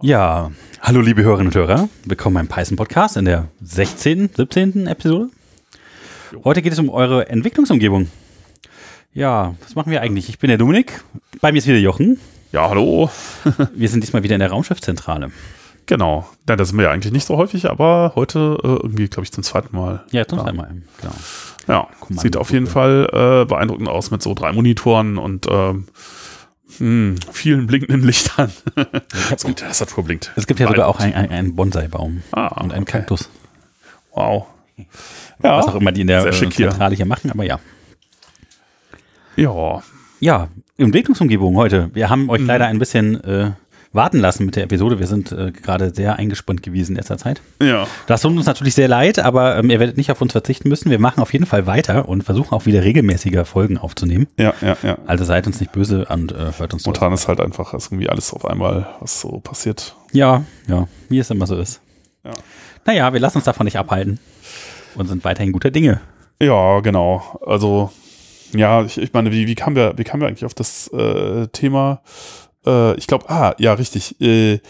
Ja, hallo liebe Hörerinnen und Hörer, willkommen beim Python Podcast in der 16., 17. Episode. Heute geht es um eure Entwicklungsumgebung. Ja, was machen wir eigentlich? Ich bin der Dominik, bei mir ist wieder Jochen. Ja, hallo. Wir sind diesmal wieder in der Raumschiffzentrale. Genau. Ja, das sind wir ja eigentlich nicht so häufig, aber heute äh, irgendwie, glaube ich, zum zweiten Mal. Ja, zum zweiten Mal, genau. Ja, Kommando- sieht auf jeden Fall äh, beeindruckend aus mit so drei Monitoren und ähm, hm, vielen blinkenden Lichtern. so, die Tastatur blinkt. Es gibt ja sogar auch einen, einen, Bonsai-Baum Ah, und einen okay. Kaktus. Wow. Ja, Was auch immer die in der. Zentrale hier machen, aber ja. ja, Ja, Entwicklungsumgebung heute. Wir haben Mhm. euch leider ein bisschen äh, warten lassen mit der Episode. Wir sind äh, gerade sehr eingespannt gewesen in letzter Zeit. ja. Das tut uns natürlich sehr leid, aber ähm, ihr werdet nicht auf uns verzichten müssen. Wir machen auf jeden Fall weiter und versuchen auch wieder regelmäßiger Folgen aufzunehmen. Ja, ja, ja. Also seid uns nicht böse und äh, hört uns Momentan ist halt einfach ist irgendwie alles auf einmal, was so passiert. Ja, ja, wie es immer so ist. Ja. Naja, wir lassen uns davon nicht abhalten und sind weiterhin guter Dinge. Ja, genau. Also, ja, ich, ich meine, wie, wie, kamen wir, wie kamen wir eigentlich auf das äh, Thema? Äh, ich glaube, ah, ja, richtig. Äh,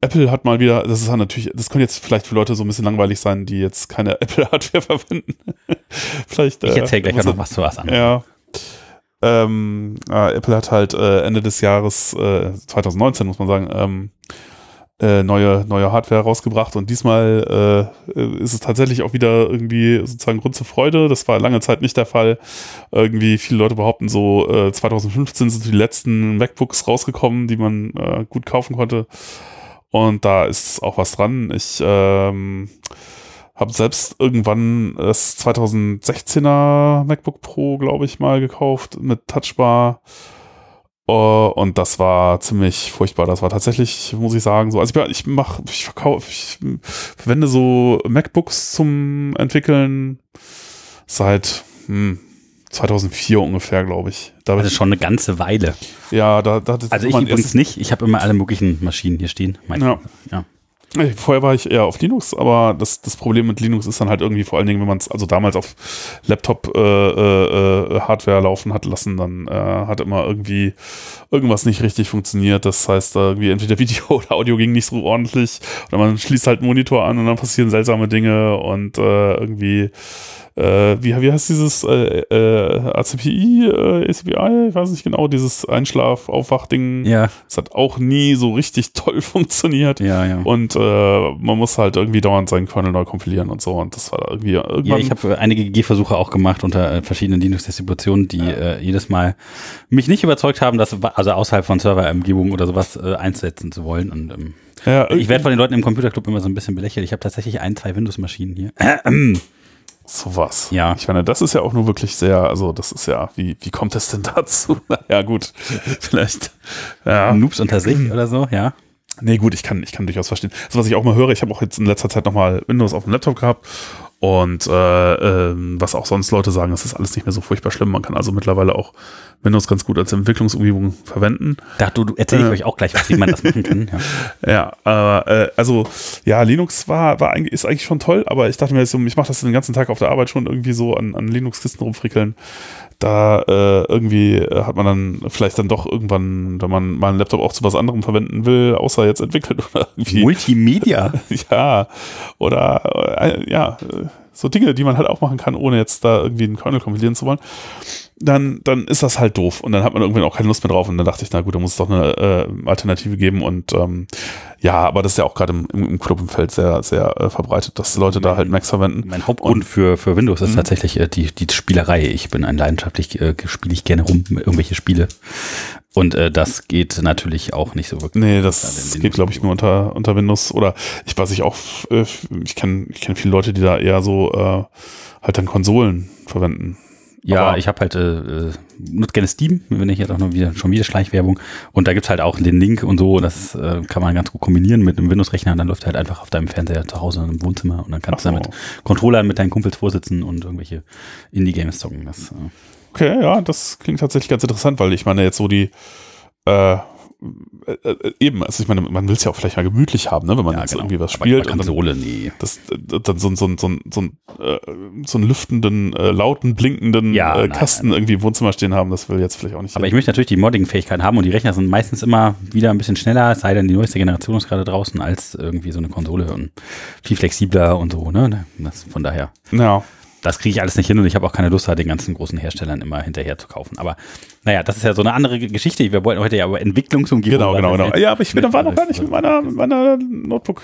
Apple hat mal wieder, das ist ja natürlich, das könnte jetzt vielleicht für Leute so ein bisschen langweilig sein, die jetzt keine Apple-Hardware verwenden. vielleicht. Ich äh, erzähle gleich noch was zu was anderem. Ja. Ähm, äh, Apple hat halt äh, Ende des Jahres äh, 2019, muss man sagen, ähm, äh, neue, neue Hardware rausgebracht und diesmal äh, ist es tatsächlich auch wieder irgendwie sozusagen Grund zur Freude. Das war lange Zeit nicht der Fall. Irgendwie viele Leute behaupten so, äh, 2015 sind die letzten MacBooks rausgekommen, die man äh, gut kaufen konnte. Und da ist auch was dran. Ich ähm, habe selbst irgendwann das 2016er MacBook Pro, glaube ich, mal gekauft mit Touchbar. Uh, und das war ziemlich furchtbar. Das war tatsächlich, muss ich sagen, so. Also ich, ich mache, ich verkaufe, ich verwende so MacBooks zum Entwickeln seit hm, 2004 ungefähr, glaube ich. Da Also schon eine ganze Weile. ja, da, da Also ich übrigens nicht. Ich habe immer alle möglichen Maschinen hier stehen. Ja. ja. Ey, Vorher war ich eher auf Linux, aber das, das Problem mit Linux ist dann halt irgendwie vor allen Dingen, wenn man es also damals auf Laptop äh, äh, äh, laufen hat lassen, dann äh, hat immer irgendwie irgendwas nicht richtig funktioniert. Das heißt, äh, irgendwie entweder Video oder Audio ging nicht so ordentlich oder man schließt halt einen Monitor an und dann passieren seltsame Dinge und äh, irgendwie äh, wie, wie heißt dieses äh, äh, ACPI, äh, ACPI, ich weiß nicht genau, dieses Einschlaf-Aufwach-Ding. Ja, Das hat auch nie so richtig toll funktioniert. ja, ja. Und äh, man muss halt irgendwie dauernd seinen Kernel neu kompilieren und so. Und das war irgendwie irgendwann. Ja, ich habe einige Gehversuche auch gemacht unter äh, verschiedenen Linux-Distributionen, die äh, jedes Mal mich nicht überzeugt haben, das also außerhalb von Serverumgebungen oder sowas äh, einsetzen zu wollen. Und ähm, ja, ich werde von den Leuten im Computerclub immer so ein bisschen belächelt. Ich habe tatsächlich ein, zwei Windows-Maschinen hier. sowas. Ja. Ich meine, das ist ja auch nur wirklich sehr, also das ist ja, wie, wie kommt es denn dazu? ja, gut. Vielleicht. Ja. Noobs unter sich oder so, ja. Nee, gut, ich kann, ich kann durchaus verstehen. Das, was ich auch mal höre, ich habe auch jetzt in letzter Zeit nochmal Windows auf dem Laptop gehabt. Und äh, ähm, was auch sonst Leute sagen, es ist alles nicht mehr so furchtbar schlimm. Man kann also mittlerweile auch Windows ganz gut als Entwicklungsumgebung verwenden. Da, du, du erzähl ich Äh. euch auch gleich, was, wie man das machen kann. Ja. Ja, äh, also ja, Linux war, war eigentlich, ist eigentlich schon toll, aber ich dachte mir, ich mache das den ganzen Tag auf der Arbeit schon irgendwie so an, an Linux-Kisten rumfrickeln. Da äh, irgendwie äh, hat man dann vielleicht dann doch irgendwann, wenn man mal einen Laptop auch zu was anderem verwenden will, außer jetzt entwickelt oder irgendwie. Multimedia. Ja, oder äh, ja, äh, so Dinge, die man halt auch machen kann, ohne jetzt da irgendwie einen Kernel kompilieren zu wollen, dann, dann ist das halt doof. Und dann hat man irgendwann auch keine Lust mehr drauf. Und dann dachte ich, na gut, da muss es doch eine äh, Alternative geben. Und ähm, ja, aber das ist ja auch gerade im, im, im Clubumfeld sehr, sehr äh, verbreitet, dass Leute da halt Macs verwenden. Mein Hauptgrund für, für Windows Mhm. ist tatsächlich äh, die, die Spielerei. Ich bin ein leidenschaftlich, äh, spiele ich gerne rum irgendwelche Spiele. Und äh, das geht natürlich auch nicht so wirklich. Nee, das den geht, glaube ich, nur unter, unter Windows. Oder ich weiß ich auch, äh, ich kenne ich kenn viele Leute, die da eher so äh, halt dann Konsolen verwenden. Ja, Aber- ich habe halt, äh, äh, nutze gerne Steam, wenn ich jetzt auch noch wieder, schon wieder Schleichwerbung. Und da gibt's halt auch den Link und so, das äh, kann man ganz gut kombinieren mit einem Windows-Rechner. Dann läuft halt einfach auf deinem Fernseher zu Hause im Wohnzimmer und dann kannst Ach du so. damit Controllern mit deinen Kumpels vorsitzen und irgendwelche Indie-Games zocken. Das, äh, Okay, ja, das klingt tatsächlich ganz interessant, weil ich meine jetzt so die, äh, äh, äh, eben, also ich meine, man will es ja auch vielleicht mal gemütlich haben, ne, wenn man Ja, jetzt genau. irgendwie was spielt bei und dann, Konsole, nee. das, äh, dann so, so, so, so, äh, so einen lüftenden, äh, lauten, blinkenden Ja, äh, nein, Kasten irgendwie im Wohnzimmer stehen haben, das will jetzt vielleicht auch nicht. Aber ich möchte natürlich die Modding-Fähigkeit haben und die Rechner sind meistens immer wieder ein bisschen schneller, es sei denn die neueste Generation ist gerade draußen, als irgendwie so eine Konsole und viel flexibler und so, ne? Das, von daher, ja, das kriege ich alles nicht hin und ich habe auch keine Lust, den ganzen großen Herstellern immer hinterher zu kaufen. Aber naja, das ist ja so eine andere Geschichte. Wir wollten heute ja über Entwicklungsumgebung. genau, genau, genau. Ja, aber ich bin, war noch gar nicht mit meiner, mit meiner Notebook.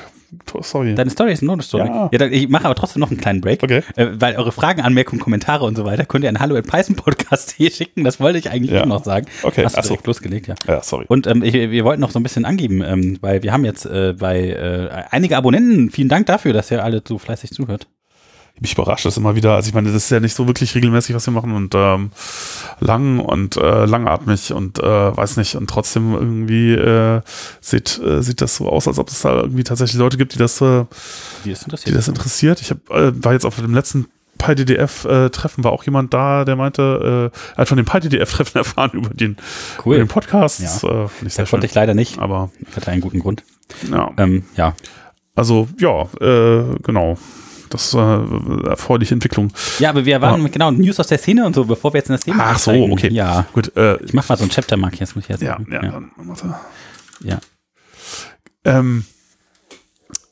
Sorry. Deine Story ist eine Story. Ja. Ja. ich mache aber trotzdem noch einen kleinen Break. Okay. Äh, weil eure Fragen, Anmerkungen, Kommentare und so weiter könnt ihr an hallo at Python Podcast hier schicken. Das wollte ich eigentlich Ja. auch noch sagen. Okay, Hast du ach so. direkt losgelegt, ja. Ja, sorry. Und ähm, ich, wir wollten noch so ein bisschen angeben, ähm, weil wir haben jetzt äh, bei äh, einige Abonnenten, vielen Dank dafür, dass ihr alle so fleißig zuhört. Mich überrascht das immer wieder. Also ich meine, das ist ja nicht so wirklich regelmäßig, was wir machen und ähm, lang und äh, langatmig und äh, weiß nicht und trotzdem irgendwie äh, sieht äh, sieht das so aus, als ob es da irgendwie tatsächlich Leute gibt, die das äh, Die die interessiert. das interessiert. Ich hab, äh, war jetzt auf dem letzten PyDDF-Treffen, war auch jemand da, der meinte, äh, hat von dem PyDDF-Treffen erfahren über den, über Cool. den Podcast. Ja. Das, äh, Da konnte ich leider nicht. Aber Ich hatte einen guten Grund. ja, Ähm, ja. also ja, äh, genau. Das äh, erfreuliche Entwicklung. ja, aber wir waren genau News aus der Szene und so, bevor wir jetzt in das Thema Ach so, einsteigen. okay. Ja. Gut, äh, Ich mach mal so ein Chaptermark jetzt, muss ich jetzt ja, sagen. ja, ja. Dann, warte. ja. Ähm,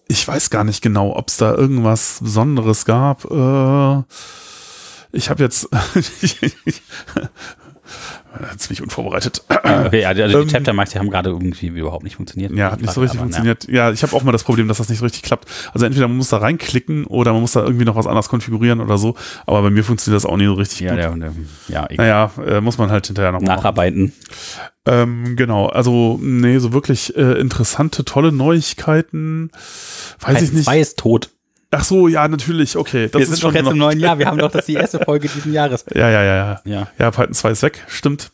ich weiß gar nicht genau, ob es da irgendwas Besonderes gab. Äh, ich habe jetzt ziemlich unvorbereitet. Okay, also die Ähm, Chaptermarks, die haben gerade irgendwie überhaupt nicht funktioniert. Ja, hat nicht so richtig Aber, funktioniert. Ja, ich habe auch mal das Problem, dass das nicht so richtig klappt. Also entweder man muss da reinklicken oder man muss da irgendwie noch was anderes konfigurieren oder so. Aber bei mir funktioniert das auch nie so richtig Ja, gut. der, der, ja, egal. Naja, äh, muss man halt hinterher noch. Nacharbeiten. Ähm, genau, also nee, so wirklich äh, interessante, tolle Neuigkeiten. Weiß ich nicht. 2 ist tot. Ach so, ja, natürlich, okay. Das wir ist sind schon doch jetzt noch- im neuen Jahr. Wir haben doch das die erste Folge diesen Jahres. Ja, ja, ja, ja. Ja. Ja, Python 2 ist weg, stimmt.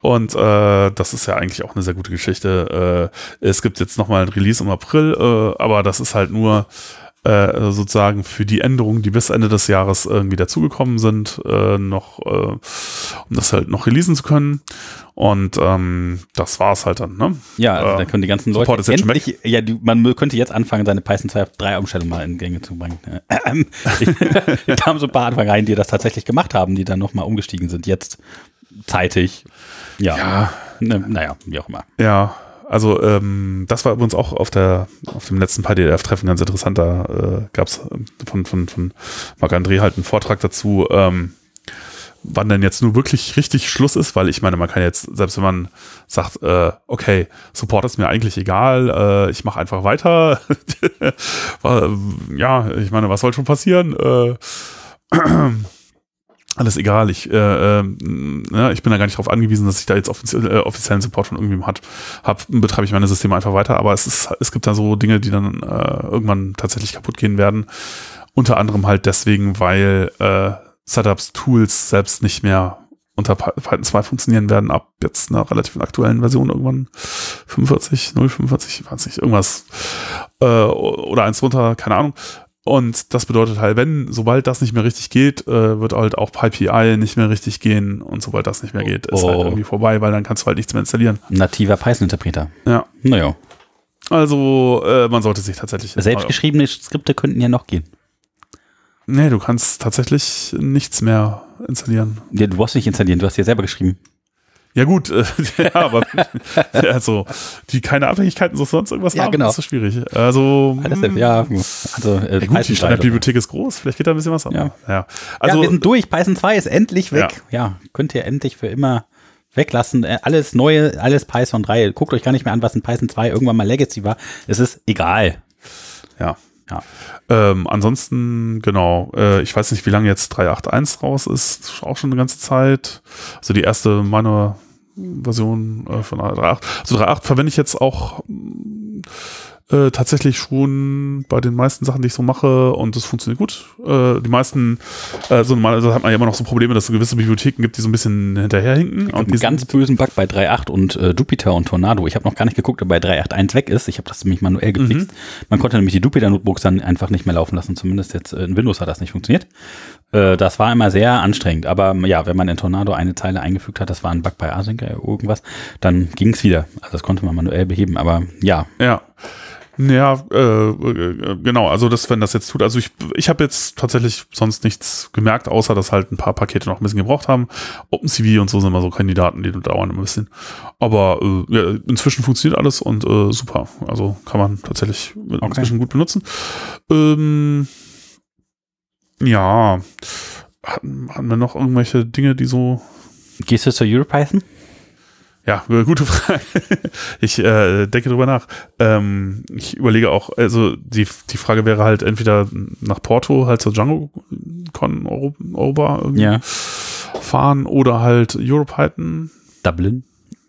Und äh, das ist ja eigentlich auch eine sehr gute Geschichte. Äh, es gibt jetzt nochmal ein Release im April, äh, aber das ist halt nur äh, sozusagen für die Änderungen, die bis Ende des Jahres irgendwie dazugekommen sind, äh, noch, äh, um das halt noch releasen zu können. Und ähm, das war's halt dann, ne? Ja, also Äh, da können die ganzen Leute ist jetzt schon endlich, ja, die, man könnte jetzt anfangen, seine Python 2 auf 3 Umstellung mal in Gänge zu bringen. Ähm, da kamen so ein paar Anfang rein, die das tatsächlich gemacht haben, die dann nochmal umgestiegen sind, jetzt zeitig. Ja, Ja, ne, naja, wie auch immer. Ja, also ähm, das war übrigens auch auf der auf dem letzten PDF-Treffen ganz interessant. Da äh, gab es von, von, von Marc André halt einen Vortrag dazu, ähm, wann denn jetzt nur wirklich richtig Schluss ist, weil ich meine, man kann jetzt, selbst wenn man sagt, äh, okay, Support ist mir eigentlich egal, äh, ich mache einfach weiter. Ja, ich meine, was soll schon passieren? Äh, alles egal, ich, äh, äh, ich bin da gar nicht darauf angewiesen, dass ich da jetzt offizie äh, offiziellen Support von irgendwem hat, hab, betreibe ich meine Systeme einfach weiter, aber es ist, es gibt da so Dinge, die dann äh, irgendwann tatsächlich kaputt gehen werden. Unter anderem halt deswegen, weil äh, Setups, Tools selbst nicht mehr unter Py- Python 2 funktionieren werden, ab jetzt einer relativ aktuellen Version irgendwann 45, 045, ich weiß nicht, irgendwas äh, oder eins drunter, keine Ahnung. Und das bedeutet halt, wenn, sobald das nicht mehr richtig geht, äh, wird halt auch PyPI nicht mehr richtig gehen und sobald das nicht mehr geht, ist halt Oh. irgendwie vorbei, weil dann kannst du halt nichts mehr installieren. Nativer Python-Interpreter. Ja. Naja, Also, äh, man sollte sich tatsächlich. selbstgeschriebene Skripte könnten ja noch gehen. Nee, du kannst tatsächlich nichts mehr installieren. Ja, du brauchst nicht installieren, du hast ja selber geschrieben. Ja, gut, äh, ja, aber also, die keine Abhängigkeiten so sonst irgendwas Ja, haben, genau. ist so schwierig. Also, mh, ja, also äh, ja, gut, die Python 2 Standardbibliothek ist groß, vielleicht geht da ein bisschen was an. Ja. ja. Also, wir sind durch. Python 2 ist endlich weg. Ja, könnt ihr endlich für immer weglassen. Äh, Alles neue, alles Python 3. Guckt euch gar nicht mehr an, was in Python 2 irgendwann mal Legacy war. Es ist egal. ja. Ja. Ähm, ansonsten, genau, äh, ich weiß nicht, wie lange jetzt 3.8.1 raus ist, auch schon eine ganze Zeit. Also die erste meiner Version äh, von 3.8. Also 3.8 verwende ich jetzt auch äh, tatsächlich schon bei den meisten Sachen, die ich so mache und das funktioniert gut. Äh, die meisten, äh, so normal, also hat man ja immer noch so Probleme, dass es gewisse Bibliotheken gibt, die so ein bisschen hinterherhinken. Und einen ganz bösen Bug bei 3.8 und äh, Jupyter und Tornado. Ich habe noch gar nicht geguckt, ob bei 3.8.1 weg ist. Ich habe das nämlich manuell gefixt. Mhm. Man konnte nämlich die Jupyter-Notebooks dann einfach nicht mehr laufen lassen. Zumindest jetzt äh, in Windows hat das nicht funktioniert. Äh, das war immer sehr anstrengend. Aber ja, wenn man in Tornado eine Zeile eingefügt hat, das war ein Bug bei Async oder irgendwas, dann ging es wieder. Also das konnte man manuell beheben. Aber ja. Ja. Ja, äh, äh, genau, also das, wenn das jetzt tut, also ich, ich habe jetzt tatsächlich sonst nichts gemerkt, außer dass halt ein paar Pakete noch ein bisschen gebraucht haben. OpenCV und so sind immer so Kandidaten, die dauern ein bisschen. Aber äh, ja, inzwischen funktioniert alles und äh, super. Also kann man tatsächlich okay. inzwischen gut benutzen. Ähm, ja, hatten, hatten wir noch irgendwelche Dinge, die so. Gehst du zur EuroPython? Ja, gute Frage. Ich äh, denke drüber nach. Ähm, ich überlege auch, also die, die Frage wäre halt entweder nach Porto, halt zur DjangoCon Europa irgendwie ja. fahren oder halt EuroPython. Dublin.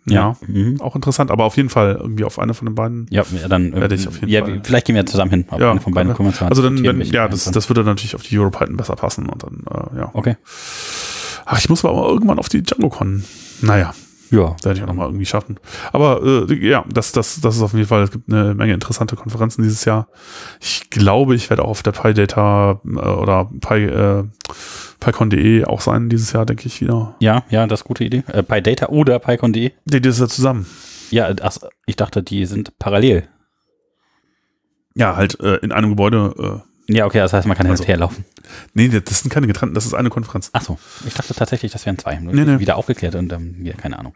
Ja, ja. Mhm. auch interessant, aber auf jeden Fall irgendwie auf eine von den beiden. Ja, dann werde ich auf jeden ja, Fall. Vielleicht gehen wir zusammen hin. Auf ja, eine von beiden können wir Also dann, dann ja, das, das würde natürlich auf die EuroPython besser passen und dann, äh, ja. Okay. Ach, ich muss aber irgendwann auf die DjangoCon. Naja, ja. Werde ich auch nochmal irgendwie schaffen. Aber äh, ja, das, das, das ist auf jeden Fall, es gibt eine Menge interessante Konferenzen dieses Jahr. Ich glaube, ich werde auch auf der PyData äh, oder Py, äh, PyCon.de auch sein dieses Jahr, denke ich wieder. Ja, ja, das ist eine gute Idee. Äh, PyData oder PyCon.de? Die, die ist ja zusammen. Ja, ach, ich dachte, die sind parallel. Ja, halt äh, in einem Gebäude äh, ja, okay, das heißt, man kann also, herlaufen. Nee, das sind keine getrennten, das ist eine Konferenz. Ach so, ich dachte tatsächlich, das wären zwei. Nee, nee. Wieder aufgeklärt und ähm, wieder keine Ahnung.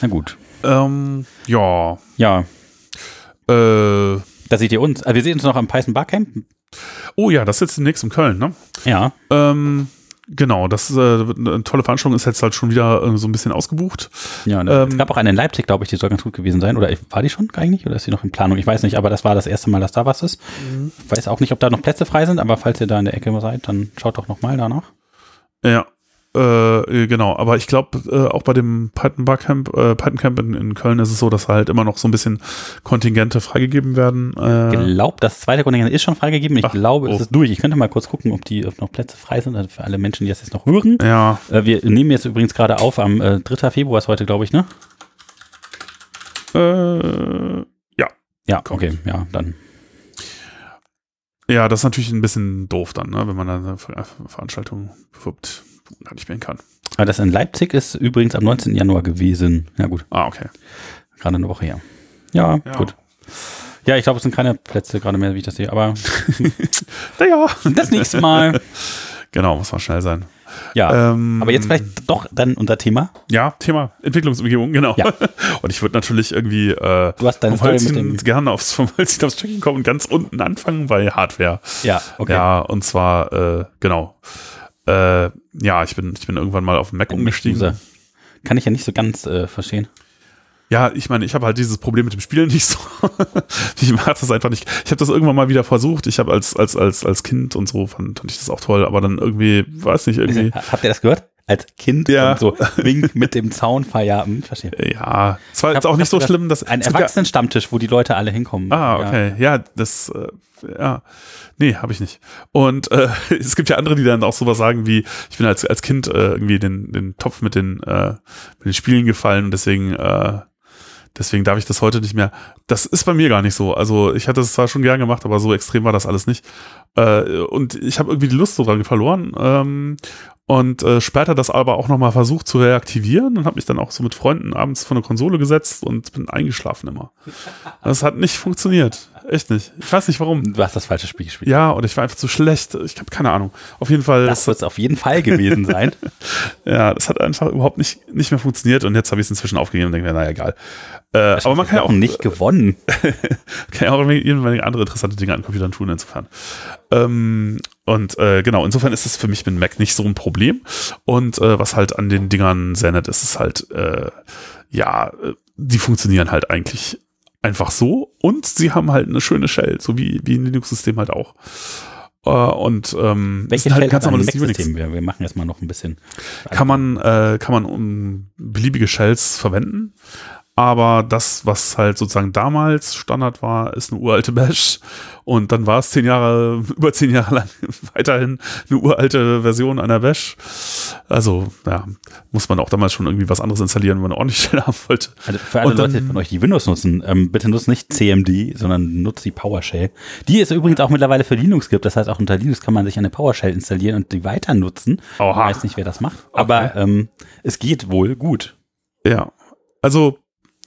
Na gut. Ähm, ja. Ja. Äh, da seht ihr uns. Also wir sehen uns noch am Python Barcamp. Oh ja, das ist jetzt demnächst in Köln, ne? Ja. Ähm, Genau, das ist äh, eine tolle Veranstaltung, ist jetzt halt schon wieder äh, so ein bisschen ausgebucht. Ja, ne, ähm, es gab auch eine in Leipzig, glaube ich, die soll ganz gut gewesen sein. Oder war die schon eigentlich? Oder ist die noch in Planung? Ich weiß nicht, aber das war das erste Mal, dass da was ist. Mhm. Ich weiß auch nicht, ob da noch Plätze frei sind, aber falls ihr da in der Ecke seid, dann schaut doch nochmal danach. Ja, äh, genau, aber ich glaube, äh, auch bei dem Python Barcamp, äh, Python Camp in, in, Köln ist es so, dass halt immer noch so ein bisschen Kontingente freigegeben werden. Äh, ich glaube, das zweite Kontingent ist schon freigegeben. Ich Ach, glaube, oh. es ist durch. Ich könnte mal kurz gucken, ob die ob noch Plätze frei sind, also für alle Menschen, die das jetzt noch hören. Ja. Äh, wir nehmen jetzt übrigens gerade auf am äh, 3. Februar ist heute, glaube ich, ne? Äh, ja. Ja, okay, ja, dann. Ja, das ist natürlich ein bisschen doof dann, ne, wenn man eine Veranstaltung bewirbt gar nicht mehr kann. Aber das in Leipzig ist übrigens am 19. Januar gewesen. Ja, gut. Ah, okay. Gerade eine Woche her. Ja, ja. gut. Ja, ich glaube, es sind keine Plätze gerade mehr, wie ich das sehe, aber naja, das nächste Mal. Genau, muss mal schnell sein. Ja, ähm, aber jetzt vielleicht doch dann unser Thema. Ja, Thema Entwicklungsumgebung, genau. Ja. Und ich würde natürlich irgendwie äh, du hast deine vom Hölzchen gerne aufs, vom Hölzchen aufs Stückchen kommen und ganz unten anfangen bei Hardware. Ja, okay. Ja, und zwar, äh, genau, äh, ja, ich bin, ich bin irgendwann mal auf den Mac umgestiegen. Kann ich ja nicht so ganz äh, verstehen. Ja, ich meine, ich habe halt dieses Problem mit dem Spielen nicht so. ich mache das einfach nicht. Ich habe das irgendwann mal wieder versucht. Ich habe als als als als Kind und so fand, fand ich das auch toll, aber dann irgendwie, weiß nicht, irgendwie. Habt ihr das gehört? Als Kind ja. und so wink mit dem Zaunfeier. Hm, verstehe. Ja, es war jetzt auch nicht so schlimm, dass ein Erwachsenenstammtisch, wo die Leute alle hinkommen. Ah, okay, ja, ja das, äh, ja, nee, habe ich nicht. Und äh, es gibt ja andere, die dann auch sowas sagen wie, ich bin als als Kind äh, irgendwie den den Topf mit den äh, mit den Spielen gefallen und deswegen äh, Deswegen darf ich das heute nicht mehr. Das ist bei mir gar nicht so. Also ich hatte es zwar schon gern gemacht, aber so extrem war das alles nicht. Äh, und ich habe irgendwie die Lust so dran verloren. Ähm, und äh, später das aber auch nochmal versucht zu reaktivieren und habe mich dann auch so mit Freunden abends vor eine Konsole gesetzt und bin eingeschlafen immer. Das hat nicht funktioniert. Echt nicht. Ich weiß nicht warum. Du hast das falsche Spiel gespielt. Ja, und ich war einfach zu schlecht. Ich habe keine Ahnung. Auf jeden Fall. Das wird es auf jeden Fall gewesen sein. ja, das hat einfach überhaupt nicht, nicht mehr funktioniert und jetzt habe ich es inzwischen aufgegeben und denke mir, naja, egal. Äh, aber man kann ja auch nicht gewonnen. kann ja auch irgendwelche andere interessante Dinge an Computern tun, insofern. Ähm, und äh, genau, insofern ist es für mich mit Mac nicht so ein Problem. Und äh, was halt an den Dingern sehr nett ist, ist halt, äh, ja, äh, die funktionieren halt eigentlich einfach so. Und sie haben halt eine schöne Shell, so wie, wie ein Linux-System halt auch. Uh, und ähm, welche halt ganz normales Mac-System? Wir, wir machen erstmal noch ein bisschen. Kann man, äh, kann man um beliebige Shells verwenden. Aber das, was halt sozusagen damals Standard war, ist eine uralte Bash. Und dann war es zehn Jahre, über zehn Jahre lang weiterhin eine uralte Version einer Bash. Also, ja, muss man auch damals schon irgendwie was anderes installieren, wenn man eine ordentliche Stelle haben wollte. Also für alle dann- Leute von euch, die Windows nutzen, ähm, bitte nutzt nicht CMD, sondern nutzt die PowerShell. Die es übrigens auch mittlerweile für Linux gibt. Das heißt, auch unter Linux kann man sich eine PowerShell installieren und die weiter nutzen. Oha. Ich weiß nicht, wer das macht. Aber ähm, es geht wohl gut. Ja, also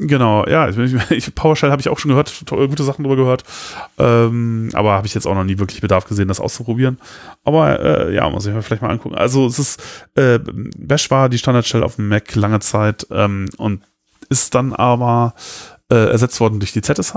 genau, ja, ich, PowerShell habe ich auch schon gehört, to- gute Sachen drüber gehört, ähm, aber habe ich jetzt auch noch nie wirklich Bedarf gesehen, das auszuprobieren. Aber äh, ja, muss ich mir vielleicht mal angucken. Also es ist, äh, Bash war die Standardshell auf dem Mac lange Zeit ähm, und ist dann aber äh, ersetzt worden durch die ZSH.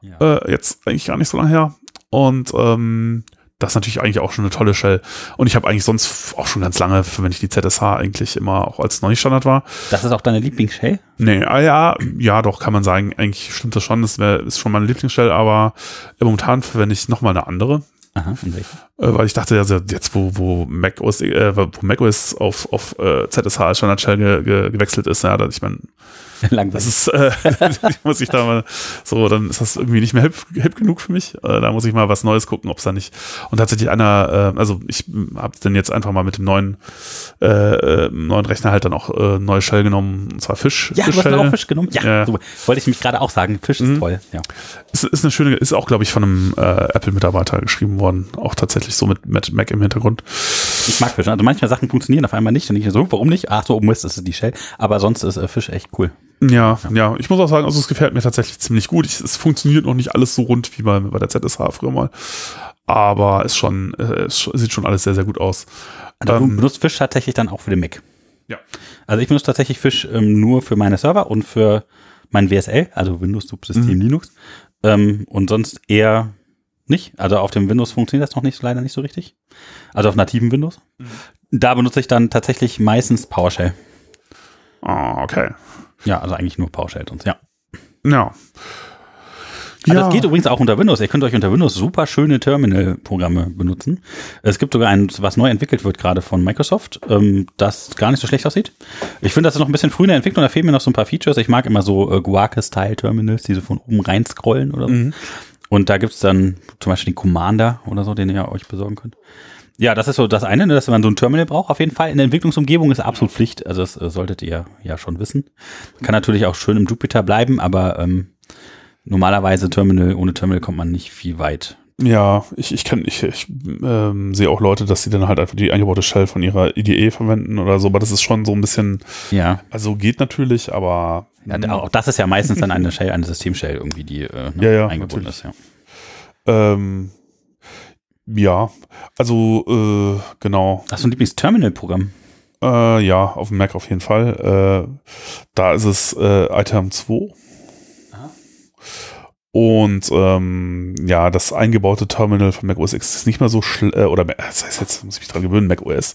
Ja. Äh, jetzt eigentlich gar nicht so lange her. Und ähm, das ist natürlich eigentlich auch schon eine tolle Shell. Und ich habe eigentlich sonst auch schon ganz lange, wenn ich die ZSH eigentlich immer auch als noch nicht Standard war, Das ist auch deine Lieblingsshell? Nee, ah ja, ja, doch, kann man sagen. Eigentlich stimmt das schon. Das wär, ist schon meine Lieblingsstelle, aber momentan verwende ich nochmal eine andere. Aha, und welche? Äh, weil ich dachte, also jetzt, wo, wo Mac OS, äh, wo Mac OS auf, auf äh, ZSH als Standardshell ge, ge, gewechselt ist, ja, das, ich meine, das ist, äh, muss ich da mal, so, dann ist das irgendwie nicht mehr hip, hip genug für mich. Äh, da muss ich mal was Neues gucken, ob es da nicht. Und tatsächlich einer, äh, also ich habe dann jetzt einfach mal mit dem neuen, äh, äh, neuen Rechner halt dann auch äh, neue Shell genommen, und zwar Fisch. Ja, du hast auch Fisch genommen. Ja, Ja. super. Wollte ich mich gerade auch sagen. Fisch ist Mhm. toll. Ja. Ist, ist eine schöne, ist auch, glaube ich, von einem äh, Apple-Mitarbeiter geschrieben worden. Auch tatsächlich so mit, mit Mac im Hintergrund. Ich mag Fisch. Also manchmal Sachen funktionieren auf einmal nicht und ich so, warum nicht? Ach so, das ist die Shell. Aber sonst ist äh, Fisch echt cool. Ja, ja, ich muss auch sagen, also es gefällt mir tatsächlich ziemlich gut. Ich, es funktioniert noch nicht alles so rund wie bei, bei der ZSH früher mal. Aber ist schon, äh, es sieht schon alles sehr, sehr gut aus. Also Ähm, du benutzt Fisch tatsächlich dann auch für den Mac. Ja. Also ich benutze tatsächlich Fisch ähm, nur für meine Server und für mein WSL, also Windows Subsystem Mhm. Linux. Ähm, und sonst eher nicht. Also auf dem Windows funktioniert das noch nicht, leider nicht so richtig. Also auf nativen Windows. Mhm. Da benutze ich dann tatsächlich meistens PowerShell. Ah, okay. Ja, also eigentlich nur PowerShell sonst, ja. Ja. Also das geht übrigens auch unter Windows. Ihr könnt euch unter Windows super schöne Terminal-Programme benutzen. Es gibt sogar ein, was neu entwickelt wird, gerade von Microsoft, ähm, das gar nicht so schlecht aussieht. Ich finde, das ist noch ein bisschen früh in der Entwicklung, da fehlen mir noch so ein paar Features. Ich mag immer so äh, Guac-Style-Terminals, die so von oben rein scrollen oder so. Mhm. Und da gibt's dann zum Beispiel den Commander oder so, den ihr euch besorgen könnt. Ja, das ist so das eine, ne, dass man so ein Terminal braucht. Auf jeden Fall in der Entwicklungsumgebung ist absolut Pflicht. Also das äh, solltet ihr ja schon wissen. Kann natürlich auch schön im Jupyter bleiben, aber ähm, normalerweise Terminal, ohne Terminal kommt man nicht viel weit. Ja, ich, ich kann, ich, ich ähm, sehe auch Leute, dass sie dann halt einfach die eingebaute Shell von ihrer IDE verwenden oder so, aber das ist schon so ein bisschen, Ja. also geht natürlich, aber ja auch das ist ja meistens dann eine Shell, eine Systemshell irgendwie, die äh, ne, Ja, ja, eingebunden natürlich. ist. Ja. ähm, ja, also äh, genau, Hast du ein Lieblings-Terminal-Programm? Äh, ja, auf dem Mac auf jeden Fall. Äh, da ist es äh, Item 2. Und ähm, ja, das eingebaute Terminal von Mac OS X ist nicht mehr so schlecht, äh, oder das heißt jetzt, muss ich mich dran gewöhnen, Mac OS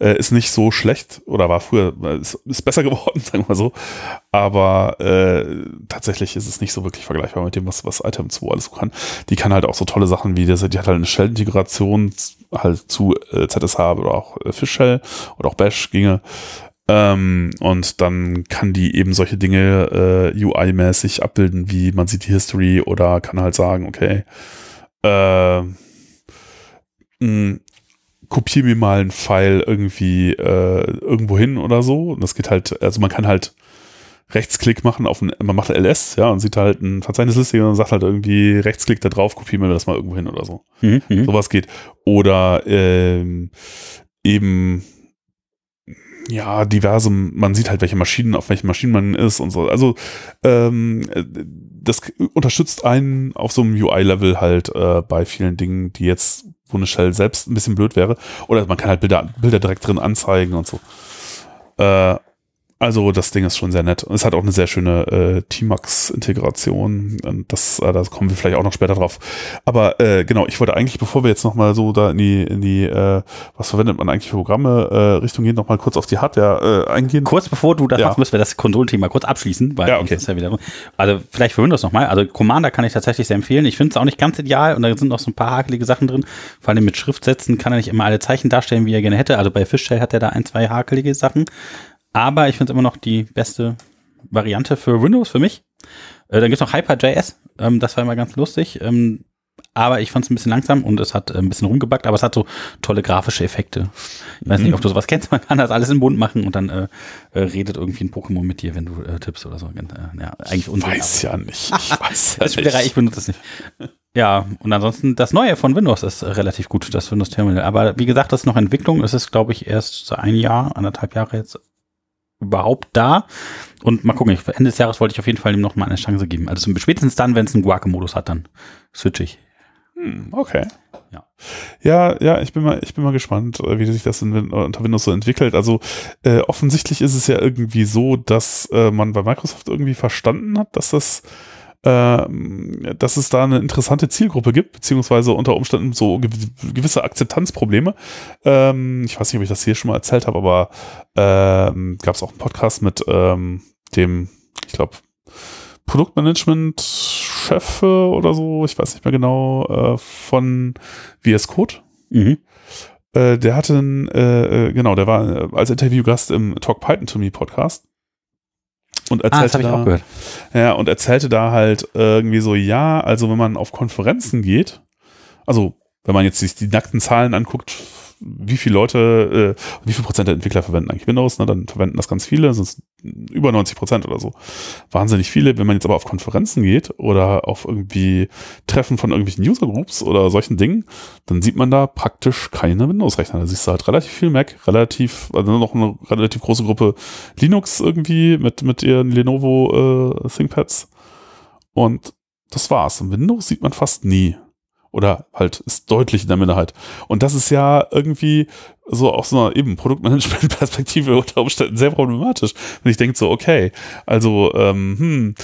äh, ist nicht so schlecht oder war früher, äh, ist, ist besser geworden, sagen wir mal so. Aber äh, tatsächlich ist es nicht so wirklich vergleichbar mit dem, was, was Item 2 alles so kann. Die kann halt auch so tolle Sachen wie, das, die hat halt eine Shell-Integration halt zu äh, ZSH oder auch äh, Fish Shell oder auch Bash ginge. Ähm, und dann kann die eben solche Dinge äh, UI-mäßig abbilden, wie man sieht die History oder kann halt sagen, okay, äh, mh, kopier mir mal einen File irgendwie äh, irgendwo hin oder so. Und das geht halt, also man kann halt Rechtsklick machen auf ein, man macht LS, ja, und sieht halt ein Verzeichnisliste und sagt halt irgendwie Rechtsklick da drauf, kopier mir das mal irgendwo hin oder so. Mhm, mhm. Sowas geht. Oder ähm, eben ja, diverse, man sieht halt, welche Maschinen, auf welchen Maschinen man ist und so. Also ähm, äh, das unterstützt einen auf so einem UI-Level halt äh, bei vielen Dingen, die jetzt, wo eine Shell selbst ein bisschen blöd wäre. Oder man kann halt Bilder, Bilder direkt drin anzeigen und so. Äh, also das Ding ist schon sehr nett. Und es hat auch eine sehr schöne äh, Tmax-Integration. Und Das, äh, da kommen wir vielleicht auch noch später drauf. Aber äh, genau, ich wollte eigentlich, bevor wir jetzt noch mal so da in die, in die, äh, was verwendet man eigentlich für Programme, äh, Richtung gehen, noch mal kurz auf die Hardware äh, eingehen. Kurz bevor du das Ja. machst, müssen wir das Konsolenthema kurz abschließen, weil Ja, okay. ist ja wieder. Also vielleicht für Windows nochmal. Also Commander kann ich tatsächlich sehr empfehlen. Ich finde es auch nicht ganz ideal und da sind noch so ein paar hakelige Sachen drin. Vor allem mit Schriftsätzen kann er nicht immer alle Zeichen darstellen, wie er gerne hätte. Also bei Fishtail hat er da ein, zwei hakelige Sachen. Aber ich finde es immer noch die beste Variante für Windows für mich. Äh, dann gibt's noch Hyper.js, ähm, das war immer ganz lustig. Ähm, aber ich fand es ein bisschen langsam und es hat äh, ein bisschen rumgebackt, aber es hat so tolle grafische Effekte. Ich weiß Mhm. nicht, ob du sowas kennst, man kann das alles im Bund machen und dann äh, äh, redet irgendwie ein Pokémon mit dir, wenn du äh, tippst oder so. Äh, ja, eigentlich Unsinn. Weiß ja nicht. Ich weiß ja Spielerei, ich nicht. benutze es nicht. Ja, und ansonsten das Neue von Windows ist relativ gut, das Windows Terminal. Aber wie gesagt, das ist noch Entwicklung. Es ist, glaube ich, erst so ein Jahr, anderthalb Jahre jetzt überhaupt da. Und mal gucken, ich, Ende des Jahres wollte ich auf jeden Fall ihm noch mal eine Chance geben. Also zum- spätestens dann, wenn es einen Guac-Modus hat, dann switch ich. Hm, Okay. Ja. Ja, ja, ich bin mal, ich bin mal gespannt, äh, wie sich das in, unter Windows so entwickelt. Also äh, offensichtlich ist es ja irgendwie so, dass äh, man bei Microsoft irgendwie verstanden hat, dass das dass es da eine interessante Zielgruppe gibt, beziehungsweise unter Umständen so gew gewisse Akzeptanzprobleme. Ähm, ich weiß nicht, ob ich das hier schon mal erzählt habe, aber ähm, gab es auch einen Podcast mit ähm, dem, ich glaube, Produktmanagement-Chef oder so, ich weiß nicht mehr genau, äh, von VS Code. Mhm. Äh, der hatte, einen, äh, äh, genau, der war äh, als Interviewgast im Talk Python to Me Podcast. Und Ah, das erzählte habe ich da, auch gehört. ja, und erzählte da halt irgendwie so, ja, also wenn man auf Konferenzen geht, also wenn man jetzt sich die nackten Zahlen anguckt, wie viele Leute, äh, wie viel Prozent der Entwickler verwenden eigentlich Windows, ne, dann verwenden das ganz viele, sind über 90 Prozent oder so. Wahnsinnig viele. Wenn man jetzt aber auf Konferenzen geht oder auf irgendwie Treffen von irgendwelchen User-Groups oder solchen Dingen, dann sieht man da praktisch keine Windows-Rechner. Da siehst du halt relativ viel Mac, relativ, also noch eine relativ große Gruppe Linux irgendwie mit, mit ihren Lenovo äh, ThinkPads. Und das war's. Windows sieht man fast nie. Oder halt ist deutlich in der Minderheit. Und das ist ja irgendwie so aus einer eben Produktmanagement-Perspektive unter Umständen sehr problematisch. Wenn ich denke so, okay, also, ähm, hm,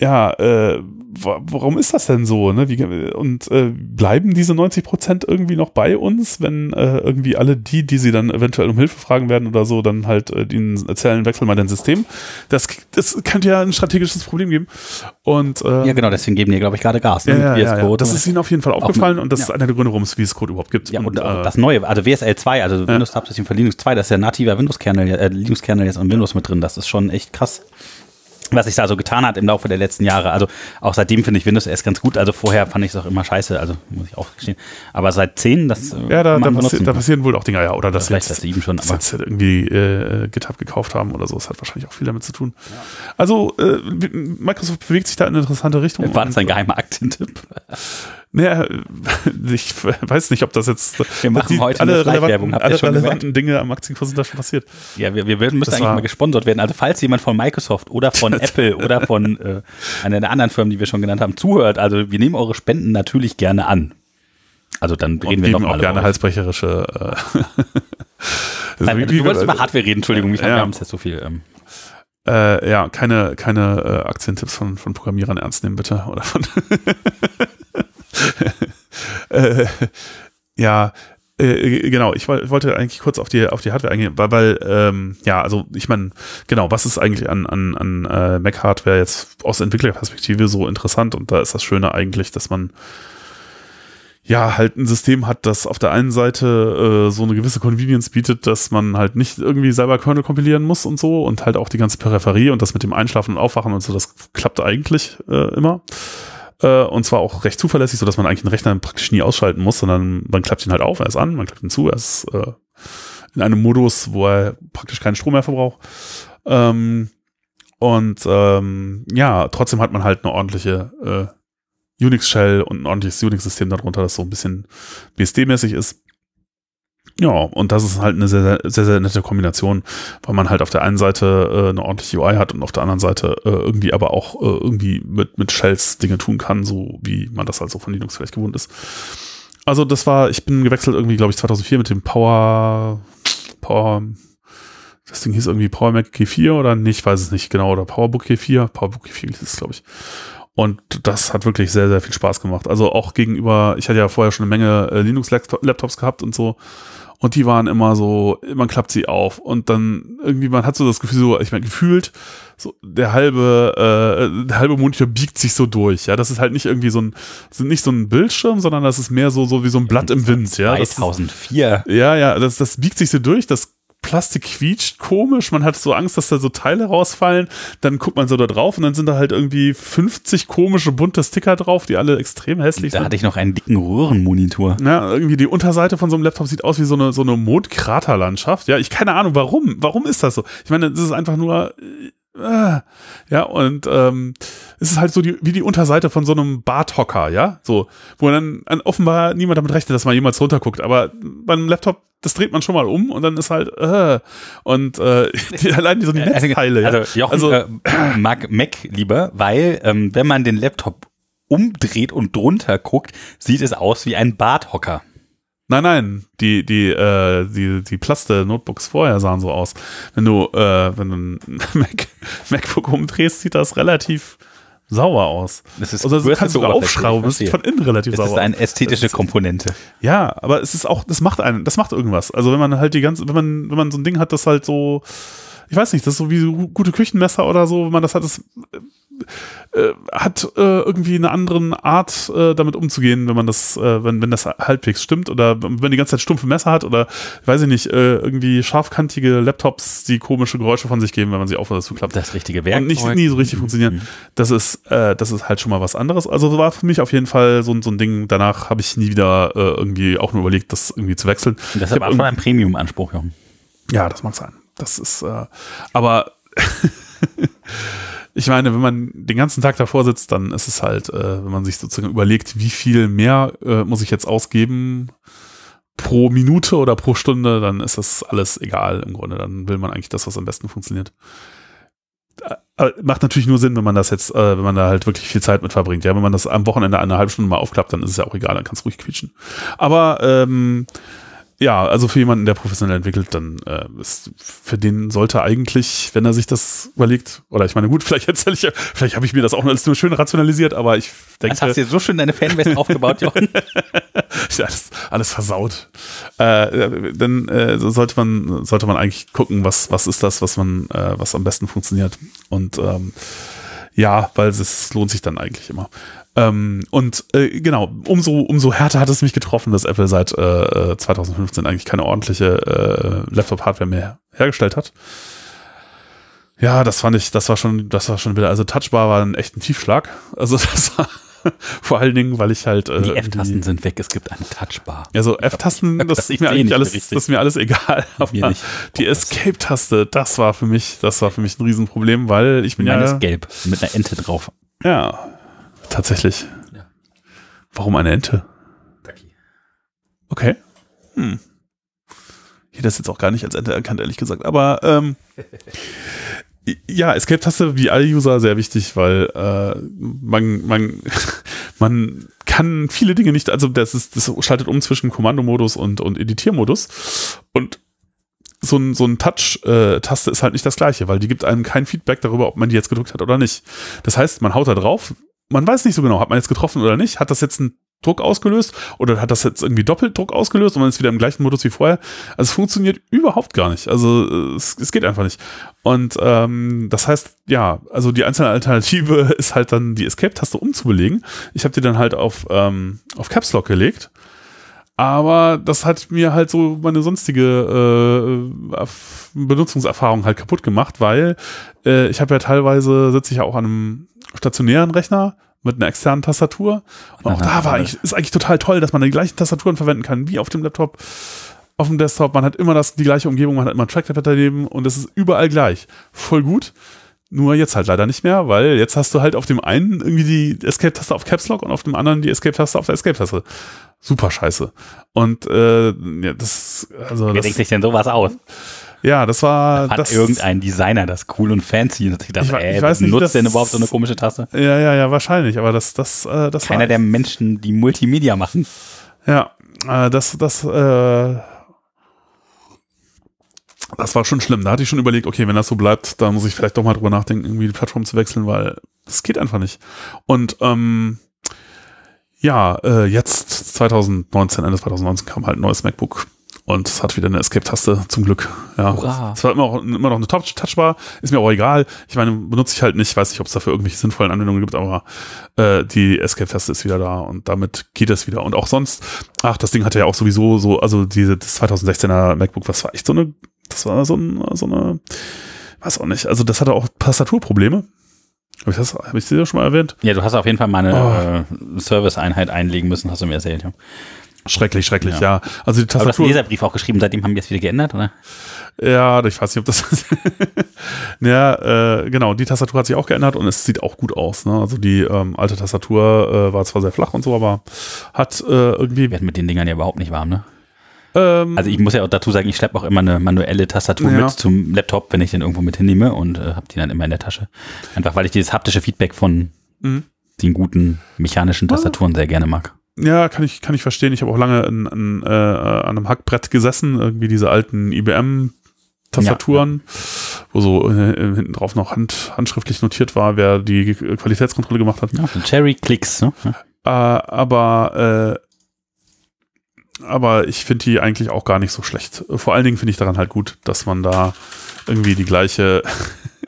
ja, äh, wa- warum ist das denn so? Ne? Wie, und äh, bleiben diese 90 Prozent irgendwie noch bei uns, wenn äh, irgendwie alle die, die sie dann eventuell um Hilfe fragen werden oder so, dann halt äh, ihnen erzählen, wechsel mal dein System. Das, das könnte ja ein strategisches Problem geben. Und äh, Ja, genau, deswegen geben die, glaube ich, gerade Gas. ja, ne, ja, ja, ja. Das ist ihnen auf jeden Fall aufgefallen und das ja. ist einer der Gründe, warum es VS Code überhaupt gibt. ja, und, äh, auch das Neue, also WSL 2, also Windows Subsystem für Linux 2, das ist ja nativer Windows-Kernel, äh, Linux-Kernel jetzt und Windows mit drin. Das ist schon echt krass, was sich da so getan hat im Laufe der letzten Jahre. Also auch seitdem finde ich Windows erst ganz gut. Also vorher fand ich es auch immer scheiße, also muss ich auch gestehen. Aber seit 10, das äh, ja, da, da, passi da passieren wohl auch Dinge, ja. Oder dass Vielleicht seit 7 schon, aber jetzt irgendwie äh, GitHub gekauft haben oder so. Das hat wahrscheinlich auch viel damit zu tun. Also äh, Microsoft bewegt sich da in eine interessante Richtung. war das ein geheimer Aktientipp? Naja, ich weiß nicht, ob das jetzt Wir machen heute alle relevanten, alle relevanten Dinge am Aktienkurs sind da schon passiert. Ja, wir, wir würden- müssen Das eigentlich mal gesponsert werden. Also falls jemand von Microsoft oder von Apple oder von äh, einer der anderen Firmen, die wir schon genannt haben, zuhört, also wir nehmen eure Spenden natürlich gerne an. Also dann reden Und wir noch auch gerne euch. halsbrecherische äh, Nein, Wie- du wie- wolltest über Hardware reden, Entschuldigung, ich Ja. es jetzt so viel. Ähm, Äh, ja, keine, keine äh, Aktientipps von, von Programmierern ernst nehmen, bitte. Oder von äh, ja, äh, genau, ich woll- wollte eigentlich kurz auf die, auf die Hardware eingehen, weil, weil ähm, ja, also ich meine, genau, was ist eigentlich an, an, an äh, Mac-Hardware jetzt aus Entwicklerperspektive so interessant? Und da ist das Schöne eigentlich, dass man ja, halt ein System hat, das auf der einen Seite äh, so eine gewisse Convenience bietet, dass man halt nicht irgendwie selber Kernel kompilieren muss und so und halt auch die ganze Peripherie und das mit dem Einschlafen und Aufwachen und so, das klappt eigentlich äh, immer. Äh, und zwar auch recht zuverlässig, so dass man eigentlich einen Rechner praktisch nie ausschalten muss, sondern man klappt ihn halt auf, er ist an, man klappt ihn zu, er ist äh, in einem Modus, wo er praktisch keinen Strom mehr verbraucht. Ähm, und ähm, ja, trotzdem hat man halt eine ordentliche äh, Unix-Shell und ein ordentliches Unix-System darunter, das so ein bisschen BSD-mäßig ist. Ja, und das ist halt eine sehr, sehr, sehr, nette Kombination, weil man halt auf der einen Seite äh, eine ordentliche UI hat und auf der anderen Seite äh, irgendwie aber auch äh, irgendwie mit, mit Shells Dinge tun kann, so wie man das halt so von Linux vielleicht gewohnt ist. Also das war, ich bin gewechselt irgendwie, glaube ich, 2004 mit dem Power, Power, das Ding hieß irgendwie Power Mac G4 oder nicht, ich weiß es nicht genau, oder PowerBook G4, PowerBook G4 ist es, glaube ich. Und das hat wirklich sehr, sehr viel Spaß gemacht. Also auch gegenüber, ich hatte ja vorher schon eine Menge äh, Linux-Laptops gehabt und so. Und die waren immer so, man klappt sie auf. Und dann irgendwie, man hat so das Gefühl, so, ich meine, gefühlt, so der halbe, äh, der halbe Monitor biegt sich so durch. Ja, das ist halt nicht irgendwie so ein, sind nicht so ein Bildschirm, sondern das ist mehr so, so wie so ein Blatt im Wind. Ja, das ist, 2004. ja, ja, das, das biegt sich so durch, das Plastik quietscht komisch, man hat so Angst, dass da so Teile rausfallen, dann guckt man so da drauf und dann sind da halt irgendwie 50 komische bunte Sticker drauf, die alle extrem hässlich Da sind. hatte ich noch einen dicken Röhrenmonitor. Ja, irgendwie die Unterseite von so einem Laptop sieht aus wie so eine, so eine Mondkraterlandschaft. Ja, ich keine Ahnung, warum. Warum ist das so? Ich meine, das ist einfach nur, äh, ja, und ähm, es ist halt so die, wie die Unterseite von so einem Barthocker, ja, so, wo dann an, offenbar niemand damit rechnet, dass man jemals runterguckt, aber beim Laptop, das dreht man schon mal um und dann ist halt, äh, und äh, die, allein so die Netzteile, ja. Also Jochen Also- äh, mag Mac lieber, weil ähm, wenn man den Laptop umdreht und drunter guckt, sieht es aus wie ein Barthocker. Nein, nein, die, die, äh, die, die Plaste-Notebooks vorher sahen so aus. Wenn du, äh, wenn du ein Mac, MacBook umdrehst, sieht das relativ sauber aus. Das ist Also du größte kannst sogar Oberfläche, aufschrauben, das sieht von innen relativ Das sauber ist eine ästhetische Komponente. Ja, aber es ist auch, das macht einen, das macht irgendwas. Also wenn man halt die ganze, wenn man, wenn man so ein Ding hat, das halt so, ich weiß nicht, das ist so wie so gute Küchenmesser oder so, wenn man das hat, das äh, hat äh, irgendwie eine andere Art, äh, damit umzugehen, wenn man das, äh, wenn, wenn das halbwegs stimmt oder wenn die ganze Zeit stumpfe Messer hat oder weiß ich nicht, äh, irgendwie scharfkantige Laptops, die komische Geräusche von sich geben, wenn man sie auf oder zuklappt. Das richtige Werkzeug. Und nicht nie so richtig funktionieren. Das ist, äh, das ist halt schon mal was anderes. Also war für mich auf jeden Fall so, ein- so ein Ding. Danach habe ich nie wieder irgendwie auch nur überlegt, das irgendwie zu wechseln. Und das hab aber schon ein Premium-Anspruch, Jochen. ja, das mag sein. Das ist, aber ich meine, wenn man den ganzen Tag davor sitzt, dann ist es halt, äh, wenn man sich sozusagen überlegt, wie viel mehr äh, muss ich jetzt ausgeben pro Minute oder pro Stunde, dann ist das alles egal im Grunde. Dann will man eigentlich das, was am besten funktioniert. Äh, aber macht natürlich nur Sinn, wenn man das jetzt, äh, wenn man da halt wirklich viel Zeit mit verbringt. Ja, wenn man das am Wochenende eine halbe Stunde mal aufklappt, dann ist es ja auch egal, dann kann es ruhig quietschen. Aber ähm, ja, also für jemanden, der professionell entwickelt, dann äh, ist für den sollte eigentlich, wenn er sich das überlegt, oder ich meine, gut, vielleicht erzähle ich, ja- vielleicht habe ich mir das auch alles nur schön rationalisiert, aber ich denke, Das hast du jetzt so schön deine Fanbase aufgebaut, Jochen. ist alles, alles versaut. Äh, dann äh, so sollte man sollte man eigentlich gucken, was was ist das, was man äh, was am besten funktioniert und ähm, ja, weil es lohnt sich dann eigentlich immer. Ähm, und äh, genau, umso umso härter hat es mich getroffen, dass Apple seit äh, äh, 2015 eigentlich keine ordentliche äh, Laptop-Hardware mehr hergestellt hat. Ja, das fand ich, das war schon, das war schon wieder, also Touchbar war ein echter Tiefschlag. Also das war vor allen Dingen, weil ich halt äh, Die F-Tasten sind weg, es gibt eine Touchbar. ja, so F-Tasten, das, Das- ist mir eigentlich alles, richtig. das ist mir alles egal. Aber die Escape-Taste, das war für mich, das war für mich ein Riesenproblem, weil ich bin Meine ja, ist gelb mit einer Ente drauf. ja, tatsächlich. Ja. Warum eine Ente? Okay. Hm. Ich hätte das jetzt auch gar nicht als Ente erkannt, ehrlich gesagt. Aber ähm, ja, Escape-Taste wie alle User sehr wichtig, weil äh, man, man, man kann viele Dinge nicht, also das ist, das schaltet um zwischen Kommandomodus und, und Editiermodus. Und so ein, so ein Touch-Taste ist halt nicht das gleiche, weil die gibt einem kein Feedback darüber, ob man die jetzt gedrückt hat oder nicht. Das heißt, man haut da drauf, man weiß nicht so genau, hat man jetzt getroffen oder nicht, hat das jetzt einen Druck ausgelöst oder hat das jetzt irgendwie Doppeldruck ausgelöst und man ist wieder im gleichen Modus wie vorher. Also es funktioniert überhaupt gar nicht. Also äh, es, es geht einfach nicht. Und ähm, das heißt, ja, also die einzelne Alternative ist halt dann die Escape-Taste umzubelegen. Ich habe die dann halt auf, ähm, auf Caps Lock gelegt. Aber das hat mir halt so meine sonstige äh, Erf- Benutzungserfahrung halt kaputt gemacht, weil äh, ich habe ja teilweise, sitze ich ja auch an einem stationären Rechner mit einer externen Tastatur. Und auch Aha, da war alles. eigentlich, ist eigentlich total toll, dass man die gleichen Tastaturen verwenden kann wie auf dem Laptop, auf dem Desktop. Man hat immer das, die gleiche Umgebung, man hat immer ein Trackpad daneben und es ist überall gleich. Voll gut. Nur jetzt halt leider nicht mehr, weil jetzt hast du halt auf dem einen irgendwie die Escape-Taste auf Caps Lock und auf dem anderen die Escape-Taste auf der Escape-Taste. Super scheiße. Und äh, ja, das, also Wer das, denkt sich denn sowas aus? Ja, das war Fand das. irgendein Designer das cool und fancy und hat sich gedacht, Ich ey, ich weiß nicht, nutzt das- denn überhaupt so eine komische Taste? Ja, ja, ja, wahrscheinlich. Aber das, das, äh, das Keiner war, der Menschen, die Multimedia machen. Ja, äh, das, das, äh, das war schon schlimm. Da hatte ich schon überlegt, okay, wenn das so bleibt, dann muss ich vielleicht doch mal drüber nachdenken, irgendwie die Plattform zu wechseln, weil das geht einfach nicht. Und ähm, ja, äh, jetzt 2019, Ende 2019 kam halt ein neues MacBook und es hat wieder eine Escape-Taste, zum Glück. Ja, es war immer, auch, immer noch eine Touch- Touchbar, ist mir auch egal. Ich meine, benutze ich halt nicht, weiß nicht, ob es dafür irgendwelche sinnvollen Anwendungen gibt, aber äh, die Escape-Taste ist wieder da und damit geht es wieder. Und auch sonst, ach, das Ding hatte ja auch sowieso so, also diese das 2016er MacBook, was war echt so eine das war so, ein, so eine, weiß auch nicht, also das hatte auch Tastaturprobleme. Habe ich das, habe ich das schon mal erwähnt? Ja, du hast auf jeden Fall mal eine oh. äh, Service-Einheit einlegen müssen, hast du mir erzählt, ja. Schrecklich, schrecklich, ja. ja. Also die Tastatur. Aber du hast einen Leserbrief auch geschrieben, seitdem haben wir es wieder geändert, oder? Ja, ich weiß nicht, ob das. ja, äh, genau, die Tastatur hat sich auch geändert und es sieht auch gut aus. Ne? Also die ähm, alte Tastatur äh, war zwar sehr flach und so, aber hat äh, irgendwie. Wir werden mit den Dingern ja überhaupt nicht warm, ne? Ähm, also ich muss ja auch dazu sagen, ich schleppe auch immer eine manuelle Tastatur ja. mit zum Laptop, wenn ich den irgendwo mit hinnehme und äh, habe die dann immer in der Tasche. Einfach weil ich dieses haptische Feedback von mhm. den guten mechanischen Tastaturen ja. sehr gerne mag. Ja, kann ich, kann ich verstehen. Ich habe auch lange in, in, äh, an einem Hackbrett gesessen, irgendwie diese alten IBM Tastaturen, ja, ja. wo so äh, hinten drauf noch hand, handschriftlich notiert war, wer die Qualitätskontrolle gemacht hat. Ja, Cherry Clicks, ne? Äh, aber äh, aber ich finde die eigentlich auch gar nicht so schlecht. Vor allen Dingen finde ich daran halt gut, dass man da irgendwie die gleiche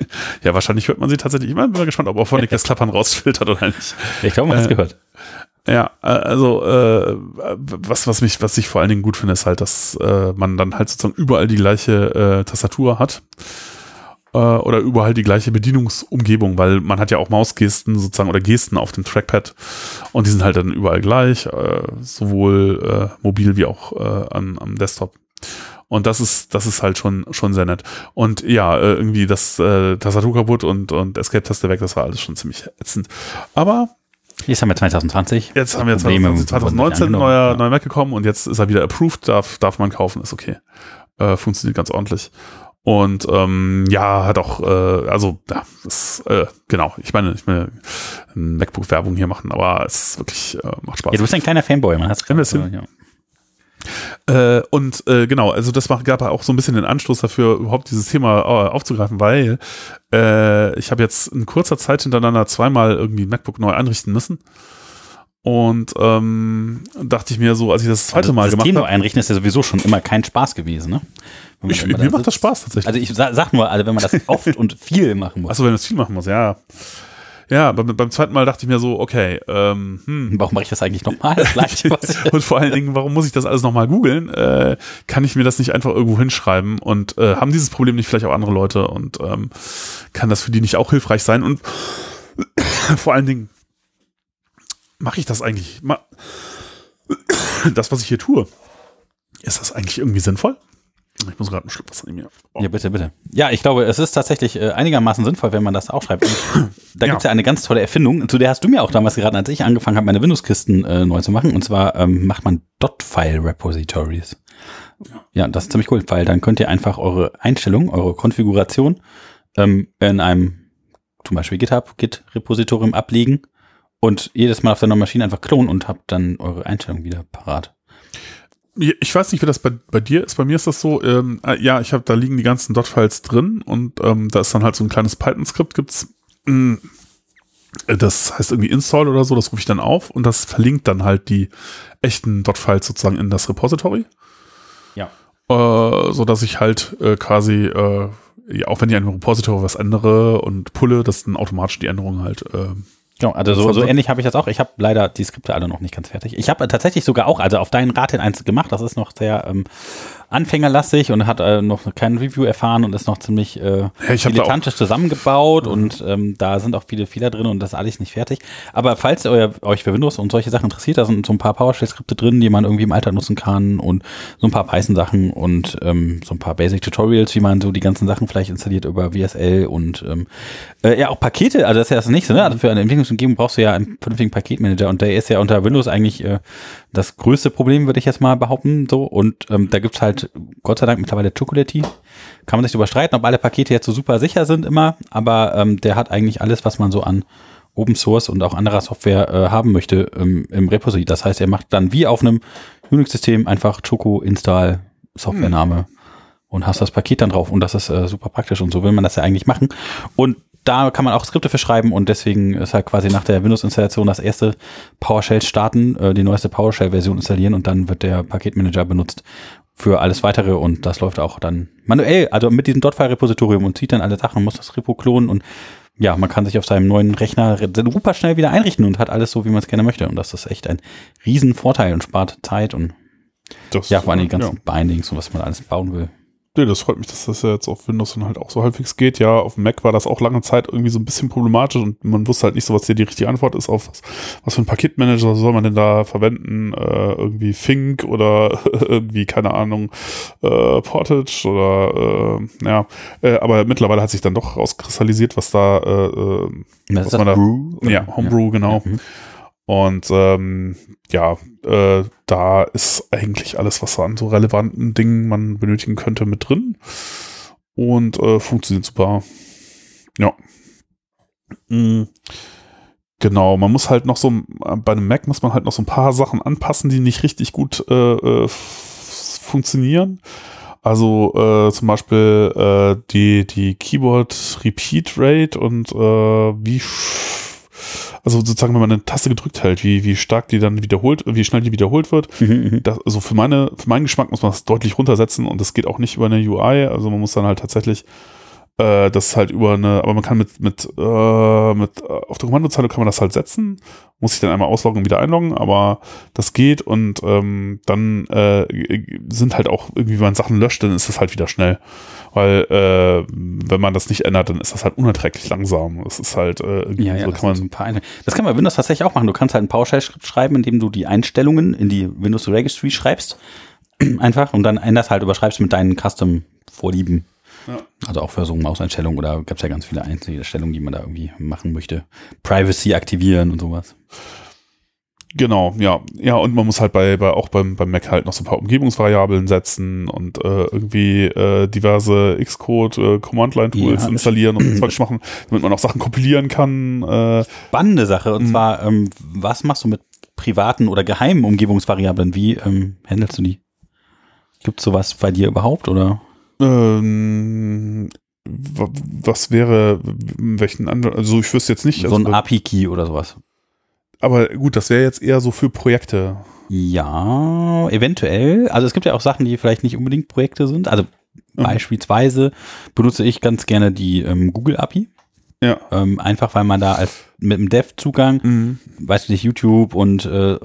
ja, wahrscheinlich hört man sie tatsächlich. Ich bin mal gespannt, ob auch von das Klappern rausfiltert oder nicht. Ich glaube, man hat es äh, gehört. Ja, also äh, was, was mich, was ich vor allen Dingen gut finde, ist halt, dass äh, man dann halt sozusagen überall die gleiche äh, Tastatur hat äh, oder überall die gleiche Bedienungsumgebung, weil man hat ja auch Mausgesten sozusagen oder Gesten auf dem Trackpad und die sind halt dann überall gleich, äh, sowohl äh, mobil wie auch an, am Desktop. Und das ist, das ist halt schon, schon sehr nett. Und ja, irgendwie das äh, Tastatur kaputt und, und Escape-Taste weg, das war alles schon ziemlich ätzend. Aber Jetzt haben wir 2020. Jetzt haben wir 2020, 2019 neuer, neuer Mac gekommen und jetzt ist er wieder approved, darf, darf man kaufen, ist okay. Äh, funktioniert ganz ordentlich. Und ähm, ja, hat auch, äh, also ja, das, äh, genau, ich meine, ich meine, MacBook-Werbung hier machen, aber es ist wirklich äh, macht Spaß. Ja, du bist ein kleiner Fanboy, man hat es ja. Äh, und äh, genau, also das war, gab auch so ein bisschen den Anstoß dafür, überhaupt dieses Thema äh, aufzugreifen, weil äh, ich habe jetzt in kurzer Zeit hintereinander zweimal irgendwie MacBook neu einrichten müssen. Und ähm, dachte ich mir so, als ich das zweite also Mal gemacht habe. einrichten ist ja sowieso schon immer kein Spaß gewesen, ne? Ich, mir macht das Spaß tatsächlich. Also ich sag nur, also wenn man das oft und viel machen muss. Achso, wenn man das viel machen muss, ja. Ja, beim, beim zweiten Mal dachte ich mir so, okay, ähm, hm. warum mache ich das eigentlich nochmal? und vor allen Dingen, warum muss ich das alles nochmal googeln? Äh, kann ich mir das nicht einfach irgendwo hinschreiben? Und äh, haben dieses Problem nicht vielleicht auch andere Leute? Und ähm, kann das für die nicht auch hilfreich sein? Und vor allen Dingen, mache ich das eigentlich? Das, was ich hier tue, ist das eigentlich irgendwie sinnvoll? Ich muss gerade einen Schluck Wasser nehmen. Oh. Ja, bitte, bitte. Ja, ich glaube, es ist tatsächlich äh, einigermaßen sinnvoll, wenn man das aufschreibt. Da ja. gibt es ja eine ganz tolle Erfindung, zu der hast du mir auch damals geraten, als ich angefangen habe, meine Windows-Kisten äh, neu zu machen. Und zwar ähm, macht man Dot-File-Repositories. Ja. ja, das ist ziemlich cool, weil dann könnt ihr einfach eure Einstellung, eure Konfiguration ähm, in einem zum Beispiel GitHub, Git-Repositorium ablegen und jedes Mal auf der neuen Maschine einfach klonen und habt dann eure Einstellung wieder parat. Ich weiß nicht, wie das bei, bei dir ist. Bei mir ist das so, ähm, äh, ja, ich habe, da liegen die ganzen Dot-Files drin und ähm, da ist dann halt so ein kleines Python-Skript gibt's. Mh, mm, das heißt irgendwie install oder so, das rufe ich dann auf und das verlinkt dann halt die echten Dot-Files sozusagen in das Repository. Ja. Äh, so dass ich halt äh, quasi, äh, ja, auch wenn ich ein Repository was ändere und pulle, dass dann automatisch die Änderungen halt äh, Genau, also so, so ähnlich habe ich das auch. Ich habe leider die Skripte alle noch nicht ganz fertig. Ich habe tatsächlich sogar auch, also auf deinen Rat hin eins gemacht. Das ist noch sehr ähm, anfängerlastig und hat äh, noch kein Review erfahren und ist noch ziemlich äh, ja, dilettantisch zusammengebaut mhm. und ähm, da sind auch viele Fehler drin und das ist alles nicht fertig. Aber falls ihr euch für Windows und solche Sachen interessiert, da sind so ein paar PowerShell-Skripte drin, die man irgendwie im Alltag nutzen kann und so ein paar Python-Sachen und ähm, so ein paar Basic-Tutorials, wie man so die ganzen Sachen vielleicht installiert über VSL und ähm, äh, ja auch Pakete, also das ist ja das nächste, ne? Also für eine Entwicklungsumgebung brauchst du ja einen vernünftigen Paketmanager und der ist ja unter Windows eigentlich äh, das größte Problem, würde ich jetzt mal behaupten. So und ähm, da gibt's halt Gott sei Dank mittlerweile Chocolatey. Kann man sich überstreiten, ob alle Pakete jetzt so super sicher sind immer, aber ähm, der hat eigentlich alles, was man so an Open Source und auch anderer Software äh, haben möchte ähm, im Repository. Das heißt, er macht dann wie auf einem Unix-System einfach Choco Install Softwarename hm. und hast das Paket dann drauf und das ist äh, super praktisch und so will man das ja eigentlich machen. Und da kann man auch Skripte für schreiben und deswegen ist halt quasi nach der Windows-Installation das erste PowerShell starten, äh, die neueste PowerShell-Version installieren und dann wird der Paketmanager benutzt für alles weitere und das läuft auch dann manuell, also mit diesem Dot-File-Repositorium und zieht dann alle Sachen, muss das Repo klonen und ja, man kann sich auf seinem neuen Rechner super schnell wieder einrichten und hat alles so, wie man es gerne möchte und das ist echt ein Riesenvorteil und spart Zeit und das, ja, vor allem die ganzen ja. Bindings und was man alles bauen will. Nee, das freut mich, dass das ja jetzt auf Windows dann halt auch so halbwegs geht. Ja, auf dem Mac war das auch lange Zeit irgendwie so ein bisschen problematisch und man wusste halt nicht so, was hier die richtige Antwort ist auf was, was für ein Paketmanager soll man denn da verwenden? Äh, irgendwie Fink oder irgendwie, keine Ahnung, äh, Portage oder äh, ja. Äh, aber mittlerweile hat sich dann doch rauskristallisiert, was da, äh, äh Was man da, Brew? ja, Homebrew, genau. Mhm. Und ähm, ja, äh, da ist eigentlich alles, was an so relevanten Dingen man benötigen könnte, mit drin. Und äh, funktioniert super. Ja. Mm. Genau, man muss halt noch so, bei einem Mac muss man halt noch so ein paar Sachen anpassen, die nicht richtig gut äh, äh, funktionieren. Also äh, zum Beispiel äh, die, die Keyboard Repeat Rate und äh, wie also sozusagen, wenn man eine Taste gedrückt hält, wie, wie stark die dann wiederholt, wie schnell die wiederholt wird. Mhm, mhm. Das, also für meine, für meinen Geschmack muss man das deutlich runtersetzen und das geht auch nicht über eine UI. Also man muss dann halt tatsächlich äh, das halt über eine, aber man kann mit, mit, äh, mit äh, auf der Kommandozeile kann man das halt setzen, muss sich dann einmal ausloggen und wieder einloggen, aber das geht und ähm, dann äh, sind halt auch irgendwie, wenn man Sachen löscht, dann ist das halt wieder schnell. Weil äh, wenn man das nicht ändert, dann ist das halt unerträglich langsam. Es ist halt äh, irgendwie Ja, ja, so das, kann man so ein paar Einheit- das kann man bei Windows tatsächlich auch machen. Du kannst halt ein PowerShell-Skript schreiben, indem du die Einstellungen in die Windows Registry schreibst. Einfach und dann änderst halt, überschreibst mit deinen Custom-Vorlieben. Ja. Also auch für so Mauseinstellungen oder gab es ja ganz viele Einstellungen, die man da irgendwie machen möchte. Privacy aktivieren und sowas. Genau, ja. Ja, und man muss halt bei, bei auch beim, beim Mac halt noch so ein paar Umgebungsvariablen setzen und äh, irgendwie äh, diverse Xcode, äh, Command-Line-Tools Ja, installieren und Zeugs machen, damit man auch Sachen kompilieren kann. Äh, Spannende Sache. Und Mhm. zwar, ähm, was machst du mit privaten oder geheimen Umgebungsvariablen? Wie ähm, handelst du die? Gibt es sowas bei dir überhaupt oder? ähm, wa- was wäre, welchen anderen, also ich wüsste jetzt nicht, so ein also, API-Key oder sowas? Aber gut, das wäre jetzt eher so für Projekte. Ja, eventuell. Also es gibt ja auch Sachen, die vielleicht nicht unbedingt Projekte sind. Also Mhm. beispielsweise benutze ich ganz gerne die ähm, Google API. Ja. Ähm, einfach weil man da als mit dem Dev-Zugang, Mhm. weißt du nicht, YouTube und äh,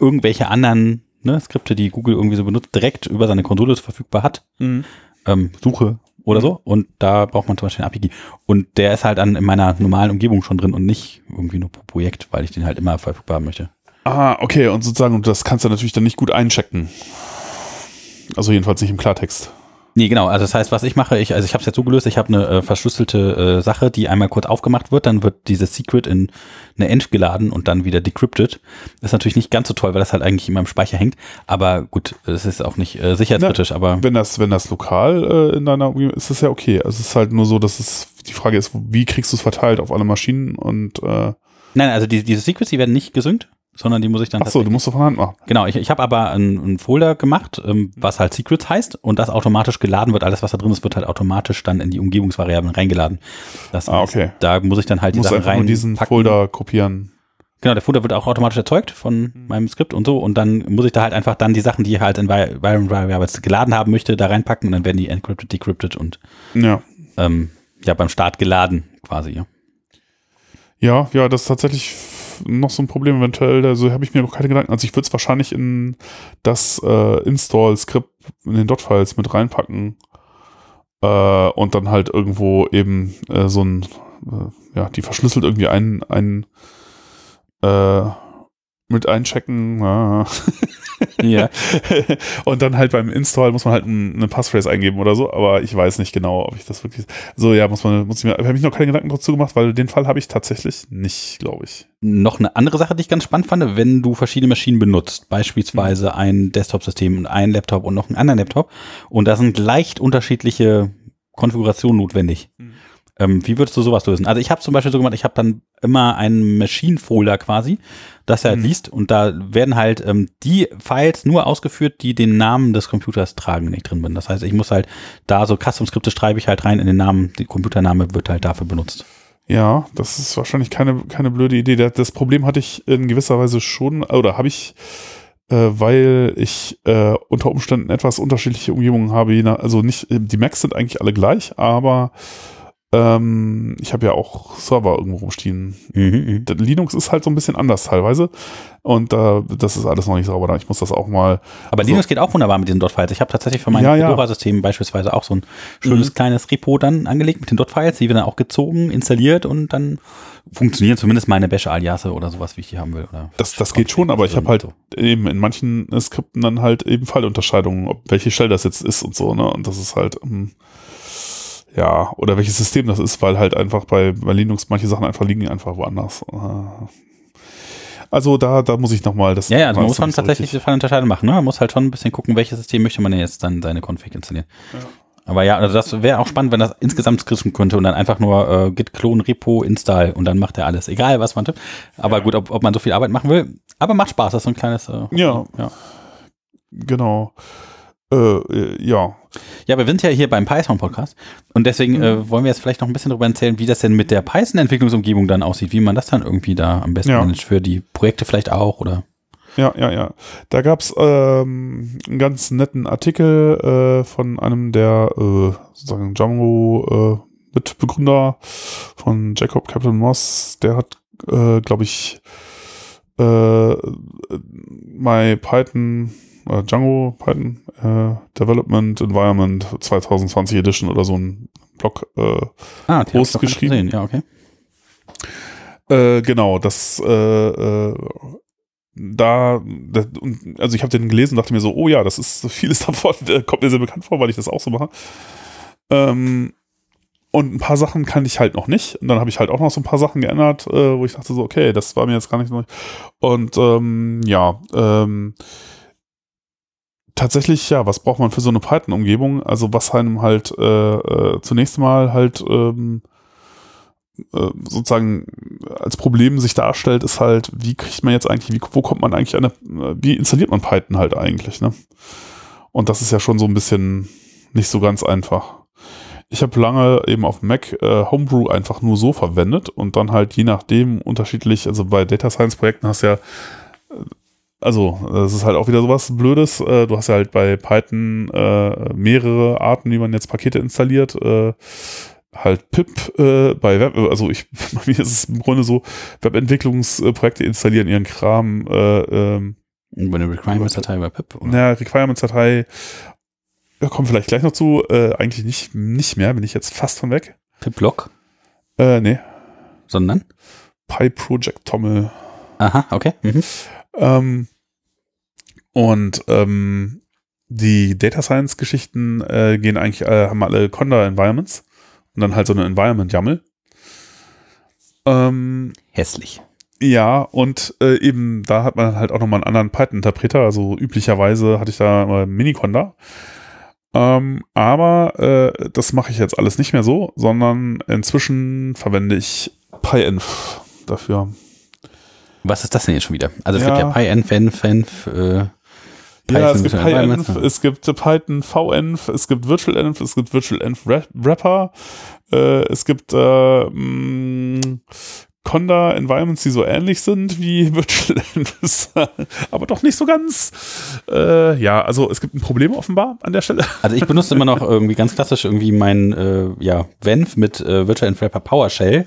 irgendwelche anderen ne, Skripte, die Google irgendwie so benutzt, direkt über seine Konsole verfügbar hat. Mhm. Ähm, Suche oder so. Und da braucht man zum Beispiel einen API. Und der ist halt dann in meiner normalen Umgebung schon drin und nicht irgendwie nur pro Projekt, weil ich den halt immer verfügbar haben möchte. Ah, okay, und sozusagen, das kannst du natürlich dann nicht gut einchecken. Also jedenfalls nicht im Klartext. Nee, genau. Also das heißt, was ich mache, ich, also ich habe es jetzt so gelöst, ich habe eine äh, verschlüsselte äh, Sache, die einmal kurz aufgemacht wird, dann wird dieses Secret in eine End geladen und dann wieder decrypted. Das ist natürlich nicht ganz so toll, weil das halt eigentlich immer im Speicher hängt. Aber gut, es ist auch nicht äh, sicherheitskritisch, aber Wenn das, wenn das lokal äh, in deiner Umgebung ist, ist das ja okay. Also es ist halt nur so, dass es die Frage ist, wie kriegst du es verteilt auf alle Maschinen und äh, nein, also die, diese Secrets, die werden nicht gesynkt, sondern die muss ich dann ach so, du musst du von Hand machen. Genau, ich, ich habe aber einen, Folder gemacht, ähm, was halt Secrets heißt und das automatisch geladen wird. Alles, was da drin ist, wird halt automatisch dann in die Umgebungsvariablen reingeladen. Das Ah, heißt, okay. Da muss ich dann halt die musst Sachen nur diesen reinpacken. Folder kopieren. Genau, der Folder wird auch automatisch erzeugt von meinem Skript und so und dann muss ich da halt einfach dann die Sachen, die ich halt in Viral Variables geladen haben möchte, da reinpacken und dann werden die encrypted, decrypted und Ja. ähm, ja beim Start geladen quasi. Ja. Ja, ja, das ist tatsächlich noch so ein Problem eventuell. Also habe ich mir noch keine Gedanken. Also ich würde es wahrscheinlich in das äh, Install-Skript in den Dot-Files mit reinpacken äh, und dann halt irgendwo eben äh, so ein, äh, ja, die verschlüsselt irgendwie ein, ein äh, mit einchecken. Ja. ja. und dann halt beim Install muss man halt ein, eine Passphrase eingeben oder so, aber ich weiß nicht genau, ob ich das wirklich. So, ja, muss man, muss ich mir, habe ich noch keine Gedanken dazu gemacht, weil den Fall habe ich tatsächlich nicht, glaube ich. Noch eine andere Sache, die ich ganz spannend fand, wenn du verschiedene Maschinen benutzt, beispielsweise ein Desktop-System und ein Laptop und noch einen anderen Laptop und da sind leicht unterschiedliche Konfigurationen notwendig. Mhm. Ähm, wie würdest du sowas lösen? Also ich habe zum Beispiel so gemacht, ich habe dann immer einen Machine-Folder quasi, das er halt Mhm. liest und da werden halt ähm, die Files nur ausgeführt, die den Namen des Computers tragen, wenn ich drin bin. Das heißt, ich muss halt da so Custom-Skripte schreibe ich halt rein in den Namen, der Computername wird halt dafür benutzt. Ja, das ist wahrscheinlich keine, keine blöde Idee. Das- Problem hatte ich in gewisser Weise schon, oder habe ich, äh, weil ich äh, unter Umständen etwas unterschiedliche Umgebungen habe. Also nicht, die Macs sind eigentlich alle gleich, aber Ähm, ich habe ja auch Server irgendwo rumstehen. Mhm, Der Linux ist halt so ein bisschen anders teilweise. Und äh, das ist alles noch nicht sauber da. Ich muss das auch mal. Aber Also- Linux geht auch wunderbar mit diesen Dot-Files. Ich habe tatsächlich für mein Ja, ja. Fedora-System beispielsweise auch so ein schönes Mhm. kleines Repo dann angelegt mit den Dot-Files, die wir dann auch gezogen, installiert und dann funktionieren zumindest meine Bash-Aliasse oder sowas, wie ich die haben will. Oder Das, das geht schon, aber ich habe halt eben in manchen Skripten dann halt eben Fallunterscheidungen, ob welche Shell das jetzt ist und so, ne? Und das ist halt, ähm, ja, oder welches System das ist, weil halt einfach bei, bei Linux manche Sachen einfach liegen einfach woanders. Äh, Also da, da muss ich nochmal das. Ja, ja, also man muss man so tatsächlich richtig. diese Fallunterscheidung machen. Ne? Man muss halt schon ein bisschen gucken, welches System möchte man denn jetzt dann seine Config installieren. Aber ja, also das wäre auch spannend, wenn das insgesamt skripten könnte und dann einfach nur äh, git clone repo install und dann macht er alles, egal was man tippt. Aber gut, ob, ob man so viel Arbeit machen will, aber macht Spaß, das ist so ein kleines. Äh, Ja. ja. Genau. Äh, äh, ja. Wir sind ja hier beim Python-Podcast und deswegen äh, wollen wir jetzt vielleicht noch ein bisschen darüber erzählen, wie das denn mit der Python-Entwicklungsumgebung dann aussieht, wie man das dann irgendwie da am besten Ja. managt für die Projekte vielleicht auch oder. Ja, ja, ja. Da gab's ähm, einen ganz netten Artikel äh, von einem der äh, sozusagen Django äh, Mitbegründer von Jacob Captain Moss. Der hat, äh, glaube ich, äh, My Python äh, Django Python äh, Development Environment 2020 Edition oder so ein Blog äh, Ah, Post geschrieben. gesehen. Ja, okay. Äh, genau, das äh, äh, da, da und- also ich habe den gelesen und dachte mir so, oh ja, das ist so vieles davon, äh, kommt mir sehr bekannt vor, weil ich das auch so mache. Ähm, und ein paar Sachen kann ich halt noch nicht. Und dann habe ich halt auch noch so ein paar Sachen geändert, äh, wo ich dachte so, okay, das war mir jetzt gar nicht neu. Und ähm, ja, ähm, tatsächlich, ja, was braucht man für so eine Python-Umgebung? Also was einem halt äh, äh, zunächst mal halt ähm, äh, sozusagen als Problem sich darstellt, ist halt, wie kriegt man jetzt eigentlich, wie, wo kommt man eigentlich an eine, wie installiert man Python halt eigentlich, ne? Und das ist ja schon so ein bisschen nicht so ganz einfach. Ich habe lange eben auf Mac äh, Homebrew einfach nur so verwendet und dann halt je nachdem unterschiedlich, also bei Data Science Projekten hast du ja, äh, also das ist halt auch wieder sowas Blödes, äh, du hast ja halt bei Python äh, mehrere Arten, wie man jetzt Pakete installiert, äh, halt pip äh, bei Web, also ich, bei mir ist es im Grunde so, Webentwicklungsprojekte installieren ihren Kram, äh, ähm, Über eine Requirements-Datei bei Pip. Oder? na, Requirements-Datei, ja, kommen vielleicht gleich noch zu, äh, eigentlich nicht, nicht mehr, bin ich jetzt fast von weg. Pip-Log, Äh, nee, sondern? PyProject Tommel. Aha, okay. Mhm. Ähm, und ähm, die Data Science Geschichten äh, gehen eigentlich, äh, haben alle Conda Environments und dann halt so eine Environment YAML. Ähm, Hässlich. ja, und äh, eben da hat man halt auch nochmal einen anderen Python-Interpreter. Also üblicherweise hatte ich da immer Miniconda. Ähm, aber äh, das mache ich jetzt alles nicht mehr so, sondern inzwischen verwende ich PyEnv dafür. Was ist das denn jetzt schon wieder? Also es Ja. gibt ja PyEnv, Env, Env, äh, Ja, es Python gibt. PyEnv, es gibt Python VEnv, es gibt VirtualEnv, es gibt VirtualEnv Wra- Wrapper, äh, es gibt äh, mh, Conda Environments, die so ähnlich sind wie VirtualEnv, aber doch nicht so ganz. Äh, ja, also es gibt ein Problem offenbar an der Stelle. Also ich benutze immer noch irgendwie ganz klassisch irgendwie mein äh, ja, Venv mit äh, Virtual Env Wrapper PowerShell.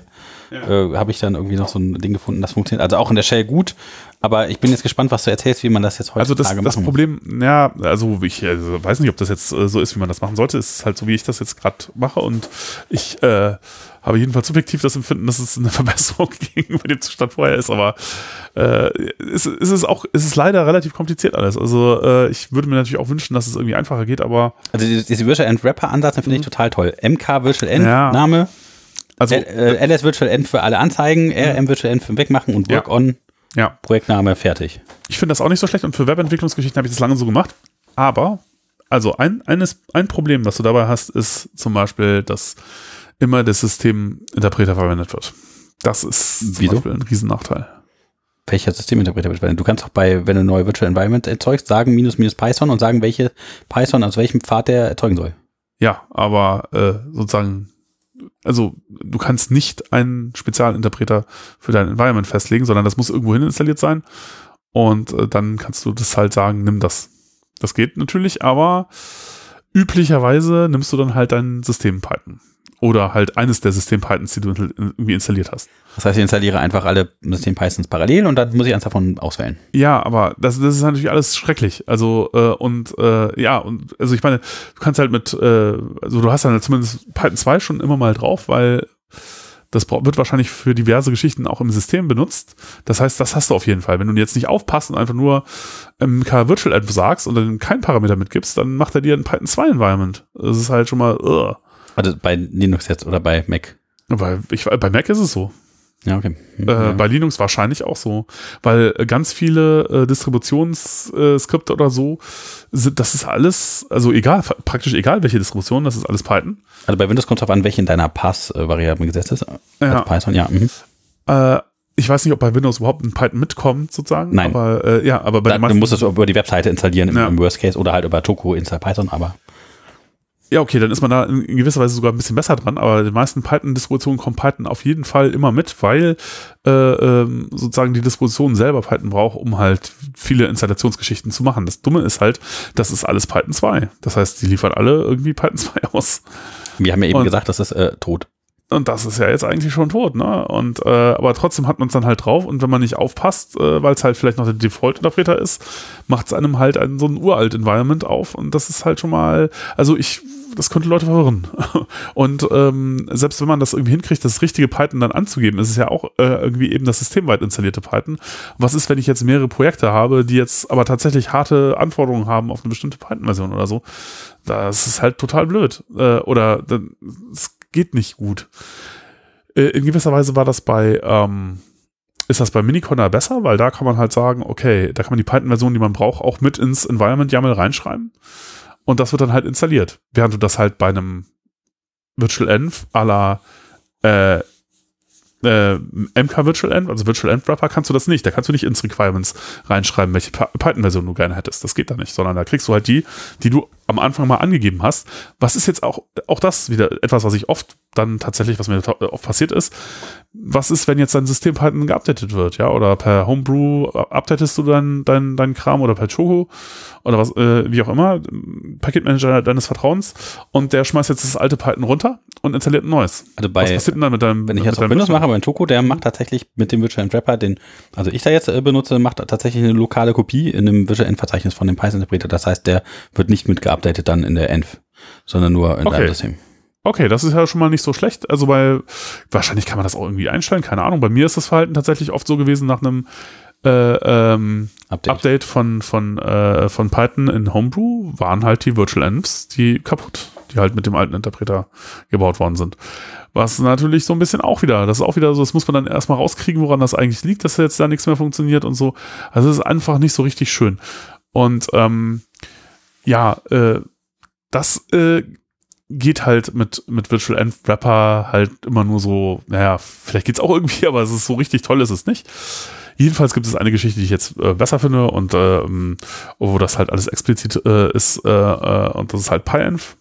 Äh, Habe ich dann irgendwie noch so ein Ding gefunden, das funktioniert. Also auch in der Shell gut. Aber ich bin jetzt gespannt, was du erzählst, wie man das jetzt Also heutzutage das, das machen muss. Problem, ja, also ich also weiß nicht, ob das jetzt äh, so ist, wie man das machen sollte. Es ist halt so, wie ich das jetzt gerade mache und ich äh, habe jedenfalls subjektiv das Empfinden, dass es eine Verbesserung gegenüber dem Zustand vorher ist, aber äh, es, es ist auch, es ist leider relativ kompliziert alles. Also äh, ich würde mir natürlich auch wünschen, dass es irgendwie einfacher geht, aber Also diese, Virtual Env Wrapper Ansatz den finde ich total toll. MK Virtual Ja. Name, also L, äh, LS Virtual Env für alle Anzeigen, RM Virtual Env für Wegmachen und Ja. Work On ja, Projektname fertig. ich finde das auch nicht so schlecht und für Webentwicklungsgeschichten habe ich das lange so gemacht. Aber, also ein, eines, ein Problem, was du dabei hast, ist zum Beispiel, dass immer der Systeminterpreter verwendet wird. Das ist zum Wieso? Beispiel ein Riesennachteil. Welcher Systeminterpreter wird verwendet? Du kannst auch bei, wenn du neue Virtual Environment erzeugst, sagen minus minus Python und sagen, welche Python aus welchem Pfad der erzeugen soll. Ja, aber äh, sozusagen, also du kannst nicht einen Spezialinterpreter für dein Environment festlegen, sondern das muss irgendwo hin installiert sein. Und äh, dann kannst du das halt sagen, nimm das. Das geht natürlich, aber üblicherweise nimmst du dann halt dein System Python. Oder halt eines der System-Pythons, die du irgendwie installiert hast. Das heißt, ich installiere einfach alle System-Pythons parallel und dann muss ich eins davon auswählen. Ja, aber das, das ist natürlich alles schrecklich. Also äh, und äh, ja, und also ich meine, du kannst halt mit, äh, also du hast dann halt zumindest Python 2 schon immer mal drauf, weil das wird wahrscheinlich für diverse Geschichten auch im System benutzt. Das heißt, das hast du auf jeden Fall. Wenn du jetzt nicht aufpasst und einfach nur MK Virtual App sagst und dann keinen Parameter mitgibst, dann macht er dir ein Python 2 Environment. Das ist halt schon mal, uh. Also bei Linux jetzt oder bei Mac? Bei, ich, bei Mac ist es so. Ja, okay. Hm, äh, ja. Bei Linux wahrscheinlich auch so, weil äh, ganz viele äh, Distributionsskripte oder so sind, das ist alles, also egal, praktisch egal welche Distribution, das ist alles Python. Also bei Windows kommt es darauf an, welche in deiner Pass-Variable gesetzt ist. Ja. Python, ja. Mhm. Äh, ich weiß nicht, ob bei Windows überhaupt ein Python mitkommt, sozusagen. Nein. Aber äh, ja, aber bei da, Du musst es über die Webseite installieren im, ja. im Worst Case oder halt über Toko Install Python, aber ja, okay, dann ist man da in gewisser Weise sogar ein bisschen besser dran, aber die meisten Python-Distributionen kommt Python auf jeden Fall immer mit, weil äh, ähm, sozusagen die Distribution selber Python braucht, um halt viele Installationsgeschichten zu machen. Das Dumme ist halt, das ist alles Python 2. Das heißt, die liefern alle irgendwie Python 2 aus. Wir haben ja eben Und gesagt, das ist äh, tot. Und das ist ja jetzt eigentlich schon tot, ne? Und äh, aber trotzdem hat man es dann halt drauf und wenn man nicht aufpasst, äh, weil es halt vielleicht noch der Default-Interpreter ist, macht es einem halt ein, so ein uralt Environment auf und das ist halt schon mal, also ich das könnte Leute verwirren. Und ähm, selbst wenn man das irgendwie hinkriegt, das richtige Python dann anzugeben, ist es ja auch äh, irgendwie eben das systemweit installierte Python. Was ist, wenn ich jetzt mehrere Projekte habe, die jetzt aber tatsächlich harte Anforderungen haben auf eine bestimmte Python-Version oder so? Das ist halt total blöd. Äh, oder es geht nicht gut. Äh, in gewisser Weise war das bei ähm, ist das bei Miniconda besser, weil da kann man halt sagen, okay, da kann man die Python-Version, die man braucht, auch mit ins Environment-YAML reinschreiben und das wird dann halt installiert. Während du das halt bei einem Virtual Env à la äh, äh, MK Virtual Env, also Virtual Env Wrapper, kannst du das nicht. Da kannst du nicht ins Requirements reinschreiben, welche Python-Version du gerne hättest. Das geht da nicht, sondern da kriegst du halt die, die du am Anfang mal angegeben hast. Was ist jetzt auch, auch das wieder etwas, was ich oft dann tatsächlich, was mir oft passiert ist. Was ist, wenn jetzt dein System Python geupdatet wird, ja? Oder per Homebrew updatest du dein, dein, dein Kram oder per Choco oder was, äh, wie auch immer, Paketmanager deines Vertrauens und der schmeißt jetzt das alte Python runter und installiert ein neues. Also bei, was passiert denn dann mit deinem Wenn ich jetzt auf Windows mache, mein Choco, der macht tatsächlich mit dem Virtual Wrapper den, also ich da jetzt äh, benutze, macht tatsächlich eine lokale Kopie in einem Virtual End Verzeichnis von dem Python-Interpreter. Das heißt, der wird nicht mit geupdatet dann in der Env, sondern nur in okay. deinem System. Okay, das ist ja schon mal nicht so schlecht. Also bei, wahrscheinlich kann man das auch irgendwie einstellen, keine Ahnung. Bei mir ist das Verhalten tatsächlich oft so gewesen nach einem äh, ähm, Update. Update, von, von, äh, von Python in Homebrew waren halt die Virtual Envs, die kaputt, die halt mit dem alten Interpreter gebaut worden sind. Was natürlich so ein bisschen auch wieder, das ist auch wieder so, das muss man dann erstmal rauskriegen, woran das eigentlich liegt, dass jetzt da nichts mehr funktioniert und so. Also es ist einfach nicht so richtig schön. Und ähm, ja, äh, das äh, geht halt mit, mit Virtual End Wrapper halt immer nur so, naja, vielleicht geht's auch irgendwie, aber es ist so richtig toll, ist es nicht. Jedenfalls gibt es eine Geschichte, die ich jetzt äh, besser finde und ähm, wo das halt alles explizit äh, ist äh, äh und das ist halt PyEnv.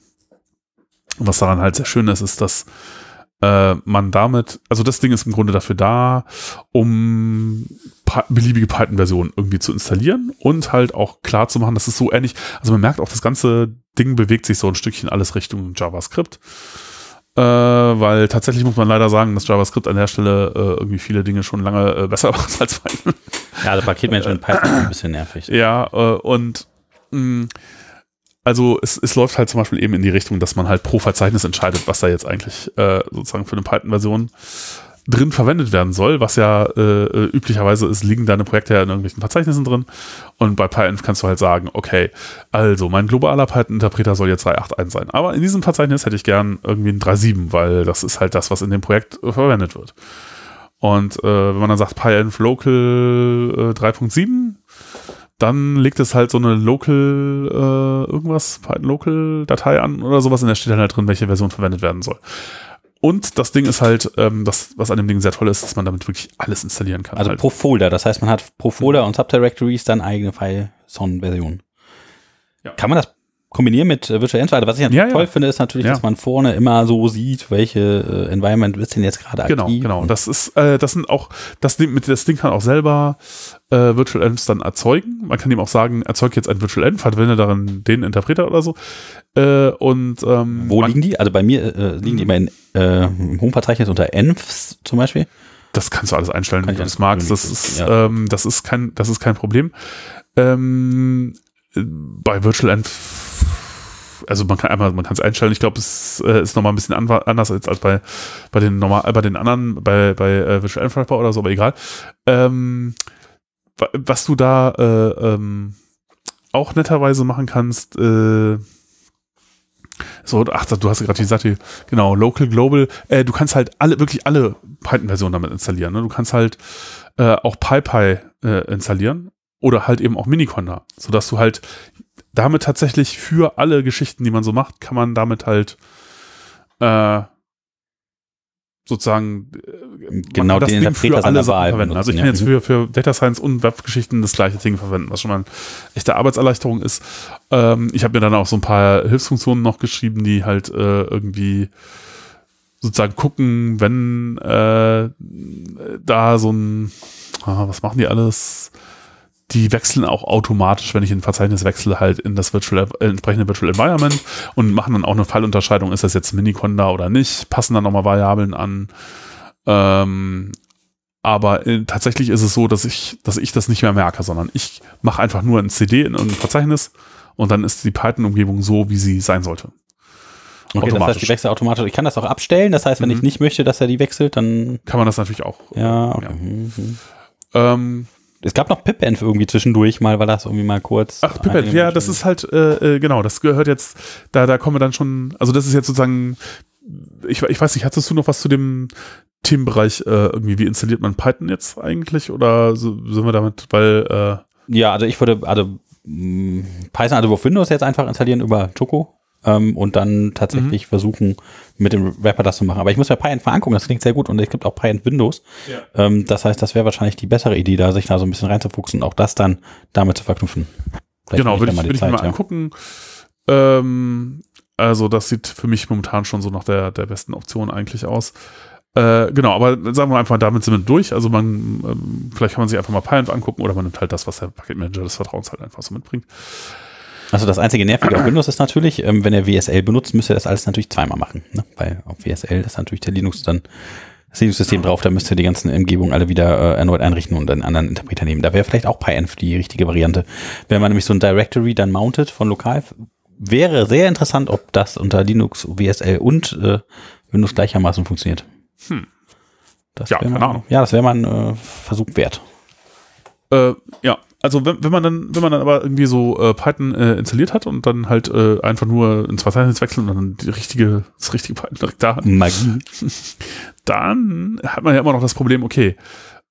Was daran halt sehr schön ist, ist, dass äh, man damit, also das Ding ist im Grunde dafür da, um beliebige Python-Versionen irgendwie zu installieren und halt auch klar zu machen, dass es so ähnlich, also man merkt auch, das ganze Ding bewegt sich so ein Stückchen alles Richtung JavaScript. Äh, weil tatsächlich muss man leider sagen, dass JavaScript an der Stelle äh, irgendwie viele Dinge schon lange äh, besser macht als Python. Ja, also Paketmanagement Python ist ein bisschen nervig. Ja, äh, und mh, mm, also es, es läuft halt zum Beispiel eben in die Richtung, dass man halt pro Verzeichnis entscheidet, was da jetzt eigentlich äh, sozusagen für eine Python-Version drin verwendet werden soll, was ja äh, äh, üblicherweise ist, liegen deine Projekte ja in irgendwelchen Verzeichnissen drin. Und bei PyEnv kannst du halt sagen, okay, also mein globaler Python-Interpreter soll jetzt 3.8.1 sein. Aber in diesem Verzeichnis hätte ich gern irgendwie ein 3.7, weil das ist halt das, was in dem Projekt äh, verwendet wird. Und äh, wenn man dann sagt PyEnv Local äh, 3.7, dann legt es halt so eine Local äh, irgendwas, Python Local Datei an oder sowas und da steht dann halt drin, welche Version verwendet werden soll. Und das Ding ist halt, ähm, das, was an dem Ding sehr toll ist, dass man damit wirklich alles installieren kann. Also halt. pro Folder, das heißt, man hat pro Folder mhm. und Subdirectories dann eigene File-Son-Version. Ja. Kann man das kombinieren mit äh, Virtual Environment. Was ich natürlich Ja, ja. toll finde, ist natürlich, Ja. dass man vorne immer so sieht, welche äh, Environment ist denn jetzt gerade Genau, aktiv. genau. Das ist, äh, das sind auch, das das Ding kann auch selber äh, Virtual Envs dann erzeugen. Man kann ihm auch sagen, erzeug jetzt ein Virtual Env, verwende darin den Interpreter oder so. Äh, und ähm, Wo liegen die? Also bei mir äh, liegen die immer in, im Home-Verzeichnis unter Envs zum Beispiel. das kannst du alles einstellen, Kann wie du das magst. Das ist, ja. ähm, das ist kein, das ist kein Problem. Ähm, äh, bei Virtual Env also man kann einmal, man kann es einstellen. Ich glaube, es äh, ist nochmal ein bisschen anders als, als bei, bei den normal, äh, bei den anderen, bei, bei äh, Virtual Env oder so, aber egal. Ähm, wa- was du da äh, ähm, auch netterweise machen kannst, äh, so, ach, du hast gerade die Seite, genau, Local, Global, äh, du kannst halt alle, wirklich alle Python-Versionen damit installieren. Ne? Du kannst halt äh, auch PyPy äh, installieren oder halt eben auch Miniconda, sodass du halt damit tatsächlich für alle Geschichten, die man so macht, kann man damit halt äh, sozusagen äh, Genau, das den Ding für alle Sachen verwenden. Also ich kann benutzen, jetzt für, für Data Science und Webgeschichten das gleiche Ding verwenden, was schon mal eine echte Arbeitserleichterung ist. Ähm, ich habe mir dann auch so ein paar Hilfsfunktionen noch geschrieben, die halt äh, irgendwie sozusagen gucken, wenn äh, da so ein, ah, was machen die alles? Die wechseln auch automatisch, wenn ich ein Verzeichnis wechsle, halt in das Virtual, äh, entsprechende Virtual Environment und machen dann auch eine Fallunterscheidung, ist das jetzt Miniconda oder nicht, passen dann nochmal Variablen an. Ähm, aber äh, tatsächlich ist es so, dass ich, dass ich das nicht mehr merke, sondern ich mache einfach nur ein CD in irgendein Verzeichnis und dann ist die Python-Umgebung so, wie sie sein sollte. Okay, das heißt, automatisch. die wechselt automatisch. Ich kann das auch abstellen. Das heißt, wenn Mhm. ich nicht möchte, dass er die wechselt, dann Kann man das natürlich auch. ja. Okay. Mhm. Ähm, Es gab noch pipenv irgendwie zwischendurch mal, weil das irgendwie mal kurz. Ach, Pipette, ja, das ist halt, äh, äh, genau, das gehört jetzt, da, da kommen wir dann schon, also das ist jetzt sozusagen, ich, ich weiß nicht, hattest du noch was zu dem Themenbereich, äh, irgendwie, wie installiert man Python jetzt eigentlich, oder so, sind wir damit, weil, äh, Ja, also ich würde, also mh, Python, also auf Windows jetzt einfach installieren über Choco ähm, und dann tatsächlich versuchen, mit dem Wrapper das zu machen. Aber ich muss mir Python mal angucken, das klingt sehr gut und es gibt auch Python Windows. Ja. Ähm, das heißt, das wäre wahrscheinlich die bessere Idee, da sich da so ein bisschen reinzufuchsen und auch das dann damit zu verknüpfen. Vielleicht genau, würde ich, würd ich mir mal ja. angucken. Ähm, also das sieht für mich momentan schon so nach der, der besten Option eigentlich aus. Äh, genau, aber sagen wir einfach, damit sind wir durch. Also man, ähm, vielleicht kann man sich einfach mal Python angucken oder man nimmt halt das, was der Paketmanager des Vertrauens halt einfach so mitbringt. Also das einzige Nervige auf Windows ist natürlich, ähm, wenn er WSL benutzt, müsst ihr das alles natürlich zweimal machen. Ne? Weil auf WSL ist natürlich der Linux dann das Linux-System drauf, da müsst ihr die ganzen Umgebungen alle wieder äh, erneut einrichten und einen anderen Interpreter nehmen. Da wäre vielleicht auch PyEnv die richtige Variante. Wenn man nämlich so ein Directory dann mountet von lokal, wäre sehr interessant, ob das unter Linux, WSL und äh, Windows gleichermaßen funktioniert. Hm. Das Ja, keine Ahnung. Ja, das wäre mal ein äh, Versuch wert. Äh, ja, also wenn, wenn man dann, wenn man dann aber irgendwie so äh, Python äh, installiert hat und dann halt äh, einfach nur ins Verzeichnis wechseln und dann die richtige, das richtige Python direkt da hat, Magie. dann hat man ja immer noch das Problem, okay,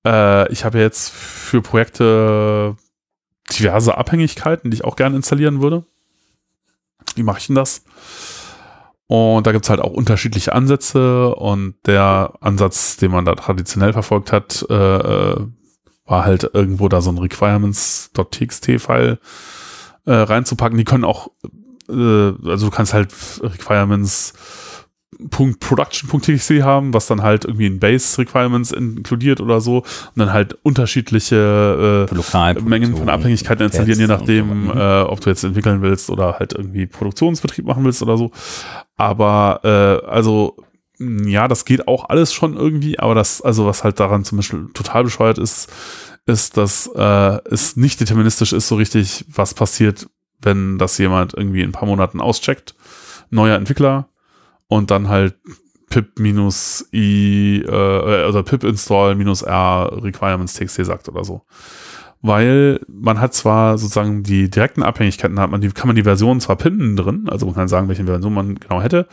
äh, ich habe jetzt für Projekte diverse Abhängigkeiten, die ich auch gerne installieren würde. Wie mache ich denn das? Und da gibt's halt auch unterschiedliche Ansätze und der Ansatz, den man da traditionell verfolgt hat, äh, äh, war halt irgendwo da so ein requirements.txt-File äh, reinzupacken. Die können auch, äh, also du kannst halt Requirements .production.txt haben, was dann halt irgendwie in Base Requirements inkludiert oder so und dann halt unterschiedliche äh, Mengen von Abhängigkeiten installieren, je nachdem, so. Mhm. äh, ob du jetzt entwickeln willst oder halt irgendwie Produktionsbetrieb machen willst oder so. Aber äh, also ja, das geht auch alles schon irgendwie, aber das, also was halt daran zum Beispiel total bescheuert ist, ist, dass äh, es nicht deterministisch ist so richtig, was passiert, wenn das jemand irgendwie in ein paar Monaten auscheckt. Neuer Entwickler und dann halt pip minus i äh, oder pip install minus r requirements txt sagt oder so. Weil man hat zwar sozusagen die direkten Abhängigkeiten, hat man die, kann man die Version zwar pinnen drin, also man kann sagen, welche Version man genau hätte,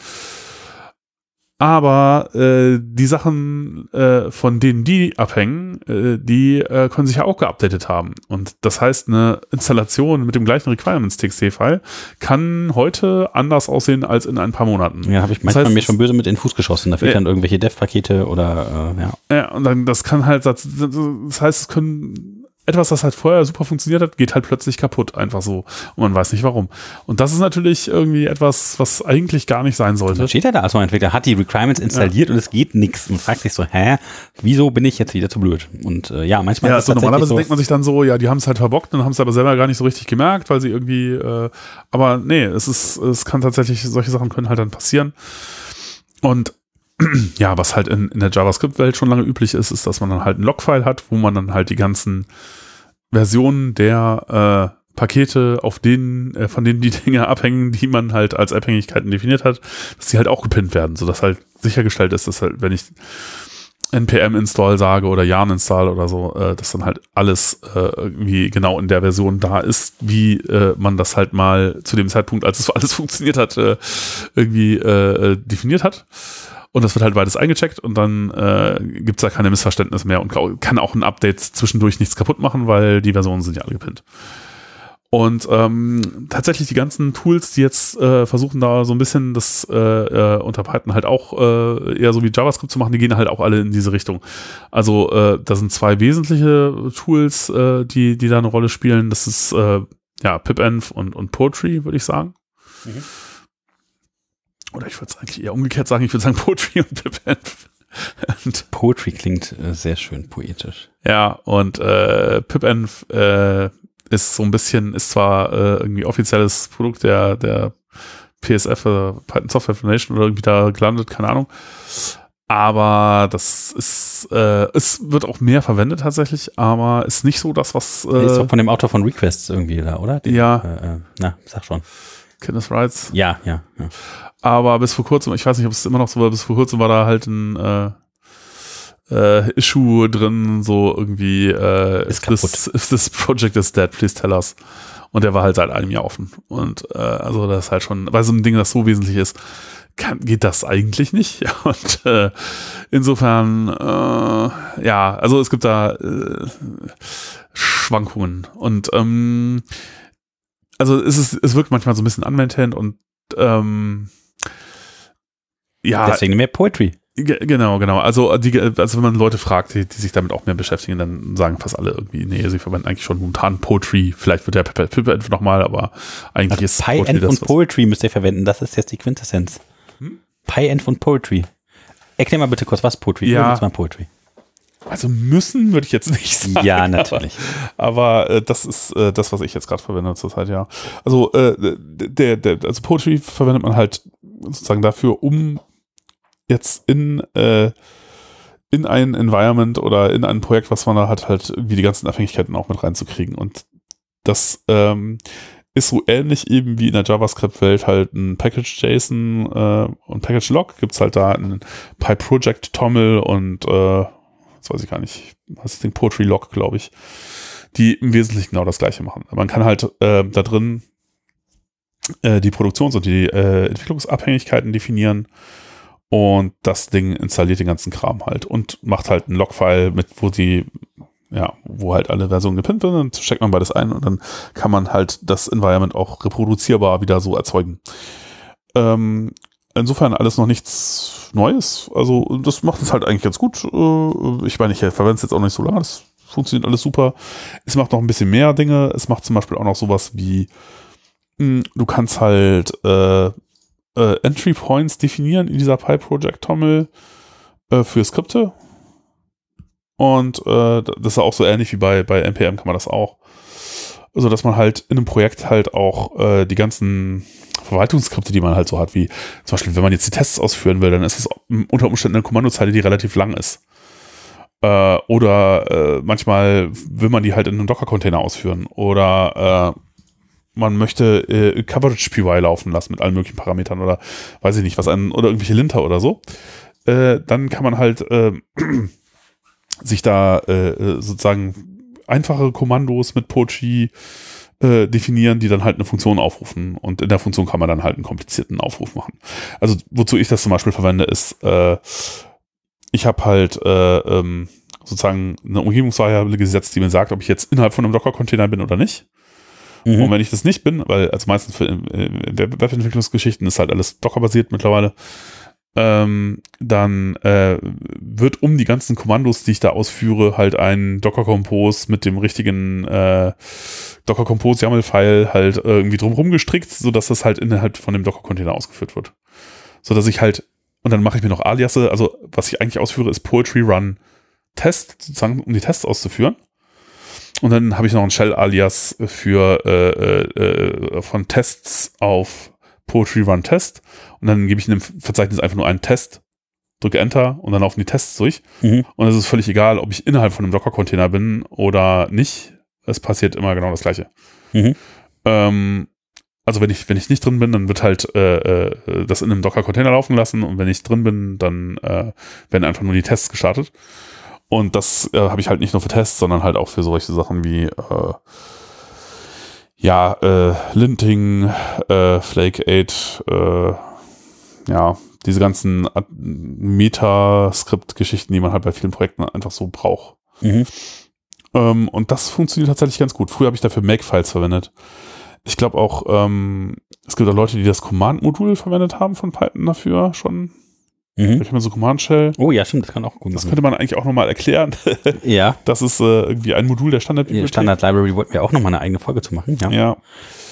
aber äh, die Sachen, äh, von denen die abhängen, äh, die äh, können sich ja auch geupdatet haben. Und das heißt, eine Installation mit dem gleichen Requirements-TXT-File kann heute anders aussehen als in ein paar Monaten. Ja, habe ich Das manchmal heißt, mir schon böse mit in den Fuß geschossen. Da fehlt Ja. dann irgendwelche Dev-Pakete oder äh, ja. Ja, und dann, das kann halt, das, das heißt, es können etwas, das halt vorher super funktioniert hat, geht halt plötzlich kaputt, einfach so. Und man weiß nicht warum. Und das ist natürlich irgendwie etwas, was eigentlich gar nicht sein sollte. Dann steht er da als Entwickler, hat die Requirements installiert ja. und es geht nichts und fragt sich so, hä, wieso bin ich jetzt wieder zu blöd? Und äh, ja, manchmal ja, ist es also normalerweise so, denkt man sich dann so, ja, die haben es halt verbockt und haben es aber selber gar nicht so richtig gemerkt, weil sie irgendwie, äh, aber nee, es ist, es kann tatsächlich, solche Sachen können halt dann passieren. Und ja, was halt in, in der JavaScript-Welt schon lange üblich ist, ist, dass man dann halt ein Logfile hat, wo man dann halt die ganzen Versionen der äh, Pakete, auf denen, äh, von denen die Dinge abhängen, die man halt als Abhängigkeiten definiert hat, dass die halt auch gepinnt werden, sodass halt sichergestellt ist, dass halt, wenn ich npm install sage oder yarn install oder so, äh, dass dann halt alles äh, irgendwie genau in der Version da ist, wie äh, man das halt mal zu dem Zeitpunkt, als es alles funktioniert hat, äh, irgendwie äh, definiert hat. Und das wird halt beides eingecheckt und dann äh, gibt es da keine Missverständnisse mehr und kann auch ein Update zwischendurch nichts kaputt machen, weil die Versionen sind ja alle gepinnt. Und ähm, tatsächlich die ganzen Tools, die jetzt äh, versuchen da so ein bisschen das äh, äh, unter Python halt auch äh, eher so wie JavaScript zu machen, die gehen halt auch alle in diese Richtung. Also äh, da sind zwei wesentliche Tools, äh, die die da eine Rolle spielen. Das ist äh, ja pipenv und und Poetry, würde ich sagen. Mhm. Oder ich würde es eigentlich eher umgekehrt sagen. Ich würde sagen Poetry und pipenv. und Poetry klingt äh, sehr schön poetisch. Ja, und äh, pipenv äh, ist so ein bisschen, ist zwar äh, irgendwie offizielles Produkt der, der PSF, äh, Python Software Foundation oder irgendwie da gelandet, keine Ahnung. Aber das ist, äh, es wird auch mehr verwendet tatsächlich, aber ist nicht so das, was. Äh, ist doch von dem Autor von Requests irgendwie da, oder? Den, ja. Äh, äh, na, sag schon. Kindness Rights. Ja, ja, ja. Aber bis vor kurzem, ich weiß nicht, ob es immer noch so war, bis vor kurzem war da halt ein, äh, äh, Issue drin, so irgendwie äh, ist. This, if this project is dead, please tell us. Und der war halt seit einem Jahr offen. Und äh, also das ist halt schon, weil so ein Ding, das so wesentlich ist, kann, geht das eigentlich nicht. Und äh, insofern, äh, ja, also es gibt da äh, Schwankungen. Und ähm, also es ist, es wirkt manchmal so ein bisschen unmaintained und ähm, ja. Deswegen mehr Poetry. Genau, genau. Also, die, also wenn man Leute fragt, die, die, sich damit auch mehr beschäftigen, dann sagen fast alle irgendwie, nee, sie verwenden eigentlich schon momentan Poetry. Vielleicht wird der Pip nochmal, aber eigentlich also ist PyEnv und Poetry müsst ihr verwenden. Das ist jetzt die Quintessenz. Hm? PyEnv und Poetry. Erklär mal bitte kurz, was Poetry? Ja. Mal Poetry. Also müssen würde ich jetzt nicht sagen. Ja, natürlich. Aber, aber äh, das ist äh, das, was ich jetzt gerade verwende zurzeit, ja. Also äh, der, der, also Poetry verwendet man halt sozusagen dafür, um jetzt in, äh, in ein Environment oder in ein Projekt, was man da hat, halt irgendwie die ganzen Abhängigkeiten auch mit reinzukriegen. Und das ähm, ist so ähnlich eben wie in der JavaScript-Welt halt ein Package-JSON äh, und Package-Log. Gibt es halt da ein PyProject-Tommel und äh, das weiß ich gar nicht, was ist den Poetry-Log, glaube ich, die im Wesentlichen genau das gleiche machen. Man kann halt äh, da drin äh, die Produktions- und die äh, Entwicklungsabhängigkeiten definieren und das Ding installiert den ganzen Kram halt und macht halt ein Logfile mit, wo die, ja, wo halt alle Versionen gepinnt werden, dann steckt man beides ein und dann kann man halt das Environment auch reproduzierbar wieder so erzeugen. Ähm, insofern alles noch nichts Neues. Also das macht es halt eigentlich ganz gut. Äh, ich meine, ich verwende es jetzt auch nicht so lange. Das funktioniert alles super. Es macht noch ein bisschen mehr Dinge. Es macht zum Beispiel auch noch sowas wie, hm, du kannst halt äh, äh, Entry Points definieren in dieser PyProject-Tommel äh, für Skripte. Und äh, das ist auch so ähnlich wie bei, bei NPM kann man das auch. Also, dass man halt in einem Projekt halt auch äh, die ganzen Verwaltungsskripte, die man halt so hat, wie zum Beispiel, wenn man jetzt die Tests ausführen will, dann ist es unter Umständen eine Kommandozeile, die relativ lang ist. Äh, oder äh, manchmal will man die halt in einem Docker-Container ausführen. Oder äh, man möchte äh, Coverage PY laufen lassen mit allen möglichen Parametern oder weiß ich nicht, was an, oder irgendwelche Linter oder so, äh, dann kann man halt äh, sich da äh, sozusagen einfache Kommandos mit Pochi äh, definieren, die dann halt eine Funktion aufrufen. Und in der Funktion kann man dann halt einen komplizierten Aufruf machen. Also wozu ich das zum Beispiel verwende, ist, äh, ich habe halt äh, ähm, sozusagen eine Umgebungsvariable gesetzt, die mir sagt, ob ich jetzt innerhalb von einem Docker-Container bin oder nicht. Mhm. Und wenn ich das nicht bin, weil also meistens für äh, Webentwicklungsgeschichten ist halt alles Docker-basiert mittlerweile, ähm, dann äh, wird um die ganzen Kommandos, die ich da ausführe, halt ein Docker Compose mit dem richtigen äh, Docker Compose YAML-File halt irgendwie drumherum gestrickt, sodass das halt innerhalb von dem Docker-Container ausgeführt wird. So dass ich halt, und dann mache ich mir noch Aliasse, also was ich eigentlich ausführe, ist Poetry Run Test, sozusagen, um die Tests auszuführen. Und dann habe ich noch ein Shell-Alias für äh, äh, äh, von Tests auf Poetry Run Test und dann gebe ich in dem Verzeichnis einfach nur einen Test, drücke Enter und dann laufen die Tests durch. Mhm. Und es ist völlig egal, ob ich innerhalb von einem Docker-Container bin oder nicht. Es passiert immer genau das Gleiche. Mhm. Ähm, also wenn ich, wenn ich nicht drin bin, dann wird halt äh, äh, das in einem Docker-Container laufen lassen und wenn ich drin bin, dann äh, werden einfach nur die Tests gestartet. Und das äh, habe ich halt nicht nur für Tests, sondern halt auch für solche Sachen wie äh, ja, äh, Linting, äh, Flake 8, äh, ja, diese ganzen Meta-Skript-Geschichten, die man halt bei vielen Projekten einfach so braucht. Mhm. Ähm, und das funktioniert tatsächlich ganz gut. Früher habe ich dafür Make-Files verwendet. Ich glaube auch, ähm, es gibt auch Leute, die das Command-Modul verwendet haben von Python dafür schon. Mhm. Ich habe so Command Shell. Oh ja, stimmt, das kann auch gut Das könnte man eigentlich auch nochmal erklären. ja. Das ist äh, irgendwie ein Modul der Standard. Die Standard Library wollten wir auch nochmal eine eigene Folge zu machen. Ja. ja.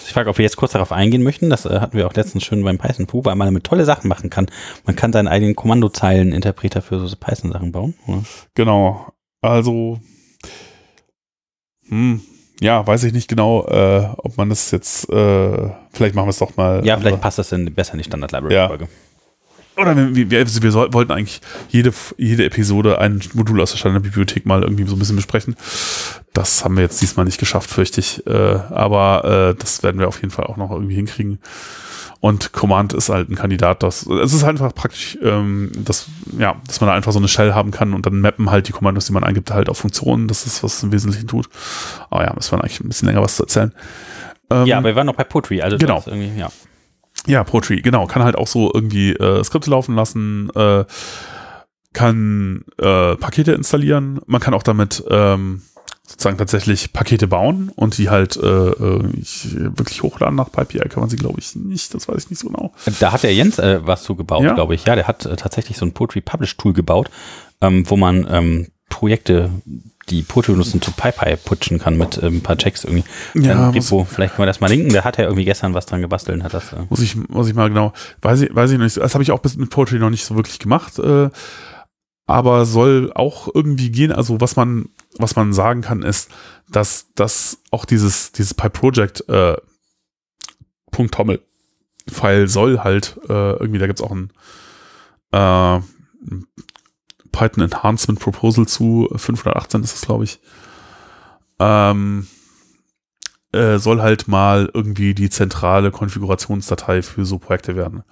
Ich frage, ob wir jetzt kurz darauf eingehen möchten. Das äh, hatten wir auch letztens schön beim Python Fu, weil man damit tolle Sachen machen kann. Man kann seinen eigenen Kommandozeilen-Interpreter für so Python-Sachen bauen. Oder? Genau. Also, hm, ja, weiß ich nicht genau, äh, ob man das jetzt, äh, vielleicht machen wir es doch mal. Ja, vielleicht passt das dann besser in die Standard Library-Folge. Ja. Oder wir, wir, wir, wollten eigentlich jede, jede Episode ein Modul aus der Standardbibliothek mal irgendwie so ein bisschen besprechen. Das haben wir jetzt diesmal nicht geschafft, fürchte ich. Äh, aber äh, das werden wir auf jeden Fall auch noch irgendwie hinkriegen. Und Command ist halt ein Kandidat, das es ist einfach praktisch, ähm, dass, ja, dass man da einfach so eine Shell haben kann und dann mappen halt die Kommandos, die man eingibt, halt auf Funktionen. Das ist, was es im Wesentlichen tut. Aber ja, müssen wir eigentlich ein bisschen länger was zu erzählen. Ähm, ja, aber wir waren noch bei Poetry, also genau. ja. Ja, Poetry, genau. Kann halt auch so irgendwie äh, Skripte laufen lassen, äh, kann äh, Pakete installieren. Man kann auch damit ähm, sozusagen tatsächlich Pakete bauen und die halt äh, äh ich, wirklich hochladen nach PyPI kann man sie, glaube ich, nicht. Das weiß ich nicht so genau. Da hat der Jens äh, was zu gebaut, ja? glaube ich. Ja, der hat tatsächlich so ein Poetry Publish Tool gebaut, ähm, wo man ähm, Projekte die Poetry-Nutzen zu PyPy putschen kann mit äh, ein paar Checks irgendwie. Ja, Repo, vielleicht können wir das mal linken. Der hat ja irgendwie gestern was dran gebastelt. Hat das, äh muss, ich, muss ich mal genau, weiß ich, weiß ich noch nicht. Das habe ich auch bis mit Poetry noch nicht so wirklich gemacht. Äh, aber soll auch irgendwie gehen. Also was man, was man sagen kann, ist, dass das auch dieses, dieses PyProject äh, Punkt Tommel File soll halt äh, irgendwie, da gibt's auch ein äh, Python Enhancement Proposal zu 518 ist es, glaube ich. Ähm, äh, soll halt mal irgendwie die zentrale Konfigurationsdatei für so Projekte werden.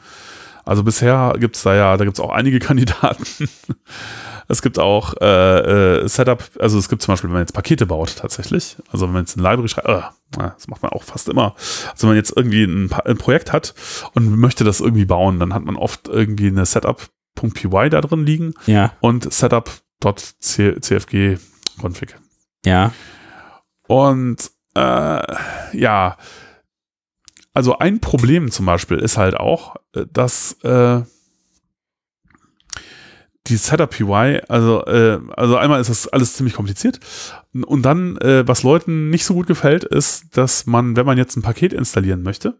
Also bisher gibt es da ja, da gibt es auch einige Kandidaten. es gibt auch äh, äh, Setup, also es gibt zum Beispiel, wenn man jetzt Pakete baut tatsächlich, also wenn man jetzt ein Library schreibt, äh, das macht man auch fast immer. Also wenn man jetzt irgendwie ein, ein Projekt hat und möchte das irgendwie bauen, dann hat man oft irgendwie eine Setup .py da drin liegen ja. und setup.cfg config. Ja. Und äh, ja, also ein Problem zum Beispiel ist halt auch, äh, dass äh, die Setup PY, also, äh, also einmal ist das alles ziemlich kompliziert. Und dann, äh, was Leuten nicht so gut gefällt, ist, dass man, wenn man jetzt ein Paket installieren möchte,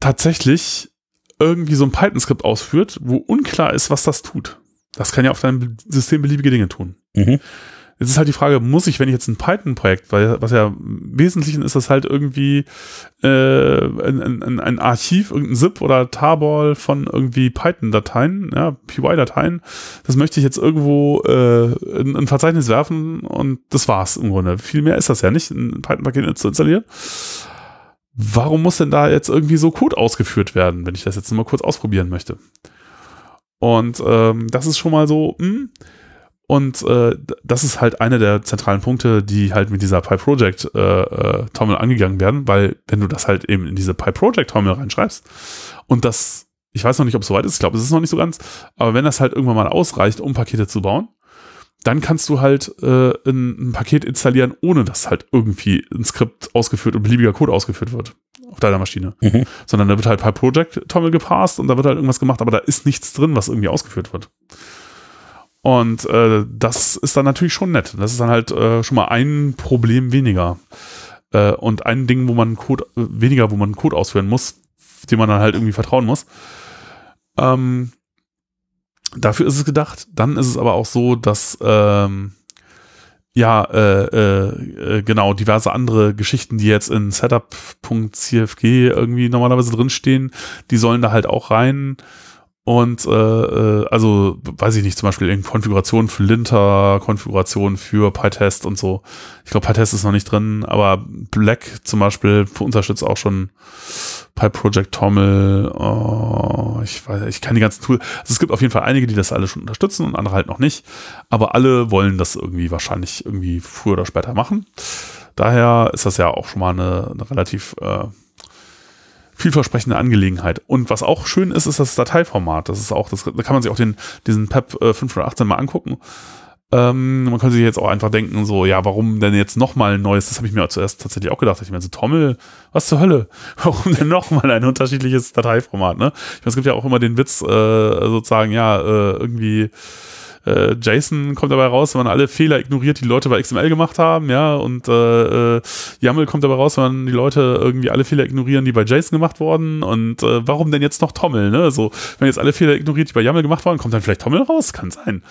tatsächlich irgendwie so ein Python-Skript ausführt, wo unklar ist, was das tut. Das kann ja auf deinem System beliebige Dinge tun. Mhm. Jetzt ist halt die Frage, muss ich, wenn ich jetzt ein Python-Projekt, weil was ja im Wesentlichen ist das halt irgendwie äh, ein, ein, ein Archiv, irgendein ZIP oder Tarball von irgendwie Python-Dateien, ja, PY-Dateien, das möchte ich jetzt irgendwo äh, in ein Verzeichnis werfen und das war's im Grunde. Viel mehr ist das ja nicht, ein Python-Paket zu installieren warum muss denn da jetzt irgendwie so Code ausgeführt werden, wenn ich das jetzt mal kurz ausprobieren möchte? Und ähm, das ist schon mal so, mh. Hm. und äh, das ist halt einer der zentralen Punkte, die halt mit dieser PyProject äh, äh, angegangen werden, weil wenn du das halt eben in diese PyProject Tommel reinschreibst und das, ich weiß noch nicht, ob es soweit ist, ich glaube, es ist noch nicht so ganz, aber wenn das halt irgendwann mal ausreicht, um Pakete zu bauen, dann kannst du halt äh, ein, ein, Paket installieren, ohne dass halt irgendwie ein Skript ausgeführt und beliebiger Code ausgeführt wird. auf deiner Maschine. Mhm. Sondern da wird halt Project Tommel gepasst und da wird halt irgendwas gemacht, aber da ist nichts drin, was irgendwie ausgeführt wird. Und äh, das ist dann natürlich schon nett. Das ist dann halt äh, schon mal ein Problem weniger. Äh, und ein Ding, wo man Code, äh, weniger, wo man Code ausführen muss, dem man dann halt irgendwie vertrauen muss. Ähm, dafür ist es gedacht. Dann ist es aber auch so, dass ähm, ja, äh, äh, äh, genau, diverse andere Geschichten, die jetzt in setup.cfg irgendwie normalerweise drinstehen, die sollen da halt auch rein. Und äh, äh, also, weiß ich nicht, zum Beispiel in Konfiguration für Linter, Konfiguration für PyTest und so. Ich glaube, PyTest ist noch nicht drin, aber Black zum Beispiel unterstützt auch schon PyProject Tommel. Oh, ich weiß, ich kann die ganzen Tools. Also es gibt auf jeden Fall einige, die das alle schon unterstützen und andere halt noch nicht. Aber alle wollen das irgendwie wahrscheinlich irgendwie früher oder später machen. Daher ist das ja auch schon mal eine, eine relativ äh, vielversprechende Angelegenheit. Und was auch schön ist, ist das Dateiformat. Das ist auch, das, da kann man sich auch den, diesen PEP äh, 518 mal angucken. Ähm, man könnte sich jetzt auch einfach denken, so, ja, warum denn jetzt nochmal ein neues? Das habe ich mir zuerst tatsächlich auch gedacht. Ich meine, so, Tommel, was zur Hölle? Warum denn nochmal ein unterschiedliches Dateiformat, ne? Ich meine, es gibt ja auch immer den Witz, äh, sozusagen, ja, äh, irgendwie, äh, JSON kommt dabei raus, wenn man alle Fehler ignoriert, die Leute bei XML gemacht haben, ja, und äh, äh, YAML kommt dabei raus, wenn man die Leute irgendwie alle Fehler ignorieren, die bei JSON gemacht wurden und äh, warum denn jetzt noch Tommel, ne? So, wenn jetzt alle Fehler ignoriert, die bei YAML gemacht wurden, kommt dann vielleicht Tommel raus? Kann sein.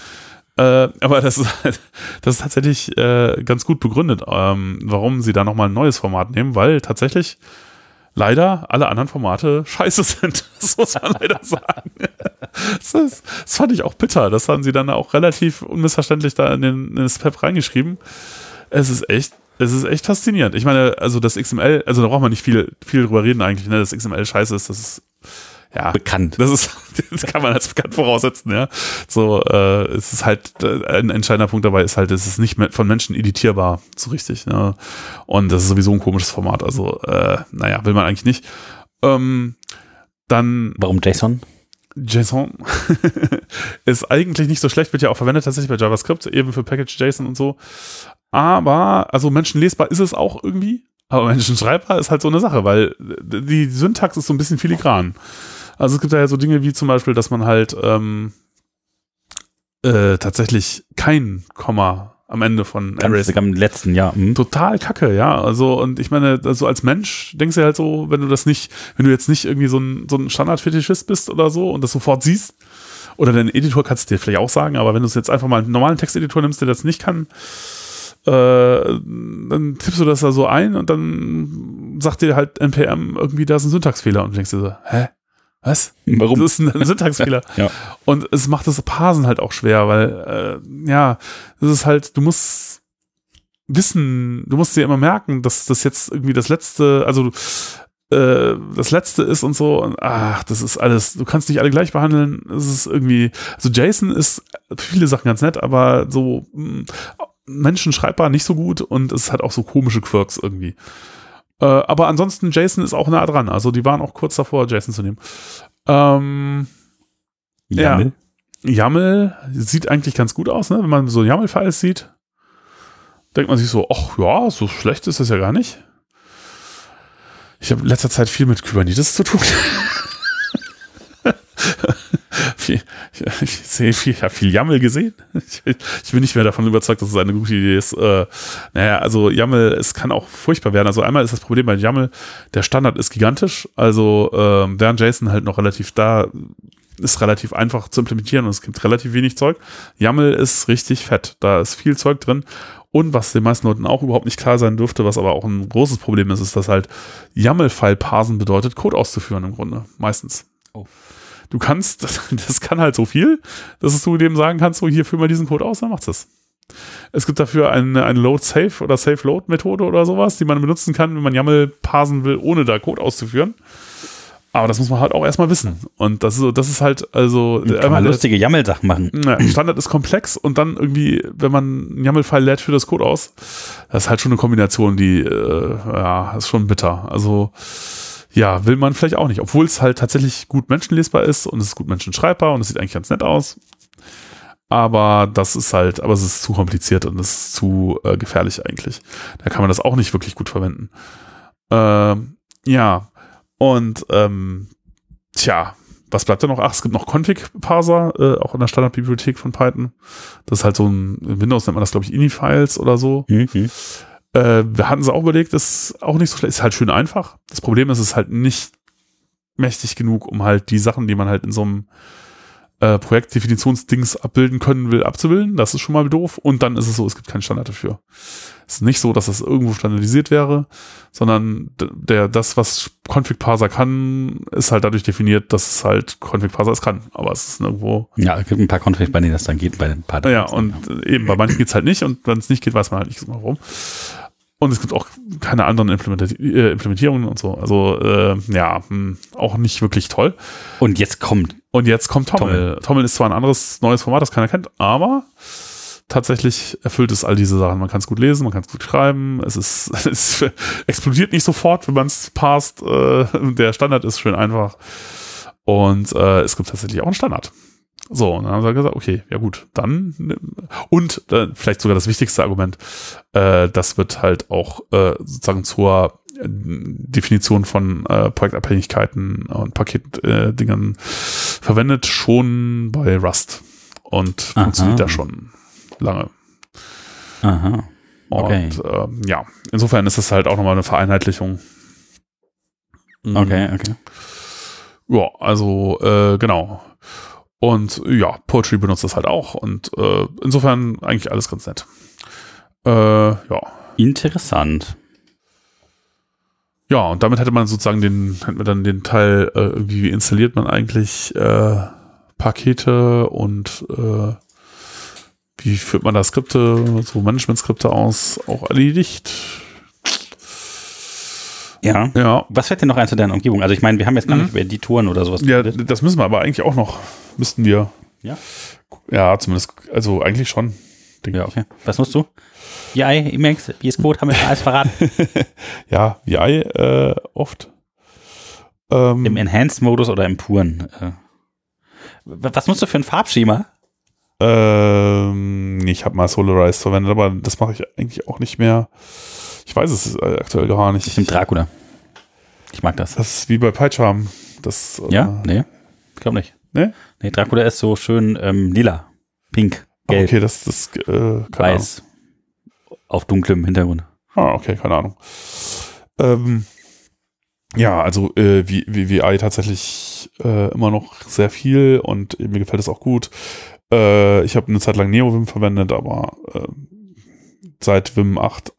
Äh, aber das ist, halt, das ist tatsächlich äh, ganz gut begründet, ähm, warum sie da nochmal ein neues Format nehmen, weil tatsächlich leider alle anderen Formate scheiße sind. Das muss man leider sagen. Das, ist, das, fand ich auch bitter. Das haben sie dann auch relativ unmissverständlich da in, den, in das PEP reingeschrieben. Es ist echt, es ist echt faszinierend. Ich meine, also das XML, also da braucht man nicht viel, viel drüber reden eigentlich, ne? Das XML scheiße ist, das ist ja, bekannt. Das ist, das kann man als bekannt voraussetzen, ja. So, äh, es ist halt äh, ein entscheidender Punkt dabei ist halt, es ist nicht von Menschen editierbar, so richtig. Ne? Und das ist sowieso ein komisches Format. Also, äh, naja, will man eigentlich nicht. Ähm, dann. Warum JSON? JSON ist eigentlich nicht so schlecht, wird ja auch verwendet tatsächlich bei JavaScript, eben für Package JSON und so. Aber, also menschenlesbar ist es auch irgendwie, aber menschenschreibbar ist halt so eine Sache, weil die Syntax ist so ein bisschen filigran. Also es gibt ja so Dinge wie zum Beispiel, dass man halt ähm, äh, tatsächlich kein Komma am Ende von Arrays. Am letzten Jahr. Mhm. Total kacke, ja. Also, und ich meine, also als Mensch denkst du halt so, wenn du das nicht, wenn du jetzt nicht irgendwie so ein, so ein Standardfetischist bist oder so und das sofort siehst, oder dein Editor kannst du dir vielleicht auch sagen, aber wenn du es jetzt einfach mal einen normalen Texteditor nimmst, der das nicht kann, äh, dann tippst du das da so ein und dann sagt dir halt NPM irgendwie, da ist ein Syntaxfehler und denkst dir so, hä? Was? Warum? Das ist ein Syntaxfehler. ja. Und es macht das Parsen halt auch schwer, weil, äh, ja, das ist halt, du musst wissen, du musst dir immer merken, dass das jetzt irgendwie das letzte, also äh, das letzte ist und so. Und, ach, das ist alles, du kannst nicht alle gleich behandeln. Es ist irgendwie, also Jason ist für viele Sachen ganz nett, aber so mh, mm, Menschen schreibbar nicht so gut und es hat auch so komische Quirks irgendwie. Äh, aber ansonsten, Jason ist auch nah dran. Also die waren auch kurz davor, Jason zu nehmen. Ähm, YAML? Ja. YAML sieht eigentlich ganz gut aus, ne? wenn man so YAML-Files sieht. Denkt man sich so, ach ja, so schlecht ist das ja gar nicht. Ich habe in letzter Zeit viel mit Kubernetes zu tun. viel, ich sehe viel, ich habe viel YAML gesehen. Ich, ich, bin nicht mehr davon überzeugt, dass es eine gute Idee ist. Äh, naja, also YAML, es kann auch furchtbar werden. Also einmal ist das Problem bei YAML, der Standard ist gigantisch. Also äh, während JSON halt noch relativ da ist relativ einfach zu implementieren und es gibt relativ wenig Zeug. YAML ist richtig fett. Da ist viel Zeug drin. Und was den meisten Leuten auch überhaupt nicht klar sein dürfte, was aber auch ein großes Problem ist, ist, dass halt YAML-File parsen bedeutet, Code auszuführen im Grunde. Meistens. Oh du kannst, das, das kann halt so viel, dass du dem sagen kannst, so hier führ mal diesen Code aus, dann macht's das. Es gibt dafür eine, eine Load-Safe oder Safe-Load-Methode oder sowas, die man benutzen kann, wenn man YAML parsen will, ohne da Code auszuführen. Aber das muss man halt auch erstmal wissen. Und das ist, so, das ist halt, also. Kann man lustige YAML-Sachen machen. Ja, Standard ist komplex und dann irgendwie, wenn man einen YAML-File lädt, für das Code aus. Das ist halt schon eine Kombination, die, äh, ja, ist schon bitter. Also, ja, will man vielleicht auch nicht, obwohl es halt tatsächlich gut menschenlesbar ist und es ist gut menschenschreibbar und es sieht eigentlich ganz nett aus. Aber das ist halt, aber es ist zu kompliziert und es ist zu äh, gefährlich eigentlich. Da kann man das auch nicht wirklich gut verwenden. Ähm, ja, Und ähm, tja, was bleibt da noch? Ach, es gibt noch Config-Parser, äh, auch in der Standardbibliothek von Python. Das ist halt so ein, in Windows nennt man das, glaube ich, Ini-Files oder so. Mhm. Äh, wir hatten es auch überlegt, ist auch nicht so schlecht, ist halt schön einfach. Das Problem ist, es ist halt nicht mächtig genug, um halt die Sachen, die man halt in so einem äh, Projektdefinitionsdings abbilden können will, abzubilden. Das ist schon mal doof. Und dann ist es so, es gibt keinen Standard dafür. Es ist nicht so, dass es irgendwo standardisiert wäre, sondern der, das, was Config Parser kann, ist halt dadurch definiert, dass es halt Config Parser es kann. Aber es ist nirgendwo. Ja, es gibt ein paar Config, bei denen das dann geht, bei den paar. Ja, und eben, bei manchen geht's halt nicht und wenn es nicht geht, weiß man halt nicht so warum. Und es gibt auch keine anderen äh, Implementierungen und so. Also äh, ja, hm, auch nicht wirklich toll. Und jetzt kommt. Und jetzt kommt Tommel. Tommel ist zwar ein anderes neues Format, das keiner kennt, aber tatsächlich erfüllt es all diese Sachen. Man kann es gut lesen, man kann es gut schreiben. Es ist, es explodiert nicht sofort, wenn man es passt. Äh, der Standard ist schön einfach. Und äh, es gibt tatsächlich auch einen Standard. So, und dann haben sie gesagt, okay, ja gut, dann und äh, vielleicht sogar das wichtigste Argument, äh, das wird halt auch äh, sozusagen zur äh, Definition von äh, Projektabhängigkeiten und Paketdingern äh, verwendet, schon bei Rust und Aha. funktioniert da schon lange. Aha. Okay. Und ähm, ja, insofern ist es halt auch nochmal eine Vereinheitlichung. Mhm. Okay, okay. Ja, also äh, genau. Und ja, Poetry benutzt das halt auch. Und äh, insofern eigentlich alles ganz nett. Äh, ja. Interessant. Ja, und damit hätte man sozusagen den, hätten wir dann den Teil, äh, wie installiert man eigentlich äh, Pakete und äh, wie führt man da Skripte, so Management-Skripte aus, auch erledigt. Ja. Ja. Was fällt dir noch ein zu deiner Umgebung? Also ich meine, wir haben jetzt gar mhm. nicht über Editoren oder sowas Ja, geredet. das müssen wir aber eigentlich auch noch. Müssten wir. Ja. Ja, zumindest, also eigentlich schon. Ja, okay. Was nutzt du? VI, Emacs, VS Code, haben wir alles verraten. ja, VI äh, oft. Ähm, Im Enhanced-Modus oder im puren? Äh. Was nutzt du für ein Farbschema? Ähm, ich habe mal Solarized verwendet, aber das mache ich eigentlich auch nicht mehr. Ich weiß es aktuell gar nicht. Ich nehme Dracula. Ich mag das. Das ist wie bei PyCharm. Das, ja? Äh, nee. Ich glaube nicht. Nee? Nee, Dracula ist so schön ähm, lila, pink, gelb. Okay, das, das äh, weiß. Ahnung. Auf dunklem Hintergrund. Ah, okay, keine Ahnung. Ähm, ja, also äh, VI tatsächlich äh, immer noch sehr viel und mir gefällt es auch gut. Äh, ich habe eine Zeit lang NeoVim verwendet, aber äh, seit Vim 8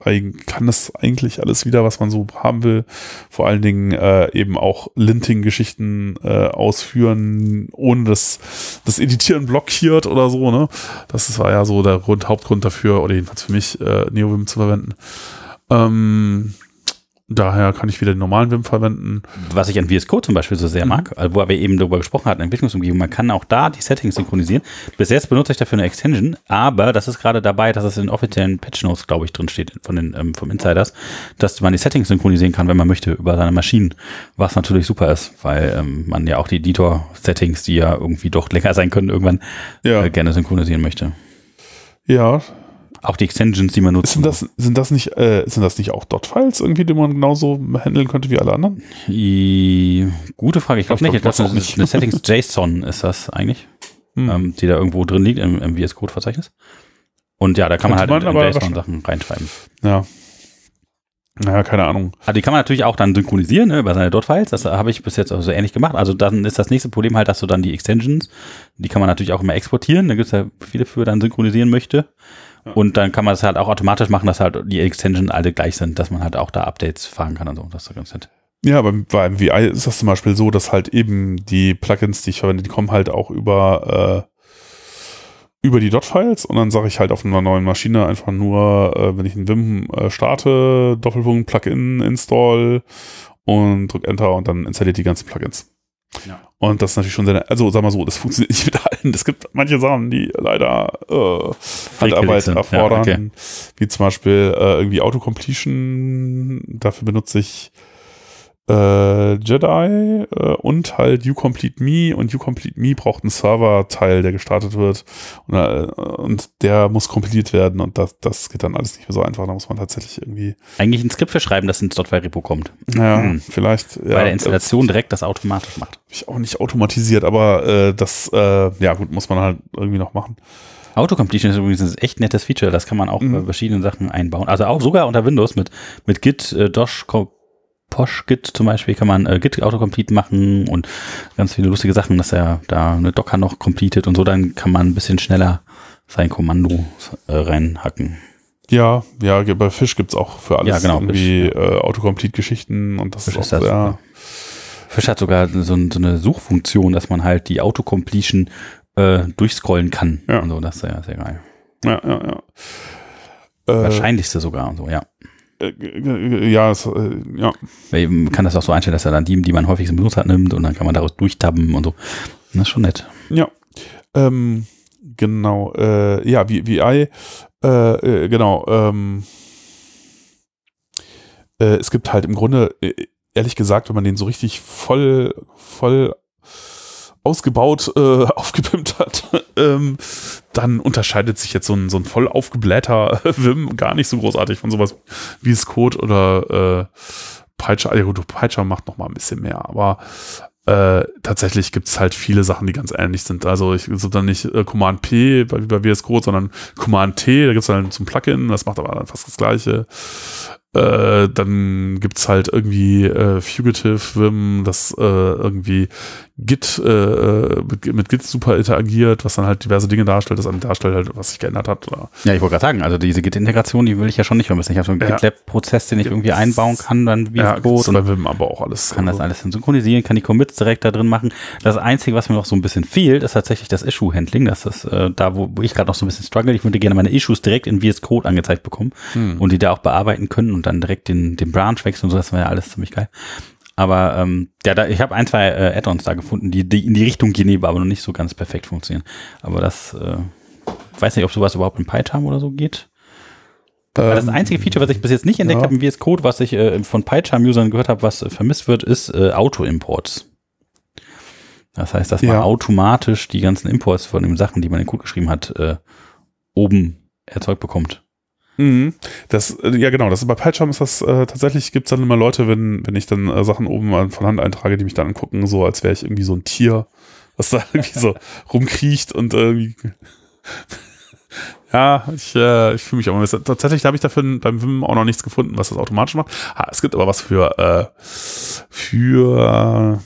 kann das eigentlich alles wieder, was man so haben will. Vor allen Dingen äh, eben auch Linting-Geschichten äh, ausführen, ohne dass das Editieren blockiert oder so. Ne? Das war ja so der Grund, Hauptgrund dafür, oder jedenfalls für mich, äh, NeoVim zu verwenden. Ähm, Daher kann ich wieder den normalen Vim verwenden. Was ich an VS Code zum Beispiel so sehr mhm. mag, wo wir eben darüber gesprochen hatten, Entwicklungsumgebung, man kann auch da die Settings synchronisieren. Bis jetzt benutze ich dafür eine Extension, aber das ist gerade dabei, dass es in den offiziellen Patch Notes, glaube ich, drin steht von den, ähm, vom Insiders, dass man die Settings synchronisieren kann, wenn man möchte, über seine Maschinen. Was natürlich super ist, weil ähm, man ja auch die Editor-Settings, die ja irgendwie doch länger sein können, irgendwann ja. äh, gerne synchronisieren möchte. Ja, auch die Extensions, die man nutzt. Sind das, sind das nicht, äh, sind das nicht auch Dot-Files irgendwie, die man genauso handeln könnte wie alle anderen? I, gute Frage. Ich glaube nicht. Ich glaube, das ist eine Settings JSON ist das eigentlich, hm. ähm, die da irgendwo drin liegt im, im VS Code Verzeichnis. Und ja, da kann man halt man in, in JSON Sachen reinschreiben. Ja. Naja, keine Ahnung. Also die kann man natürlich auch dann synchronisieren ne, über seine Dot-Files. Das habe ich bis jetzt auch so ähnlich gemacht. Also dann ist das nächste Problem halt, dass du dann die Extensions, die kann man natürlich auch immer exportieren. Da gibt es ja viele für, dann synchronisieren möchte. Und dann kann man das halt auch automatisch machen, dass halt die Extension alle gleich sind, dass man halt auch da Updates fahren kann und so. Das ist ganz nett. Ja, beim, beim VI ist das zum Beispiel so, dass halt eben die Plugins, die ich verwende, die kommen halt auch über, äh, über die Dot-Files und dann sage ich halt auf einer neuen Maschine einfach nur, äh, wenn ich einen Vim äh, starte, Doppelpunkt, Plugin, Install und drück Enter und dann installiert die ganzen Plugins. Ja. Und das ist natürlich schon sehr, also sag mal so, das funktioniert nicht mit allen. Es gibt manche Sachen, die leider äh, Handarbeit erfordern, ja, okay. wie zum Beispiel äh, irgendwie Autocompletion. Dafür benutze ich äh, Jedi äh, und halt You Complete Me und You Complete Me braucht einen Server-Teil, der gestartet wird und, äh, und der muss kompiliert werden und das, das geht dann alles nicht mehr so einfach. Da muss man tatsächlich irgendwie. Eigentlich ein Skript für schreiben, das ins Dotfile-Repo kommt. Ja, hm. vielleicht. Ja, Bei der Installation direkt das automatisch macht. Hab ich auch nicht automatisiert, aber äh, das, äh, ja gut, muss man halt irgendwie noch machen. Autocompletion ist übrigens ein echt nettes Feature. Das kann man auch mhm. bei verschiedenen Sachen einbauen. Also auch sogar unter Windows mit, mit Git, äh, Dosh, Posh-Git zum Beispiel kann man äh, Git Autocomplete machen und ganz viele lustige Sachen, dass er da eine Docker noch completet und so, dann kann man ein bisschen schneller sein Kommando äh, reinhacken. Ja, ja, bei Fish gibt's auch für alles ja, genau, irgendwie ja. äh, Autocomplete-Geschichten und das Fish ist auch ist sehr. Fish hat sogar so, so, eine Suchfunktion, dass man halt die Autocompletion äh, durchscrollen kann. Ja. Und so, das ist sehr, sehr geil. Ja, ja, ja. Wahrscheinlichste sogar und so, ja. Äh, äh, ja, es, äh, ja. Man kann das auch so einstellen, dass er dann die, die man häufig benutzt hat, nimmt und dann kann man daraus durchtabben und so. Das ist schon nett. Ja. Ähm, genau. Äh, ja, VI, äh, äh, genau. Ähm, es gibt halt im Grunde, ehrlich gesagt, wenn man den so richtig voll, voll ausgebaut, äh, aufgepimpt hat, ähm, dann unterscheidet sich jetzt so ein, so ein voll aufgeblähter Wim gar nicht so großartig von sowas wie Code oder äh, Peitscher. Ja gut, Peitscher macht noch mal ein bisschen mehr, aber äh, tatsächlich gibt es halt viele Sachen, die ganz ähnlich sind. Also ich so dann nicht äh, Command P bei, bei VS Code, sondern Command T, da gibt es dann zum Plugin, das macht aber dann fast das gleiche. Äh, dann gibt's halt irgendwie äh, Fugitive Vim, das äh, irgendwie Git äh, äh, mit, mit, Git super interagiert, was dann halt diverse Dinge darstellt, das dann darstellt halt, was sich geändert hat. Oder? Ja, ich wollte gerade sagen, also diese Git-Integration, die will ich ja schon nicht vermissen. Ich habe so einen ja. GitLab-Prozess, den ich irgendwie einbauen kann, dann wie ja, Code. Und Vim aber auch alles. Kann also. das alles synchronisieren, kann die Commits direkt da drin machen. Das Einzige, was mir noch so ein bisschen fehlt, ist tatsächlich das Issue-Handling. Das ist da, wo, wo ich gerade noch so ein bisschen struggle. Ich würde gerne meine Issues direkt in VS Code angezeigt bekommen hm. und die da auch bearbeiten können und dann direkt den, den Branch wechseln und so. Das wäre ja alles ziemlich geil. Aber ähm, ja, da, ich habe ein, zwei äh, Add-ons da gefunden, die, die in die Richtung gehen, aber noch nicht so ganz perfekt funktionieren. Aber das, äh, weiß nicht, ob sowas überhaupt in PyCharm oder so geht. Ähm, das einzige Feature, was ich bis jetzt nicht entdeckt ja. habe im VS Code, was ich äh, von PyCharm-Usern gehört habe, was äh, vermisst wird, ist äh, Auto-Imports. Das heißt, dass man ja. automatisch die ganzen Imports von den Sachen, die man in den Code geschrieben hat, äh, oben erzeugt bekommt. Mhm. Das, äh, ja genau, das ist bei PyCharm ist das äh, tatsächlich gibt es dann immer Leute, wenn, wenn ich dann äh, Sachen oben von Hand eintrage, die mich dann angucken, so als wäre ich irgendwie so ein Tier, was da irgendwie so rumkriecht und irgendwie. ja, ich, äh, ich fühle mich auch mal. Tatsächlich habe ich dafür beim Wim auch noch nichts gefunden, was das automatisch macht. Ah, es gibt aber was für, äh, für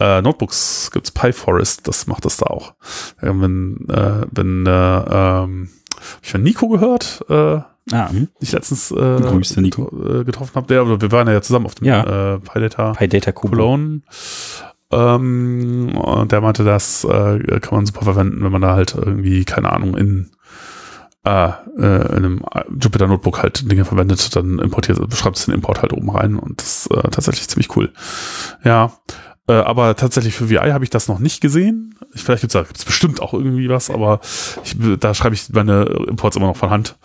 äh, Notebooks gibt's PyForest, das macht das da auch. Wenn, äh, wenn äh, ähm, ich von Nico gehört, äh, ah, hm. ich letztens äh, Grüße, Nico. Äh, getroffen habe. Der, wir waren ja zusammen auf dem ja. äh, PyData, PyData Cologne. Ähm, und der meinte, das äh, kann man super verwenden, wenn man da halt irgendwie, keine Ahnung, in, äh, in einem Jupyter Notebook halt Dinge verwendet, dann importiert, beschreibt es den Import halt oben rein und das ist äh, tatsächlich ziemlich cool. Ja, äh, aber tatsächlich für VI habe ich das noch nicht gesehen. Ich, vielleicht gibt es bestimmt auch irgendwie was, aber ich, da schreibe ich meine Imports immer noch von Hand.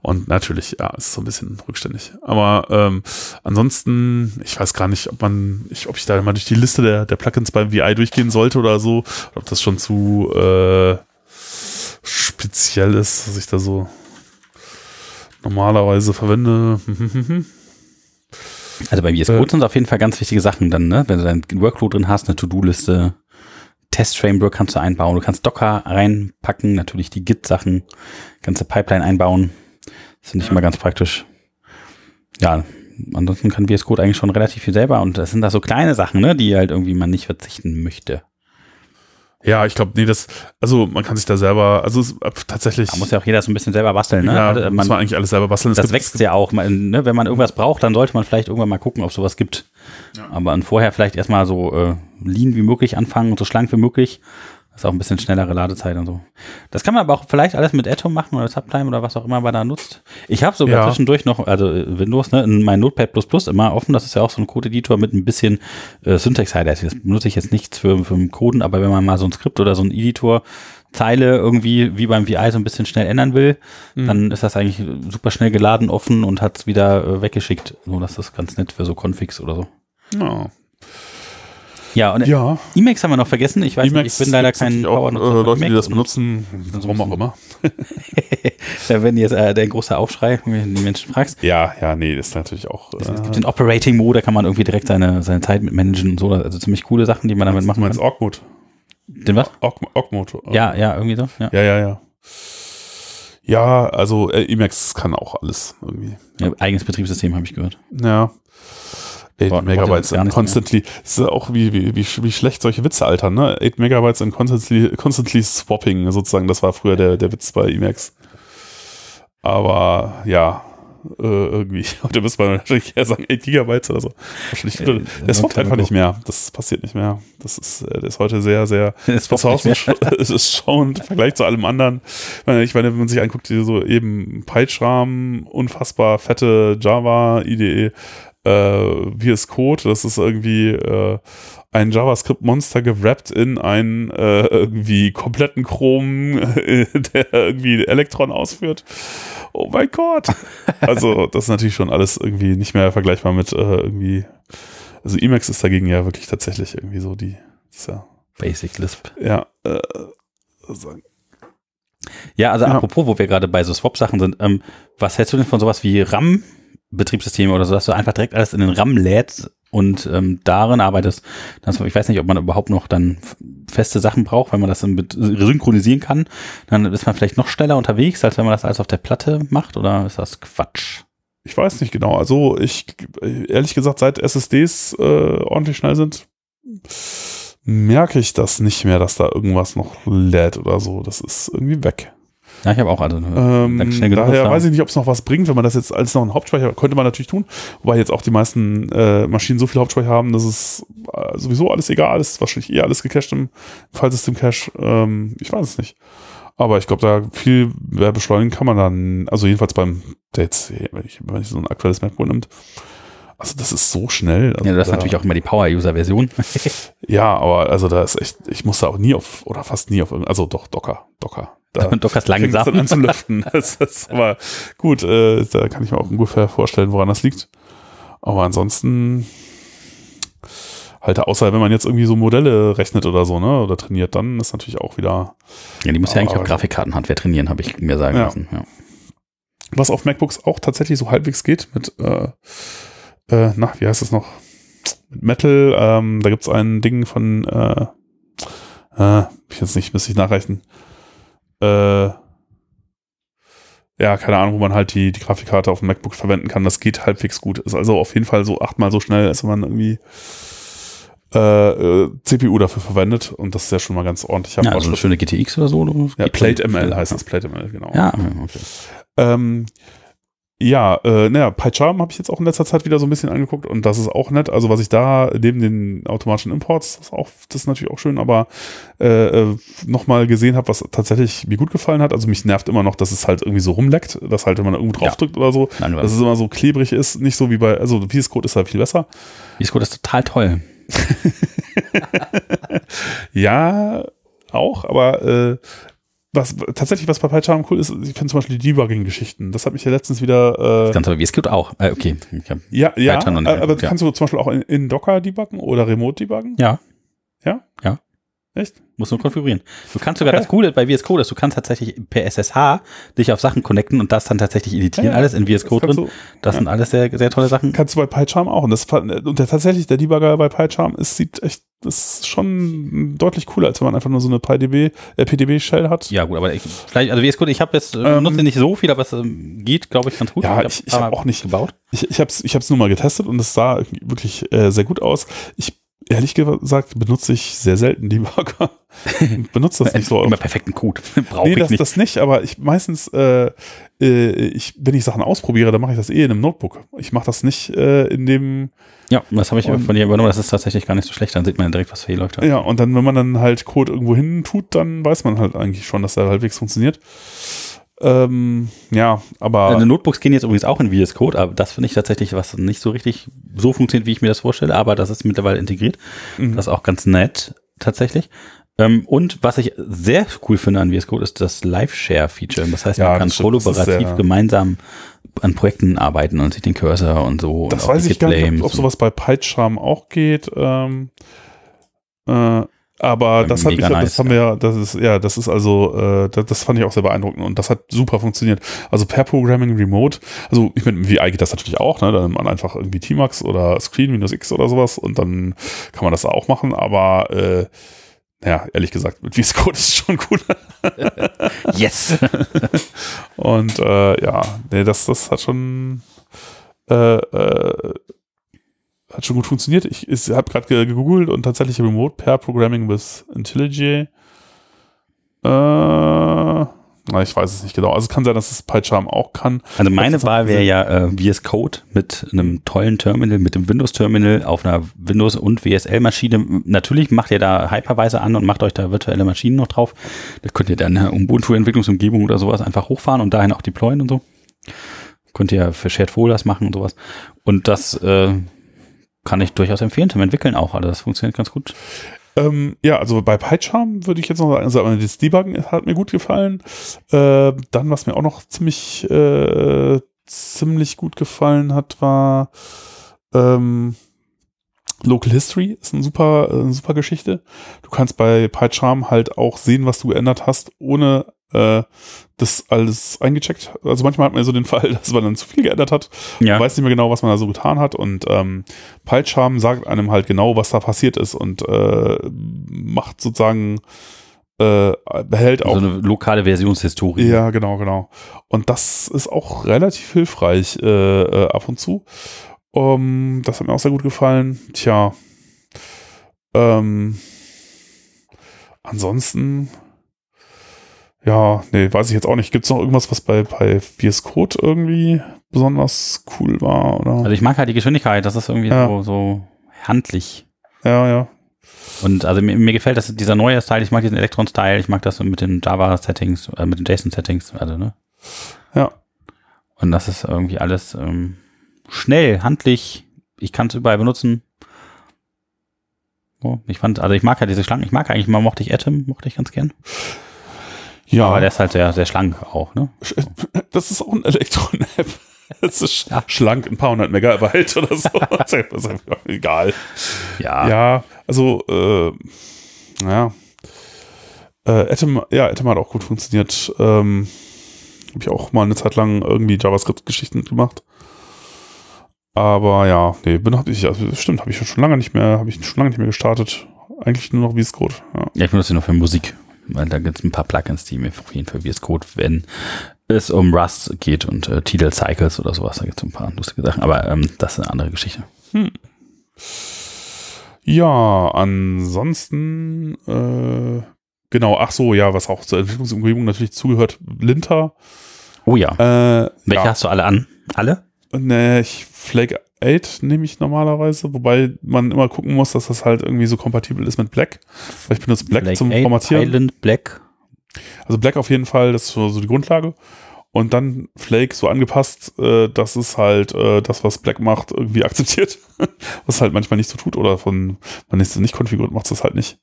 Und natürlich, ja, ist so ein bisschen rückständig. Aber ähm, ansonsten, ich weiß gar nicht, ob man, ich, ob ich da mal durch die Liste der, der Plugins beim VI durchgehen sollte oder so, ob das schon zu äh, speziell ist, dass ich da so normalerweise verwende. Also bei VS Code äh, sind auf jeden Fall ganz wichtige Sachen dann, ne? Wenn du dein Workflow drin hast, eine To-Do-Liste, Test-Framework kannst du einbauen, du kannst Docker reinpacken, natürlich die Git-Sachen, ganze Pipeline einbauen. Das finde ich ja. immer ganz praktisch. Ja, ansonsten kann VS Code eigentlich schon relativ viel selber und das sind da so kleine Sachen, ne, die halt irgendwie man nicht verzichten möchte. Ja, ich glaube, nee, das, also man kann sich da selber, also es, äh, tatsächlich. Da muss ja auch jeder so ein bisschen selber basteln, ne? Ja, also, man, muss man eigentlich alles selber basteln. Das, das wächst ja auch. Man, ne? Wenn man irgendwas braucht, dann sollte man vielleicht irgendwann mal gucken, ob sowas gibt. Ja. Aber vorher vielleicht erstmal so äh, lean wie möglich anfangen und so schlank wie möglich ist auch ein bisschen schnellere Ladezeit und so. Das kann man aber auch vielleicht alles mit Atom machen oder Subtime oder was auch immer man da nutzt. Ich habe sogar ja. zwischendurch noch, also äh, Windows, ne, in mein Notepad immer offen. Das ist ja auch so ein Code-Editor mit ein bisschen äh, Syntax-Highlighting. Das benutze ich jetzt nichts für, für Coden, aber wenn man mal so ein Skript oder so ein Editor Zeile irgendwie wie beim VI so ein bisschen schnell ändern will, mhm. dann ist das eigentlich super schnell geladen, offen und hat es wieder äh, weggeschickt. So, das ist ganz nett für so Configs oder so. Ja. Ja, und ja. Emacs haben wir noch vergessen. Ich weiß nicht, ich bin leider kein äh, Powernutzer von Leute, die das benutzen, warum auch immer. Da werden jetzt äh, der große Aufschrei, wenn du die Menschen fragst. Ja, ja, nee, ist natürlich auch. Es Äh, gibt den Operating Mode, da kann man irgendwie direkt seine, seine Zeit mit managen und so. Also ziemlich coole Sachen, die man damit du machen meinst kann. Org-Mode? Den was? Org-Mode. Ja, ja, irgendwie so. Ja. Ja, ja, ja. Ja, also äh, Emacs kann auch alles irgendwie. Ja, eigenes Betriebssystem habe ich gehört. Ja. 8 Boah, Megabytes in constantly. Das ist auch wie, wie, wie, wie schlecht solche Witze altern, ne? 8 Megabytes in constantly, constantly swapping, sozusagen. Das war früher der, der Witz bei Emacs. Aber ja, äh, irgendwie. Heute müsste man wahrscheinlich eher sagen 8 Gigabytes oder so. Wahrscheinlich, Äh, der swappt einfach nicht mehr. Das passiert nicht mehr. Das ist, äh, der ist heute sehr, sehr Es mehr. es ist schon im Vergleich zu allem anderen. Ich meine, ich meine, wenn man sich anguckt, die so eben PyCharm, unfassbar fette Java, IDE, äh, VS Code, das ist irgendwie äh, ein JavaScript-Monster gewrappt in einen äh, irgendwie kompletten Chrom, äh, der irgendwie Elektron ausführt. Oh mein Gott! Also, das ist natürlich schon alles irgendwie nicht mehr vergleichbar mit äh, irgendwie. Also, Emacs ist dagegen ja wirklich tatsächlich irgendwie so die. Ja Basic Lisp. ja, äh, sagen. Ja, also Ja. apropos, wo wir gerade bei so Swap-Sachen sind, ähm, was hältst du denn von sowas wie RAM-Betriebssysteme oder so, dass du einfach direkt alles in den RAM lädst und ähm, darin arbeitest? Das, ich weiß nicht, ob man überhaupt noch dann feste Sachen braucht, wenn man das dann synchronisieren kann. Dann ist man vielleicht noch schneller unterwegs, als wenn man das alles auf der Platte macht, oder ist das Quatsch? ich weiß nicht genau. Also ich ehrlich gesagt, seit SSDs äh, ordentlich schnell sind, merke ich das nicht mehr, dass da irgendwas noch lädt oder so. Das ist irgendwie weg. Ja, ich habe auch also Ähm, schnell genug daher da. weiß ich nicht, ob es noch was bringt, wenn man das jetzt als noch einen Hauptspeicher könnte man natürlich tun, wobei jetzt auch die meisten äh, Maschinen so viel Hauptspeicher haben, dass es äh, sowieso alles egal ist, wahrscheinlich eher alles gecached im Fallsystem-Cache. Ähm, ich weiß es nicht. Aber ich glaube, da viel mehr beschleunigen kann man dann, also jedenfalls beim jetzt, wenn ich, wenn ich so ein aktuelles MacBook nimmt, also das ist so schnell. Also ja, das ist da- natürlich auch immer die Power-User-Version. Ja, aber also da ist echt, ich muss da auch nie auf, oder fast nie auf, also doch, Docker, Docker. Da Dockers fängt es dann langsam. an zu lüften. Das ist aber gut, äh, da kann ich mir auch ungefähr vorstellen, woran das liegt. Aber ansonsten, halt, außer wenn man jetzt irgendwie so Modelle rechnet oder so, ne, oder trainiert, dann ist natürlich auch wieder, Ja, die muss ja eigentlich auch Grafikkartenhardware trainieren, habe ich mir sagen Ja. lassen. Ja. was auf MacBooks auch tatsächlich so halbwegs geht mit, äh, äh, na, wie heißt es noch? Mit Metal, ähm, da gibt's ein Ding von, äh, äh, ich jetzt nicht, müsste ich nachreichen. Äh, ja, keine Ahnung, wo man halt die, die Grafikkarte auf dem MacBook verwenden kann. Das geht halbwegs gut. Ist also auf jeden Fall so achtmal so schnell, als wenn man irgendwie äh, äh, CPU dafür verwendet. Und das ist ja schon mal ganz ordentlich. Ja, also eine schöne GTX oder so. Oder? ja, Plate ML heißt es, Plate ML, genau. Ja, okay. Ähm, ja, äh, naja, PyCharm habe ich jetzt auch in letzter Zeit wieder so ein bisschen angeguckt und das ist auch nett. Also was ich da neben den automatischen Imports, das ist, auch, das ist natürlich auch schön, aber äh, äh, nochmal gesehen habe, was tatsächlich mir gut gefallen hat. Also mich nervt immer noch, dass es halt irgendwie so rumleckt, dass halt, wenn man irgendwo Ja. draufdrückt oder so, Nein, dass es immer so klebrig ist. Nicht so wie bei, also VS Code ist halt viel besser. VS-Code ist total toll. Ja, auch, aber äh, was tatsächlich, was bei PyCharm cool ist, ich finde zum Beispiel die Debugging-Geschichten. Das hat mich ja letztens wieder äh, Das Ganze bei VS-Code auch. Äh, okay. Ja, ja, und- aber ja. kannst du zum Beispiel auch in, in Docker debuggen oder remote debuggen? ja. Ja? Ja. Echt? Muss nur konfigurieren. Du kannst sogar, Okay. das Coole bei VS Code ist, du kannst tatsächlich per SSH dich auf Sachen connecten und das dann tatsächlich editieren. Ja, alles in VS Das Code kannst drin. du, Das ja. sind alles sehr, sehr tolle Sachen. kannst du bei PyCharm auch. Und, das, und der, tatsächlich, der Debugger bei PyCharm ist, sieht echt, das ist schon deutlich cooler, als wenn man einfach nur so eine PyDB, äh, PDB-Shell hat. Ja, gut, aber ich, vielleicht, also VS Code, ich habe jetzt, äh, Ähm, nutze nicht so viel, aber es ähm, geht, glaube ich, ganz gut. Ja, ich- ich paar hab auch nicht- gebaut. Ich, ich habe es ich hab's nur mal getestet und es sah wirklich äh, sehr gut aus. Ich, ehrlich gesagt, benutze ich sehr selten Debugger. benutze das nicht so Immer oft. perfekten Code. Brauche Nee, ich das nicht. das nicht, aber ich meistens, äh, äh, ich, wenn ich Sachen ausprobiere, dann mache ich das eh in einem Notebook. Ich mache das nicht äh, in dem, ja, das habe ich Und- von dir übernommen. Das ist tatsächlich gar nicht so schlecht. Dann sieht man direkt, was hier läuft. ja, und dann, wenn man dann halt Code irgendwo hin tut, dann weiß man halt eigentlich schon, dass der halbwegs funktioniert. Ähm, ja, aber Äh, Notebooks gehen jetzt übrigens auch in VS Code, aber das finde ich tatsächlich, was nicht so richtig so funktioniert, wie ich mir das vorstelle, aber das ist mittlerweile integriert. Mhm. Das ist auch ganz nett, tatsächlich. Ähm, und was ich sehr cool finde an VS Code ist das Live-Share-Feature. Das heißt, Ja, man kann kollaborativ sehr- gemeinsam an Projekten arbeiten und sich den Cursor und so. Das und weiß ich gar nicht, ob, ob sowas bei PyCharm auch geht. Ähm, äh, aber das hat mich, Mega das nice, haben wir ja, das ist, ja, das ist also, äh, das, das fand ich auch sehr beeindruckend und das hat super funktioniert. Also per Programming Remote, also ich meine, mit VI geht das natürlich auch, ne? Dann nimmt man einfach irgendwie Tmax oder Screen minus X oder sowas und dann kann man das da auch machen, aber äh, ja, ehrlich gesagt, mit VS Code ist es schon cool. Yes! Und äh, ja, nee, das, das hat schon äh, äh, hat schon gut funktioniert. Ich, ich habe gerade ge- gegoogelt und tatsächlich Remote Pair Programming with IntelliJ. Äh, na, ich weiß es nicht genau. Also es kann sein, dass es PyCharm auch kann. Also meine Wahl wäre ja äh, VS Code mit einem tollen Terminal, mit dem Windows-Terminal auf einer Windows- und VSL-Maschine. Natürlich macht ihr da Hypervisor an und macht euch da virtuelle Maschinen noch drauf. Das könnt ihr dann eine Ubuntu-Entwicklungsumgebung oder sowas einfach hochfahren und dahin auch deployen und so. Könnt ihr für Shared Folders machen und sowas. Und das äh, kann ich durchaus empfehlen zum Entwickeln auch. Also das funktioniert ganz gut. Ähm, ja, also bei PyCharm würde ich jetzt noch sagen, also das Debuggen hat mir gut gefallen. Äh, dann, was mir auch noch ziemlich, äh, ziemlich gut gefallen hat, war ähm, Local History. Ist eine super, äh, eine super Geschichte. Du kannst bei PyCharm halt auch sehen, was du geändert hast, ohne äh, das alles eingecheckt. Also manchmal hat man ja so den Fall, dass man dann zu viel geändert hat Ja. weiß nicht mehr genau, was man da so getan hat und ähm, PyCharm sagt einem halt genau, was da passiert ist und äh, macht sozusagen äh, behält auch so eine lokale Versionshistorie. ja genau genau und das ist auch relativ hilfreich äh, äh, ab und zu um, das hat mir auch sehr gut gefallen tja ähm, ansonsten ja, nee, weiß ich jetzt auch nicht. Gibt es noch irgendwas, was bei, bei VS Code irgendwie besonders cool war? Oder? Also ich mag halt die Geschwindigkeit, das ist irgendwie Ja. so, so handlich. ja, ja. Und also mir, mir gefällt das, dieser neue Style, ich mag diesen Elektron-Style, ich mag das mit den Java-Settings, äh, mit den JSON-Settings, also, ne? Ja. Und das ist irgendwie alles ähm, schnell, handlich, ich kann es überall benutzen. So, ich fand, also ich mag halt diese Schlangen, ich mag eigentlich, mal mochte ich Atom, mochte ich ganz gern. Ja, Aber der ist halt sehr, sehr schlank auch, ne? das ist auch ein Elektron-App. Das ist Ja. schlank, ein paar hundert Megabyte oder so. das ist einfach egal. Ja. Ja, also, äh, ja. Äh, Atom, ja, Atom hat auch gut funktioniert. Ähm, Habe ich auch mal eine Zeit lang irgendwie JavaScript-Geschichten gemacht. Aber ja, nee, bin hab ich, also stimmt, habe ich schon lange nicht mehr, habe ich schon lange nicht mehr gestartet. Eigentlich nur noch VS Code. Ja. Ja, ich benutze sie nur für Musik, weil da gibt es ein paar Plugins, die mir auf jeden Fall VS Code, wenn es um Rust geht und äh, Tidal Cycles oder sowas, da gibt es ein paar lustige Sachen, aber ähm, das ist eine andere Geschichte. Ja, ansonsten, äh, genau, ach so, ja, was auch zur Entwicklungsumgebung natürlich zugehört, Linter. Oh ja. Äh, Welche ja, hast du alle an? Alle? ne, ich Flake 8 nehme ich normalerweise, wobei man immer gucken muss, dass das halt irgendwie so kompatibel ist mit Black. Weil ich benutze Black Black zum 8, Formatieren. Island, Black. Also Black auf jeden Fall, das ist so, die Grundlage. Und dann Flake so angepasst, äh, dass es halt äh, das, was Black macht, irgendwie akzeptiert. was halt manchmal nicht so tut. Oder von, man ist nicht konfiguriert, macht es halt nicht.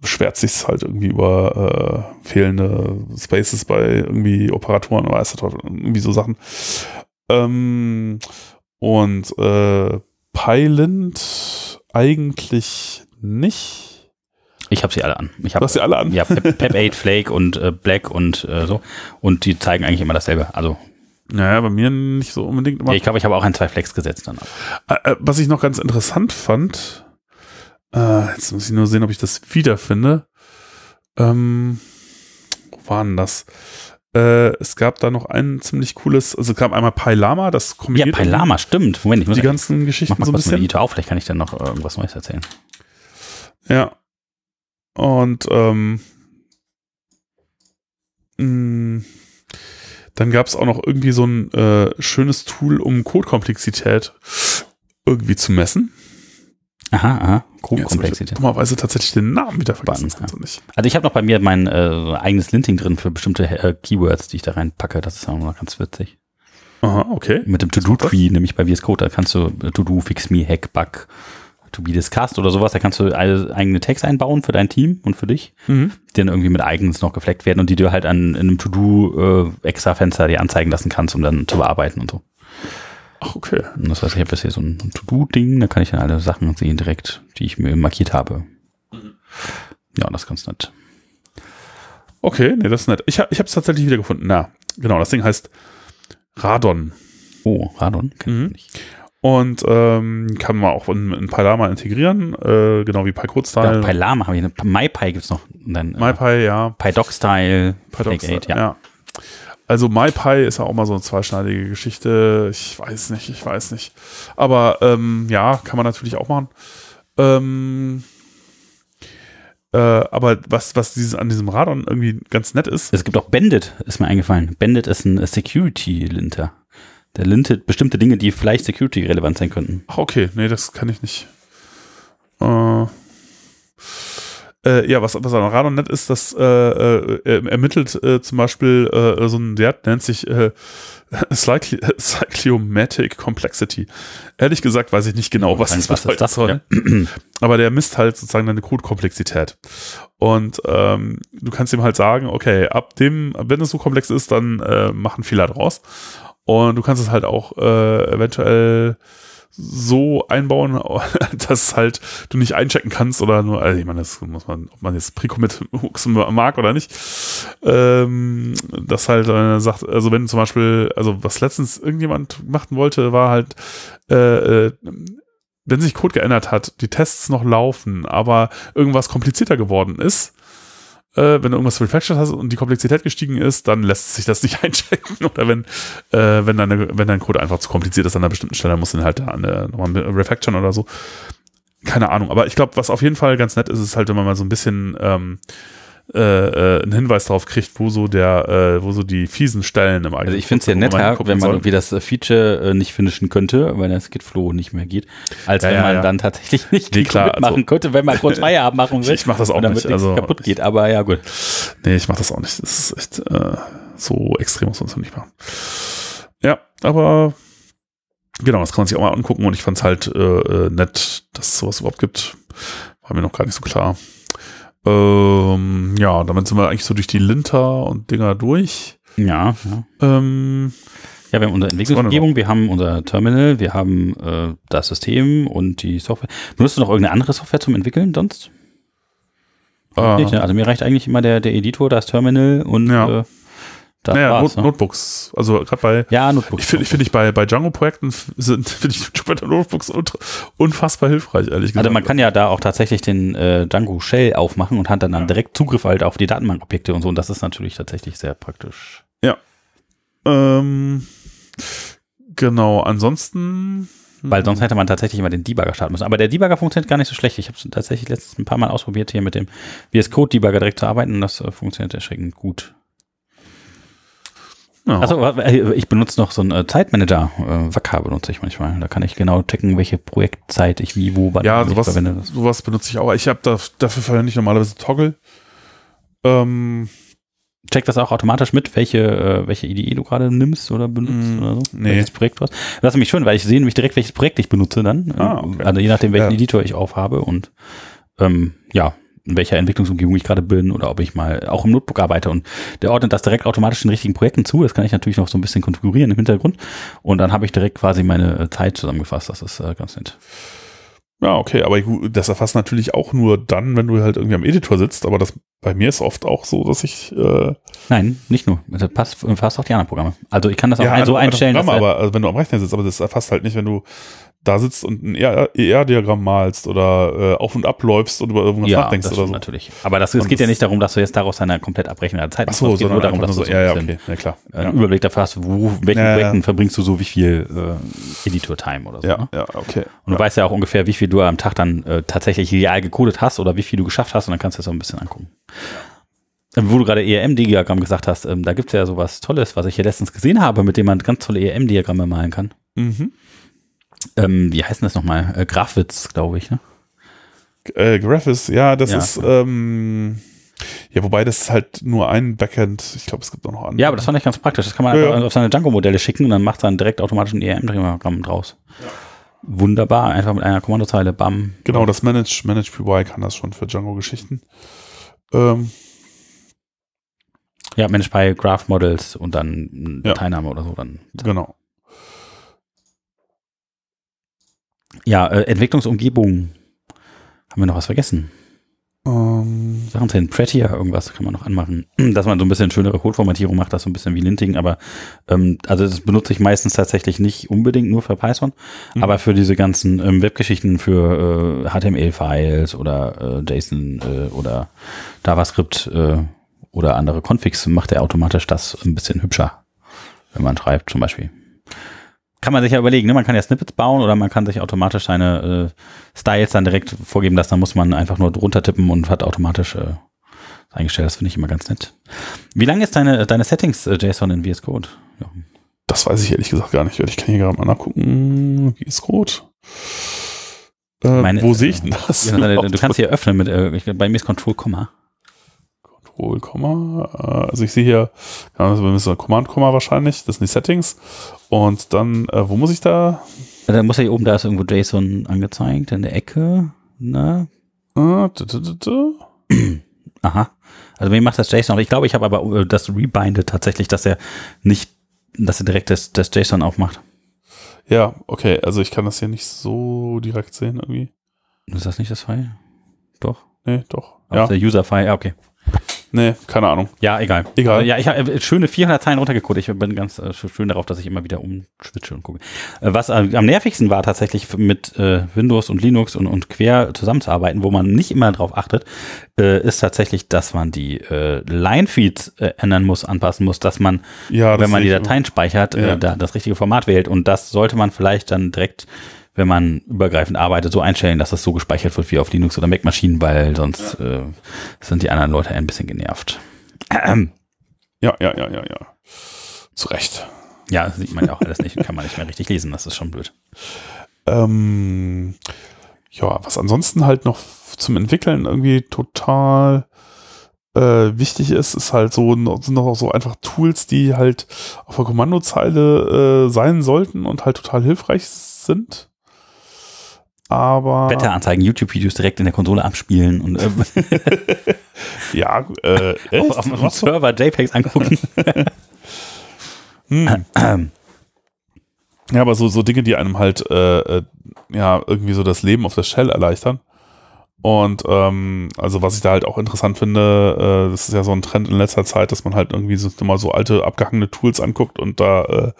Beschwert sich halt irgendwie über äh, fehlende Spaces bei irgendwie Operatoren oder irgendwie so Sachen. Ähm, und äh, Pylint eigentlich nicht. Ich habe sie alle an. Ich Du habe hast sie alle an. ja, Pep, Pep 8, Flake und äh, Black und äh, so. Und die zeigen eigentlich immer dasselbe. Also, Naja, bei mir nicht so unbedingt immer. ja, ich glaube, ich habe auch ein zwei Flex gesetzt dann. Äh, äh, was ich noch ganz interessant fand, äh, jetzt muss ich nur sehen, ob ich das wiederfinde. Ähm, wo war denn das? Äh, es gab da noch ein ziemlich cooles, also es gab einmal Pylama, das Ja, kombiniert Pylama, stimmt. Moment, ich muss die ganzen mach Geschichten mal so ein bisschen. Editor auf, vielleicht kann ich dann noch äh, irgendwas Neues erzählen. Ja. Und ähm, mh, dann gab es auch noch irgendwie so ein äh, schönes Tool, um Codekomplexität irgendwie zu messen. Aha, aha. Ich Grundkomplexität. dummerweise tatsächlich den Namen wieder vergessen. Kannst du nicht. Also ich habe noch bei mir mein äh, eigenes Linting drin für bestimmte äh, Keywords, die ich da reinpacke. Das ist auch noch ganz witzig. Aha, okay. Mit dem To-Do-Tree, nämlich bei VS Code, da kannst du äh, To-Do, Fix Me, Hack, Bug, to be discussed oder sowas. Da kannst du eigene Tags einbauen für dein Team und für dich, Mhm. die dann irgendwie mit eigens noch gefleckt werden und die du halt an in einem To-Do äh, extra Fenster dir anzeigen lassen kannst, um dann zu bearbeiten und so. Ach, okay. Und das heißt, ich habe jetzt hier so ein To-Do-Ding, da kann ich dann alle Sachen sehen direkt, die ich mir markiert habe. Ja, das ist ganz nett. Okay, nee, das ist nett. Ich, hab- ich habe es tatsächlich wiedergefunden. Na, genau, das Ding heißt Radon. Oh, Radon, kenn Mhm. ich nicht. Und ähm, kann man auch in, in Pylama integrieren, äh, genau wie PyCode-Style. Ja, PyLama habe ich, eine MyPy gibt's noch. Und dann äh, MyPy, ja. PyDoc-Style, PyDoc, Flake 8, ja. ja. Also MyPy ist ja auch mal so eine zweischneidige Geschichte. Ich weiß nicht, ich weiß nicht. Aber ähm, ja, kann man natürlich auch machen. Ähm, äh, aber was, was dieses, an diesem Radon irgendwie ganz nett ist, Es gibt auch Bandit, ist mir eingefallen. Bandit ist ein Security-Linter. Der lintet bestimmte Dinge, die vielleicht Security-relevant sein könnten. Ach, okay, nee, das kann ich nicht. Äh, äh, ja, was, was an Radon nett ist, das äh, äh, er- ermittelt äh, zum Beispiel äh, so ein Wert, nennt sich äh, Cycli Cycliomatic Complexity. Ehrlich gesagt weiß ich nicht genau, was das Was ist bedeuten das? soll. Aber der misst halt sozusagen deine Code-Komplexität. Und ähm, du kannst ihm halt sagen, okay, ab dem, wenn es so komplex ist, dann äh, mach einen Fehler draus. Und du kannst es halt auch äh, eventuell so einbauen, dass halt du nicht einchecken kannst oder nur, also ich meine, das muss man, ob man jetzt Pre-Commit mag oder nicht, ähm, das halt äh, sagt, also wenn zum Beispiel, also was letztens irgendjemand machen wollte, war halt, äh, äh, wenn sich Code geändert hat, die Tests noch laufen, aber irgendwas komplizierter geworden ist, äh, wenn du irgendwas refactored hast und die Komplexität gestiegen ist, dann lässt sich das nicht einchecken. Oder wenn, äh, wenn, deine, wenn dein Code einfach zu kompliziert ist an einer bestimmten Stelle, dann musst du ihn halt da nochmal refactoren oder so. Keine Ahnung. Aber ich glaube, was auf jeden Fall ganz nett ist, ist halt, wenn man mal so ein bisschen ähm, äh, äh, einen Hinweis darauf kriegt, wo so der, äh, wo so die fiesen Stellen im eigenen Also ich finde es ja netter, wenn man irgendwie das äh, Feature äh, nicht finishen könnte, weil das Git-Flow nicht mehr geht, als Ja, wenn ja, man ja. dann tatsächlich nicht Nee, klar, Commit machen also- könnte, wenn man kurz Feierabend machen will. Ich mach das auch damit nicht, also- kaputt geht. Aber ja, gut. Nee, ich mach das auch nicht. Das ist echt äh, so extrem muss man es nicht machen. Ja, aber genau, das kann man sich auch mal angucken und ich fand es halt äh, nett, dass es sowas überhaupt gibt. War mir noch gar nicht so klar. Ähm, ja, damit sind wir eigentlich so durch die Linter und Dinger durch. Ja, ja. Ähm, Ja, wir haben unsere Entwicklungsumgebung, wir haben unser Terminal, wir haben äh, das System und die Software. Benutzt du noch irgendeine andere Software zum Entwickeln sonst? äh, Nicht, ne? Also mir reicht eigentlich immer der, der Editor, das Terminal und Ja. äh, das naja. Not ne? Notebooks. Also gerade bei Ja, Notebook. ich finde ich, find ich bei, bei Django-Projekten sind finde ich Jupyter Notebooks unfassbar hilfreich, ehrlich gesagt. Also man kann ja da auch tatsächlich den äh, Django Shell aufmachen und hat dann, dann direkt Zugriff halt auf die Datenbankobjekte und so. Und das ist natürlich tatsächlich sehr praktisch. Ähm, genau, ansonsten. Weil sonst hätte man tatsächlich immer den Debugger starten müssen. Aber der Debugger funktioniert gar nicht so schlecht. Ich habe es tatsächlich letztens ein paar Mal ausprobiert, hier mit dem VS Code Debugger direkt zu arbeiten und das äh, funktioniert erschreckend gut. Ja. Also ich benutze noch so einen äh, Zeitmanager. Äh, Wacker benutze ich manchmal. Da kann ich genau checken, welche Projektzeit ich wie, wo, wann ja, ich sowas, verwende. Das. sowas benutze ich auch. Ich habe da, dafür verwende ich normalerweise Toggle. Ähm, Checkt das auch automatisch mit, welche, äh, welche IDE du gerade nimmst oder benutzt Mm, oder so? nee. Welches Projekt du hast. Das ist nämlich schön, weil ich sehe nämlich direkt, welches Projekt ich benutze dann. Ah, okay. Also je nachdem, welchen Ja. Editor ich aufhabe und ähm, ja, in welcher Entwicklungsumgebung ich gerade bin oder ob ich mal auch im Notebook arbeite und der ordnet das direkt automatisch den richtigen Projekten zu. Das kann ich natürlich noch so ein bisschen konfigurieren im Hintergrund und dann habe ich direkt quasi meine äh, Zeit zusammengefasst. Das ist äh, ganz nett. ja, okay, aber das erfasst natürlich auch nur dann, wenn du halt irgendwie am Editor sitzt. Aber das bei mir ist oft auch so, dass ich äh, Nein, nicht nur. Das passt, passt auch die anderen Programme. Also ich kann das auch ein, so andere- einstellen, dass Programme, er- aber also wenn du am Rechner sitzt, aber das erfasst halt nicht, wenn du da sitzt und ein ER-Diagramm malst oder äh, auf und ab läufst und über irgendwas ja, nachdenkst das oder so. natürlich. Aber das, es geht ja nicht darum, dass du jetzt daraus eine komplett abrechnende Zeit Ach machst. so, es geht nur sondern darum, dass du so so, ein ja, ja, bisschen okay, ja klar. einen Ja, Überblick dafür hast, wo, welchen Ja, ja. Projekten verbringst du so wie viel äh, Editor-Time oder so. ja, Ne? ja, okay. Und du weißt ja auch ungefähr, wie viel du am Tag dann äh, tatsächlich real gecodet hast oder wie viel du geschafft hast und dann kannst du das auch ein bisschen angucken. Wo du gerade ERM-Diagramm gesagt hast, ähm, da gibt es ja sowas Tolles, was ich hier letztens gesehen habe, mit dem man ganz tolle ERM-Diagramme malen kann. Mhm. Ähm, wie heißt denn das nochmal? Äh, Grafwitz, glaube ich. Ne? Äh, Graphis, ja, das Ja. ist, ähm, ja, wobei das ist halt nur ein Backend. Ich glaube, es gibt auch noch andere. Ja, aber das fand ich ganz praktisch. Das kann man Ja, einfach ja. auf seine Django-Modelle schicken und dann macht dann direkt automatisch ein ERM-Diagramm draus. wunderbar, einfach mit einer Kommandozeile, bam. Genau, das Manage, Manage PY kann das schon für Django-Geschichten. Ähm, Ja, Manage by Graph Models und dann Ja. Dateiname oder so. Dann. genau. Ja, äh, Entwicklungsumgebung. Haben wir noch was vergessen? Ähm, Sachen sind Prettier, irgendwas kann man noch anmachen. Dass man so ein bisschen schönere Codeformatierung macht, das so ein bisschen wie Linting, aber ähm, also das benutze ich meistens tatsächlich nicht unbedingt nur für Python, Mhm. aber für diese ganzen ähm, Webgeschichten für äh, HTML-Files oder äh, JSON äh, oder JavaScript äh, oder andere Configs macht er automatisch das ein bisschen hübscher, wenn man schreibt zum Beispiel. Kann man sich ja überlegen, ne? man kann ja Snippets bauen oder man kann sich automatisch seine äh, Styles dann direkt vorgeben lassen, dann muss man einfach nur drunter tippen und hat automatisch äh, eingestellt. Das finde ich immer ganz nett. Wie lange ist deine, deine Settings äh, JSON in VS Code? Ja. das weiß ich ehrlich gesagt gar nicht. Ich kann hier gerade mal nachgucken. Ist Code? Äh, Meine- wo sehe ich denn das? Ja, du kannst hier öffnen mit, äh, bei mir ist Control Komma. Control, Komma. Äh, also ich sehe hier, ja, das ist ein Command, Komma wahrscheinlich. Das sind die Settings. Und dann, äh, wo muss ich da? Ja, Dann muss hier oben, da ist irgendwo JSON angezeigt, in der Ecke. Ne? D- d- d- d- Aha. Also mir macht das JSON, ich glaube, ich habe aber äh, das rebindet tatsächlich, dass er nicht, dass er direkt das, das JSON aufmacht. Ja, okay. Also ich kann das hier nicht so direkt sehen irgendwie. Ist das nicht das File? Doch. Nee, doch. Auf Ja, der User-File, ja, okay. Nee, keine Ahnung. Ja, egal. Egal. Ja, ich habe äh, schöne 400 Zeilen runtergecodet. Ich bin ganz äh, schön darauf, dass ich immer wieder umschwitche und gucke. Äh, was äh, am nervigsten war tatsächlich mit äh, Windows und Linux und, und quer zusammenzuarbeiten, wo man nicht immer drauf achtet, ist tatsächlich, dass man die Line-Feeds ändern muss, anpassen muss, dass man, Ja, das wenn man die Dateien speichert, Ja. da das richtige Format wählt. Und das sollte man vielleicht dann direkt wenn man übergreifend arbeitet, so einstellen, dass das so gespeichert wird wie auf Linux oder Mac-Maschinen, weil sonst äh, sind die anderen Leute ein bisschen genervt. Ähm, Ja, ja, ja, ja, ja. Zu Recht. Ja, sieht man ja auch alles nicht, kann man nicht mehr richtig lesen, das ist schon blöd. Ähm, ja, was ansonsten halt noch zum Entwickeln irgendwie total äh, wichtig ist, ist halt so sind noch so einfach Tools, die halt auf der Kommandozeile äh, sein sollten und halt total hilfreich sind. Aber Wetteranzeigen, YouTube-Videos direkt in der Konsole abspielen und äh, ja, äh, auf, auf dem? Server JPEGs angucken. Hm. Ähm, Ja, aber so, so Dinge, die einem halt äh, äh, ja irgendwie so das Leben auf der Shell erleichtern. Und ähm, also was ich da halt auch interessant finde, äh, das ist ja so ein Trend in letzter Zeit, dass man halt irgendwie so mal so alte abgehangene Tools anguckt und da äh,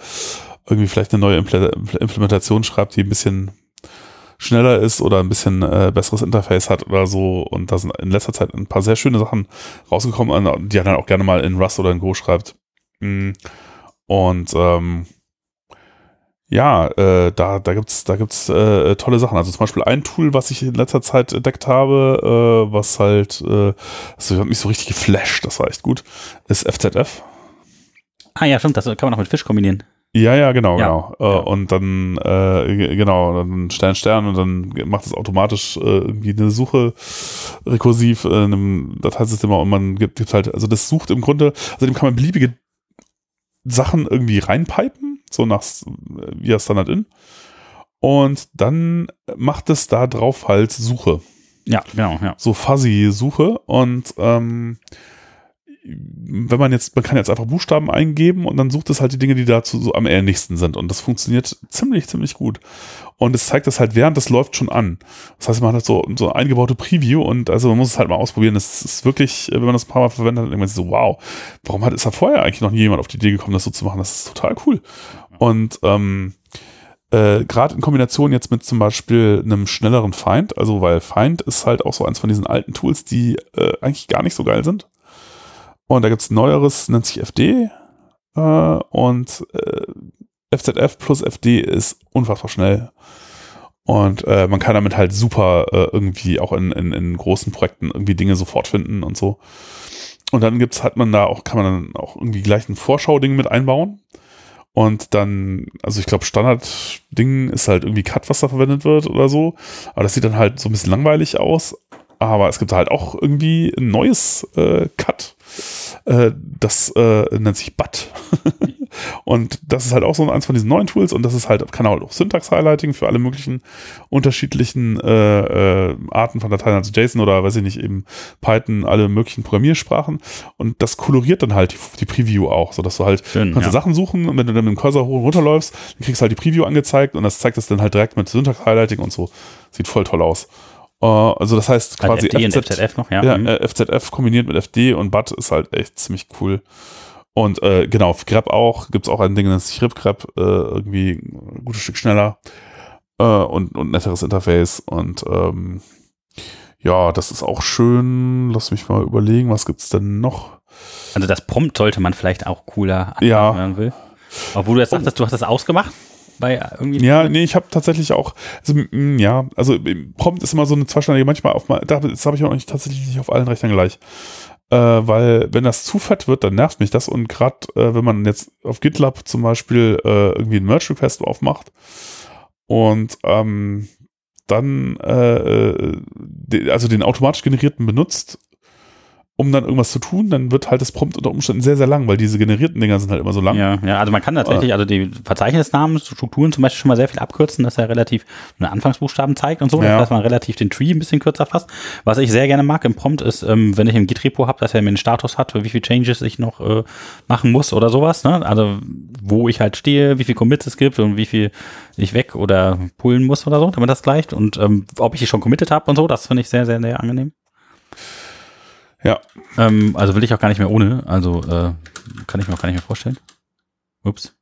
irgendwie vielleicht eine neue Imple Implementation schreibt, die ein bisschen schneller ist oder ein bisschen äh, besseres Interface hat oder so. Und da sind in letzter Zeit ein paar sehr schöne Sachen rausgekommen, die er dann auch gerne mal in Rust oder in Go schreibt. Mm. Und ähm, ja, äh, da, da gibt's, da gibt's äh, tolle Sachen. Also zum Beispiel ein Tool, was ich in letzter Zeit entdeckt habe, äh, was halt, äh, das hat mich so richtig geflasht, das war echt gut, ist FZF. ah ja, stimmt, das kann man auch mit Fisch kombinieren. Ja, ja, genau, Ja, genau. ja. Äh, und dann, äh, genau, dann Stern, Stern und dann macht es automatisch äh, irgendwie eine Suche rekursiv äh, in einem Dateisystem und man gibt, gibt halt, also das sucht im Grunde, also dem kann man beliebige Sachen irgendwie reinpipen, so nach s- via Standard in. Und dann macht es da drauf halt Suche Ja, genau, ja. so fuzzy Suche und ähm, wenn man jetzt, man kann jetzt einfach Buchstaben eingeben und dann sucht es halt die Dinge, die dazu so am ähnlichsten sind und das funktioniert ziemlich, ziemlich gut. Und es zeigt das halt während das läuft schon an. Das heißt, man hat so, so eingebaute Preview und also man muss es halt mal ausprobieren. Es ist wirklich, wenn man das ein paar Mal verwendet, man sich so, wow, warum hat ist da vorher eigentlich noch nie jemand auf die Idee gekommen, das so zu machen? Das ist total cool. Und ähm, äh, gerade in Kombination jetzt mit zum Beispiel einem schnelleren Find, also weil Find ist halt auch so eins von diesen alten Tools, die äh, eigentlich gar nicht so geil sind. Und da gibt's neueres, nennt sich FD. Äh, und äh, FZF plus FD ist unfassbar schnell. Und äh, man kann damit halt super äh, irgendwie auch in, in, in großen Projekten irgendwie Dinge sofort finden und so. Und dann gibt's, hat man da auch, kann man dann auch irgendwie gleich ein Vorschau-Ding mit einbauen. Und dann, also ich glaube, Standard-Ding ist halt irgendwie Cut, was da verwendet wird oder so. Aber das sieht dann halt so ein bisschen langweilig aus. Aber es gibt halt auch irgendwie ein neues äh, Cut. Äh, das äh, nennt sich Butt. Und das ist halt auch so eins von diesen neuen Tools und das ist halt, kann halt auch Syntax-Highlighting für alle möglichen unterschiedlichen äh, äh, Arten von Dateien, also JSON oder weiß ich nicht, eben Python, alle möglichen Programmiersprachen. Und das koloriert dann halt die, die Preview auch, sodass du halt Schön, kannst ja. Sachen suchen und wenn du dann mit dem Cursor hoch und runter läufst, dann kriegst du halt die Preview angezeigt und das zeigt das dann halt direkt mit Syntax-Highlighting und so. Sieht voll toll aus. Äh, also das heißt Halt quasi FD und FZF noch, ja. ja, Mhm. äh, FZF kombiniert mit FD und BAT ist halt echt ziemlich cool. Und äh, genau, grep auch, gibt's auch ein Ding, das sich RipGrep, äh, irgendwie ein gutes Stück schneller äh, und, und netteres Interface. Und ähm, ja, das ist auch schön. Lass mich mal überlegen, was gibt's denn noch? Also das Prompt sollte man vielleicht auch cooler anpassen, Ja. wenn man will. Obwohl du jetzt sagtest, du hast das ausgemacht bei irgendwie. Ja, nee, ich habe tatsächlich auch, also mm, ja, also Prompt ist immer so eine zweischneidige, manchmal auf das habe ich auch nicht tatsächlich nicht auf allen Rechnern gleich. Äh, weil wenn das zu fett wird, dann nervt mich das und gerade äh, wenn man jetzt auf GitLab zum Beispiel äh, irgendwie einen Merge-Request aufmacht und ähm, dann äh, äh, also den automatisch generierten benutzt, um dann irgendwas zu tun, dann wird halt das Prompt unter Umständen sehr, sehr lang, weil diese generierten Dinger sind halt immer so lang. Ja, ja, also man kann tatsächlich, also die Verzeichnisnamen, Strukturen zum Beispiel schon mal sehr viel abkürzen, dass er relativ eine Anfangsbuchstaben zeigt und so, Ja. dass man relativ den Tree ein bisschen kürzer fasst. Was ich sehr gerne mag im Prompt ist, ähm, wenn ich ein Git-Repo habe, dass er mir einen Status hat, wie viel Changes ich noch äh, machen muss oder sowas, ne? Also wo ich halt stehe, wie viel Commits es gibt und wie viel ich weg oder pullen muss oder so, damit das gleicht und ähm, ob ich die schon committed habe und so, das finde ich sehr, sehr, sehr angenehm. Ja. Ähm, also will ich auch gar nicht mehr ohne, also äh, kann ich mir auch gar nicht mehr vorstellen. Ups.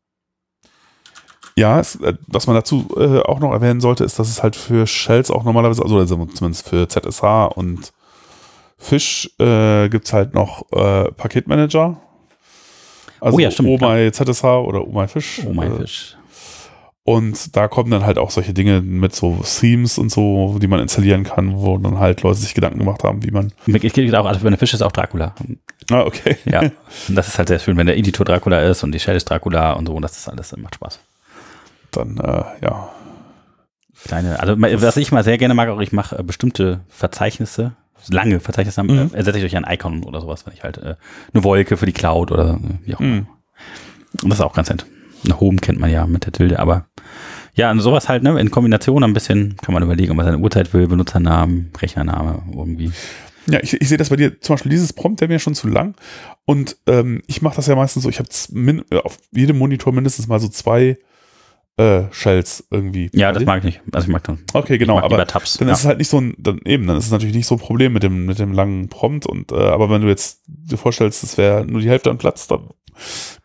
Ja, äh, was man dazu äh, auch noch erwähnen sollte, ist, dass es halt für Shells auch normalerweise, also zumindest für ZSH und Fish äh, gibt es halt noch äh, Paketmanager. Also Oh ja, stimmt, Oh my ZSH oder Oh my Fish. Oh Äh, Fisch. Und da kommen dann halt auch solche Dinge mit so Themes und so, die man installieren kann, wo dann halt Leute sich Gedanken gemacht haben, wie man. Ich kriege auch, also für eine Fisch ist auch Dracula. Ah, okay. Ja. und das ist halt sehr schön, wenn der Editor Dracula ist und die Shell ist Dracula und so, das ist alles, macht Spaß. Dann, äh, ja. Kleine, also was ich mal sehr gerne mag, auch ich mache äh, bestimmte Verzeichnisse, lange Verzeichnisse, Mhm. äh, ersetze ich durch ein Icon oder sowas, wenn ich halt äh, eine Wolke für die Cloud oder äh, wie auch immer. Mhm. Und das ist auch ganz nett. Home kennt man ja mit der Tilde, aber ja, und sowas halt, ne, in Kombination ein bisschen kann man überlegen, ob man seine Uhrzeit will, Benutzernamen, Rechnername, irgendwie. Ja, ich, ich sehe das bei dir, zum Beispiel dieses Prompt, der wäre schon zu lang. Und ähm, ich mache das ja meistens so, ich habe auf jedem Monitor mindestens mal so zwei äh, Shells irgendwie. Ja, das mag ich nicht. Also ich mag dann. Okay, genau, aber Tabs. dann ja. ist es halt nicht so ein, dann eben, dann ist es natürlich nicht so ein Problem mit dem, mit dem langen Prompt und, äh, aber wenn du jetzt dir vorstellst, das wäre nur die Hälfte an Platz, dann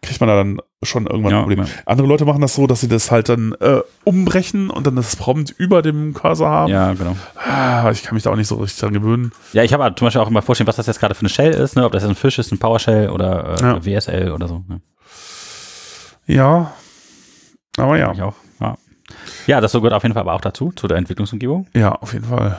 kriegt man da dann schon irgendwann Ja, ein Problem. ja. Andere Leute machen das so, dass sie das halt dann äh, umbrechen und dann das Prompt über dem Cursor haben. ja, genau. Ah, ich kann mich da auch nicht so richtig dran gewöhnen. Ja, ich habe halt zum Beispiel auch immer vorstellen, was das jetzt gerade für eine Shell ist, ne? ob das jetzt ein Fisch ist, ein PowerShell oder äh, Ja. WSL oder so. Ne? Ja, aber ja, Ich auch. Ja. ja, das so gehört auf jeden Fall aber auch dazu, zu der Entwicklungsumgebung. ja, auf jeden Fall.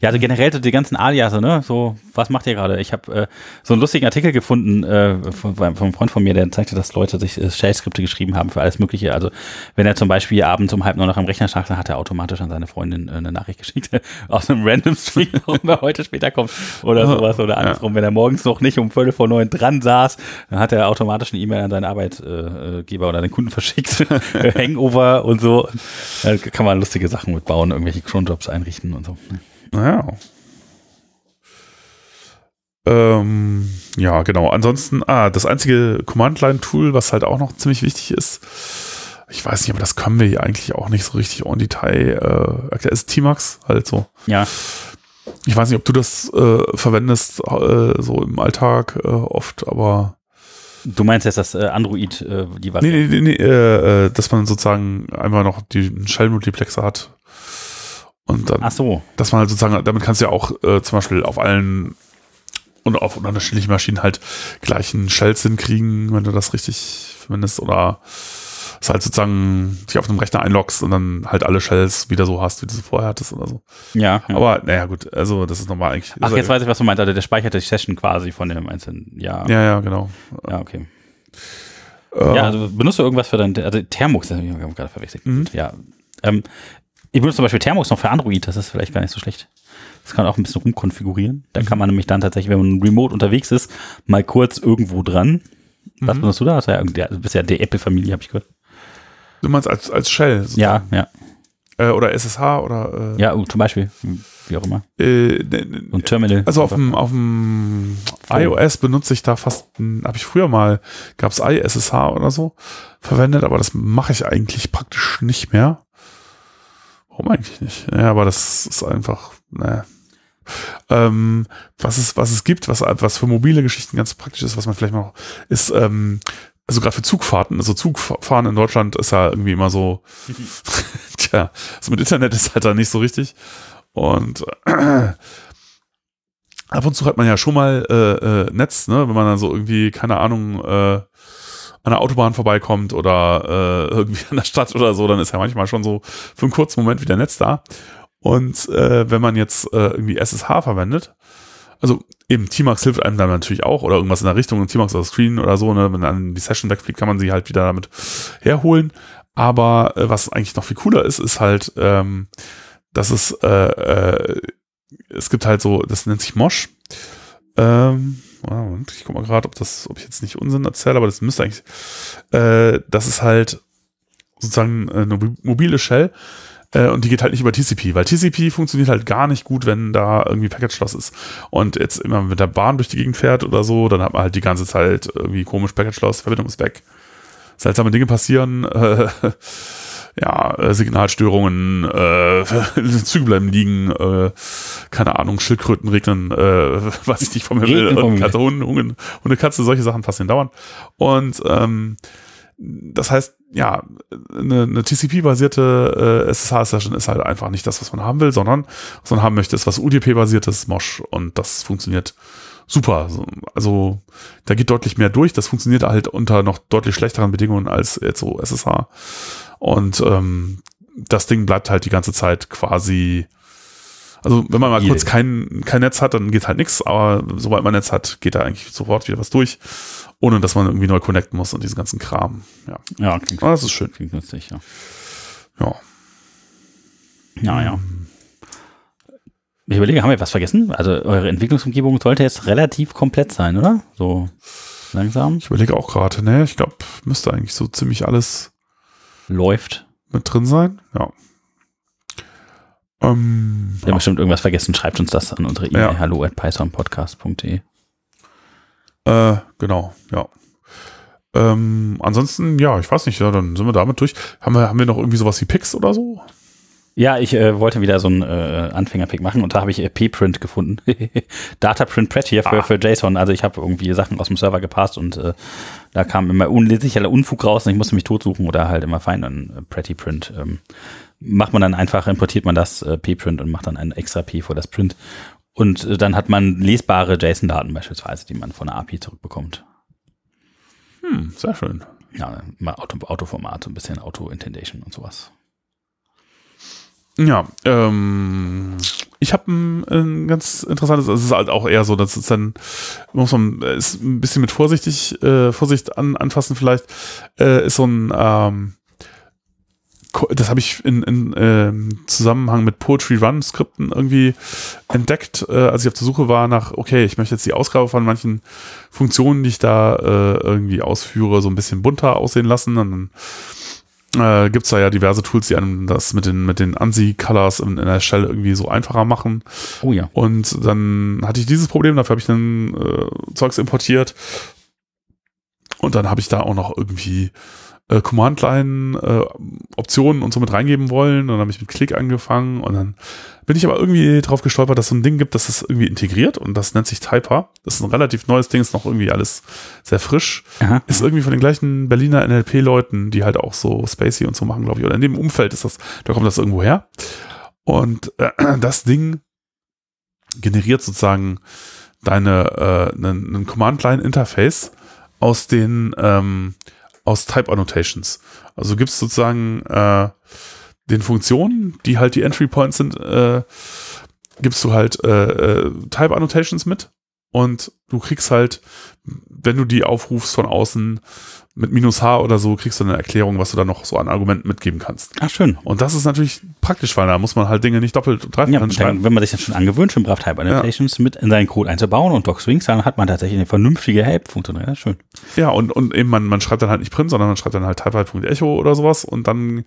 Ja, also generell so die ganzen Aliase, ne? So, was macht ihr gerade? Ich habe äh, so einen lustigen Artikel gefunden äh, von, von einem Freund von mir, der zeigte, dass Leute sich äh, Shell-Skripte geschrieben haben für alles Mögliche. Also wenn er zum Beispiel abends um halb neun noch am Rechner stand, dann hat er automatisch an seine Freundin äh, eine Nachricht geschickt aus einem random Stream, warum er heute später kommt oder sowas oder andersrum. Wenn er morgens noch nicht um Viertel vor neun dran saß, dann hat er automatisch eine E-Mail an seinen Arbeitgeber oder den Kunden verschickt. Hangover und so. Da kann man lustige Sachen mitbauen, irgendwelche Cronjobs einrichten und so. Naja. Ähm, ja, genau. Ansonsten, ah, das einzige Command-Line-Tool, was halt auch noch ziemlich wichtig ist, ich weiß nicht, aber das können wir hier eigentlich auch nicht so richtig en Detail äh, erklären, ist Tmax halt so. Ja, Ich weiß nicht, ob du das äh, verwendest, äh, so im Alltag äh, oft, aber Du meinst jetzt das äh, Android, äh, die nee, Variante? nee, nee, nee äh, äh, dass man sozusagen einmal noch den Shell-Multiplexer hat und dann Ach so. dass man halt sozusagen, damit kannst du ja auch äh, zum Beispiel auf allen und auf unterschiedlichen Maschinen halt gleichen Shells hinkriegen, wenn du das richtig verwendest oder dass halt sozusagen dich auf einem Rechner einloggst und dann halt alle Shells wieder so hast, wie du sie vorher hattest oder so. Ja. ja. Aber naja, gut, also das ist nochmal eigentlich. Ach, jetzt weiß ich, was du meinst. Also der speichert die Session quasi von dem einzelnen. Ja. Ja, ja, genau. Ja, okay. Äh, Ja, also benutzt du irgendwas für dein, also Thermux, das habe ich gerade verwechselt. Mhm. Ja. Ähm, ich benutze zum Beispiel Thermux noch für Android, das ist vielleicht gar nicht so schlecht. Das kann man auch ein bisschen rumkonfigurieren. Da Mhm. kann man nämlich dann tatsächlich, wenn man remote unterwegs ist, mal kurz irgendwo dran Was Mhm. benutzt du da? Du, ja, du bist ja der Apple-Familie, habe ich gehört. Du meinst als, als Shell? Ja, ja. Äh, oder SSH oder äh, Ja, zum Beispiel. Wie auch immer. äh, ne- ne- Und Terminal. Also auf dem, auf dem Phone. iOS benutze ich da fast, habe ich früher mal, gab es iSSH oder so verwendet, aber das mache ich eigentlich praktisch nicht mehr. Warum eigentlich nicht? Ja, aber das ist einfach, naja. Ähm, was es, was es gibt, was, was für mobile Geschichten ganz praktisch ist, was man vielleicht noch, ist, ähm, also gerade für Zugfahrten, also Zugfahren in Deutschland ist ja irgendwie immer so, tja, also mit Internet ist halt da nicht so richtig. Und äh, ab und zu hat man ja schon mal äh, äh, Netz, ne, wenn man dann so irgendwie, keine Ahnung, äh, an der Autobahn vorbeikommt oder äh, irgendwie an der Stadt oder so, dann ist ja manchmal schon so für einen kurzen Moment wieder Netz da. Und äh, wenn man jetzt äh, irgendwie SSH verwendet, also eben T-Max hilft einem dann natürlich auch oder irgendwas in der Richtung und T-Max oder Screen oder so, ne, wenn dann die Session wegfliegt, kann man sie halt wieder damit herholen. Aber äh, was eigentlich noch viel cooler ist, ist halt, ähm, dass es, äh, äh, es gibt halt so, das nennt sich Mosh. Ähm, Moment, ich guck mal gerade, ob das, ob ich jetzt nicht Unsinn erzähle, aber das müsste eigentlich, äh, das ist halt sozusagen eine mobile Shell äh, und die geht halt nicht über TCP, weil TCP funktioniert halt gar nicht gut, wenn da irgendwie Package-Loss ist. Und jetzt immer mit der Bahn durch die Gegend fährt oder so, dann hat man halt die ganze Zeit irgendwie komisch Package-Loss, Verbindung ist weg. Seltsame Dinge passieren, äh, ja, äh, Signalstörungen, äh, Züge bleiben liegen, äh, keine Ahnung, Schildkröten regnen, äh, weiß ich nicht vom Himmel, und. Katze, Hunde, Hunde, Hunde, Katze, solche Sachen passieren dauernd. Und ähm, das heißt, ja, eine, eine TCP-basierte äh, SSH-Session ist halt einfach nicht das, was man haben will, sondern was man haben möchte, ist was UDP-basiertes Mosh und das funktioniert super. So, Also da geht deutlich mehr durch. Das funktioniert halt unter noch deutlich schlechteren Bedingungen als jetzt so SSH. Und ähm, das Ding bleibt halt die ganze Zeit quasi. Also wenn man mal Hier. kurz kein, kein Netz hat, dann geht halt nichts, aber sobald man Netz hat, geht da eigentlich sofort wieder was durch, ohne dass man irgendwie neu connecten muss und diesen ganzen Kram. Ja, Ja, klingt, aber das ist schön. klingt nützlich, ja. Ja. Ja, ja. Ich überlege, haben wir was vergessen? Also eure Entwicklungsumgebung sollte jetzt relativ komplett sein, oder? So langsam Ich überlege auch gerade, ne, ich glaube, müsste eigentlich so ziemlich alles läuft. mit drin sein. Ja. Ähm, Wir haben bestimmt irgendwas vergessen. Schreibt uns das an unsere E-Mail. Ja. Hallo at pythonpodcast.de. Äh, genau, ja. Ähm, ansonsten, ja, ich weiß nicht, ja, dann sind wir damit durch. Haben wir, haben wir noch irgendwie sowas wie Pix oder so? Ja, ich äh, wollte wieder so einen äh, Anfängerpick machen und da habe ich äh, P-Print gefunden. Dataprint Pret hier für, Ah. für JSON. Also ich habe irgendwie Sachen aus dem Server gepasst und äh, da kam immer unsicherer Unfug raus und ich musste mich totsuchen oder halt immer fein dann äh, Pretty Print. Ähm, macht man dann einfach, importiert man das äh, P-Print und macht dann ein extra P für das Print. Und äh, dann hat man lesbare JSON-Daten beispielsweise, die man von der API zurückbekommt. Hm, sehr schön. Ja, mal Auto, Autoformat, so ein bisschen Auto-Intendation und sowas. Ja, ähm, ich habe ein, ein ganz interessantes, also es ist halt auch eher so, dass es dann, muss man, äh, ist ein bisschen mit vorsichtig, äh, Vorsicht an, anfassen vielleicht, äh, ist so ein, ähm, das habe ich in, in ähm, Zusammenhang mit Poetry Run Skripten irgendwie entdeckt, äh, als ich auf der Suche war nach, okay, ich möchte jetzt die Ausgabe von manchen Funktionen, die ich da äh, irgendwie ausführe, so ein bisschen bunter aussehen lassen. Und dann äh, gibt es da ja diverse Tools, die einem das mit den, mit den ANSI-Colors in, in der Shell irgendwie so einfacher machen. Oh ja. Und dann hatte ich dieses Problem, dafür habe ich dann äh, Zeugs importiert. Und dann habe ich da auch noch irgendwie äh, Command-Line-Optionen und so mit reingeben wollen. Und dann habe ich mit Klick angefangen. Und dann bin ich aber irgendwie drauf gestolpert, dass es so ein Ding gibt, das das irgendwie integriert. Und das nennt sich Typer. Das ist ein relativ neues Ding, ist noch irgendwie alles sehr frisch. Aha. Ist irgendwie von den gleichen Berliner NLP-Leuten, die halt auch so Spacey und so machen, glaube ich. Oder in dem Umfeld ist das, da kommt das irgendwo her. Und äh, das Ding generiert sozusagen deine äh, einen, einen Command-Line-Interface aus den ähm, aus Type Annotations. Also du gibst sozusagen äh, den Funktionen, die halt die Entry Points sind, äh, gibst du halt äh, äh, Type Annotations mit und du kriegst halt, wenn du die aufrufst von außen mit minus H oder so, kriegst du eine Erklärung, was du da noch so an Argumenten mitgeben kannst. Ach, schön. Und das ist natürlich praktisch, weil da muss man halt Dinge nicht doppelt und dreifach Ja, hinschreiben. dann, wenn man sich dann schon angewöhnt, schon brav Type Annotations mit in seinen Code einzubauen und Docstrings, dann hat man tatsächlich eine vernünftige Help-Funktion. Ja, schön. Ja, und, und eben man, man schreibt dann halt nicht Print, sondern man schreibt dann halt Type.echo oder sowas und dann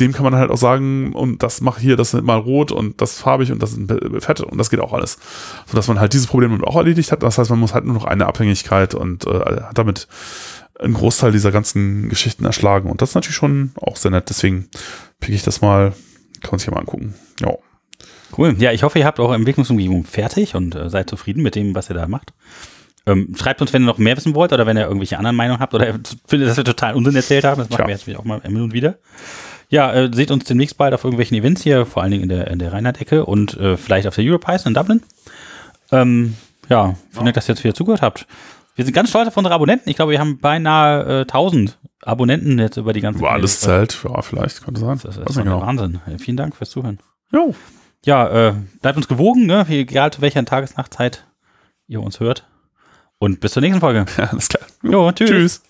dem kann man halt auch sagen, und das mach hier, das ist mal rot und das farbig und das ist fett und das geht auch alles. Sodass man halt dieses Problem auch erledigt hat. Das heißt, man muss halt nur noch eine Abhängigkeit und äh, hat damit einen Großteil dieser ganzen Geschichten erschlagen. Und das ist natürlich schon auch sehr nett. Deswegen pick ich das mal, kann man sich ja mal angucken. Ja. Cool. Ja, ich hoffe, ihr habt eure Entwicklungsumgebung fertig und äh, seid zufrieden mit dem, was ihr da macht. Ähm, schreibt uns, wenn ihr noch mehr wissen wollt oder wenn ihr irgendwelche anderen Meinungen habt oder findet, dass wir total Unsinn erzählt haben. Das machen Tja. wir jetzt auch mal im und wieder. Ja, äh, seht uns demnächst bald auf irgendwelchen Events hier, vor allen Dingen in der, in der Rheinland-Ecke und äh, vielleicht auf der Europeice in Dublin. Ähm, ja, vielen Dank, dass ihr jetzt wieder zugehört habt. Wir sind ganz stolz auf unsere Abonnenten. Ich glaube, wir haben beinahe äh, 1000 Abonnenten jetzt über die ganze Über alles zählt, ja, vielleicht, könnte sein. Das ist schon nicht genau. Wahnsinn. Vielen Dank fürs Zuhören. Jo. Ja, äh, bleibt uns gewogen, ne? egal zu welcher Tagesnachtzeit ihr uns hört. Und bis zur nächsten Folge. Ja, alles klar. Jo, tschüss. Tschüss.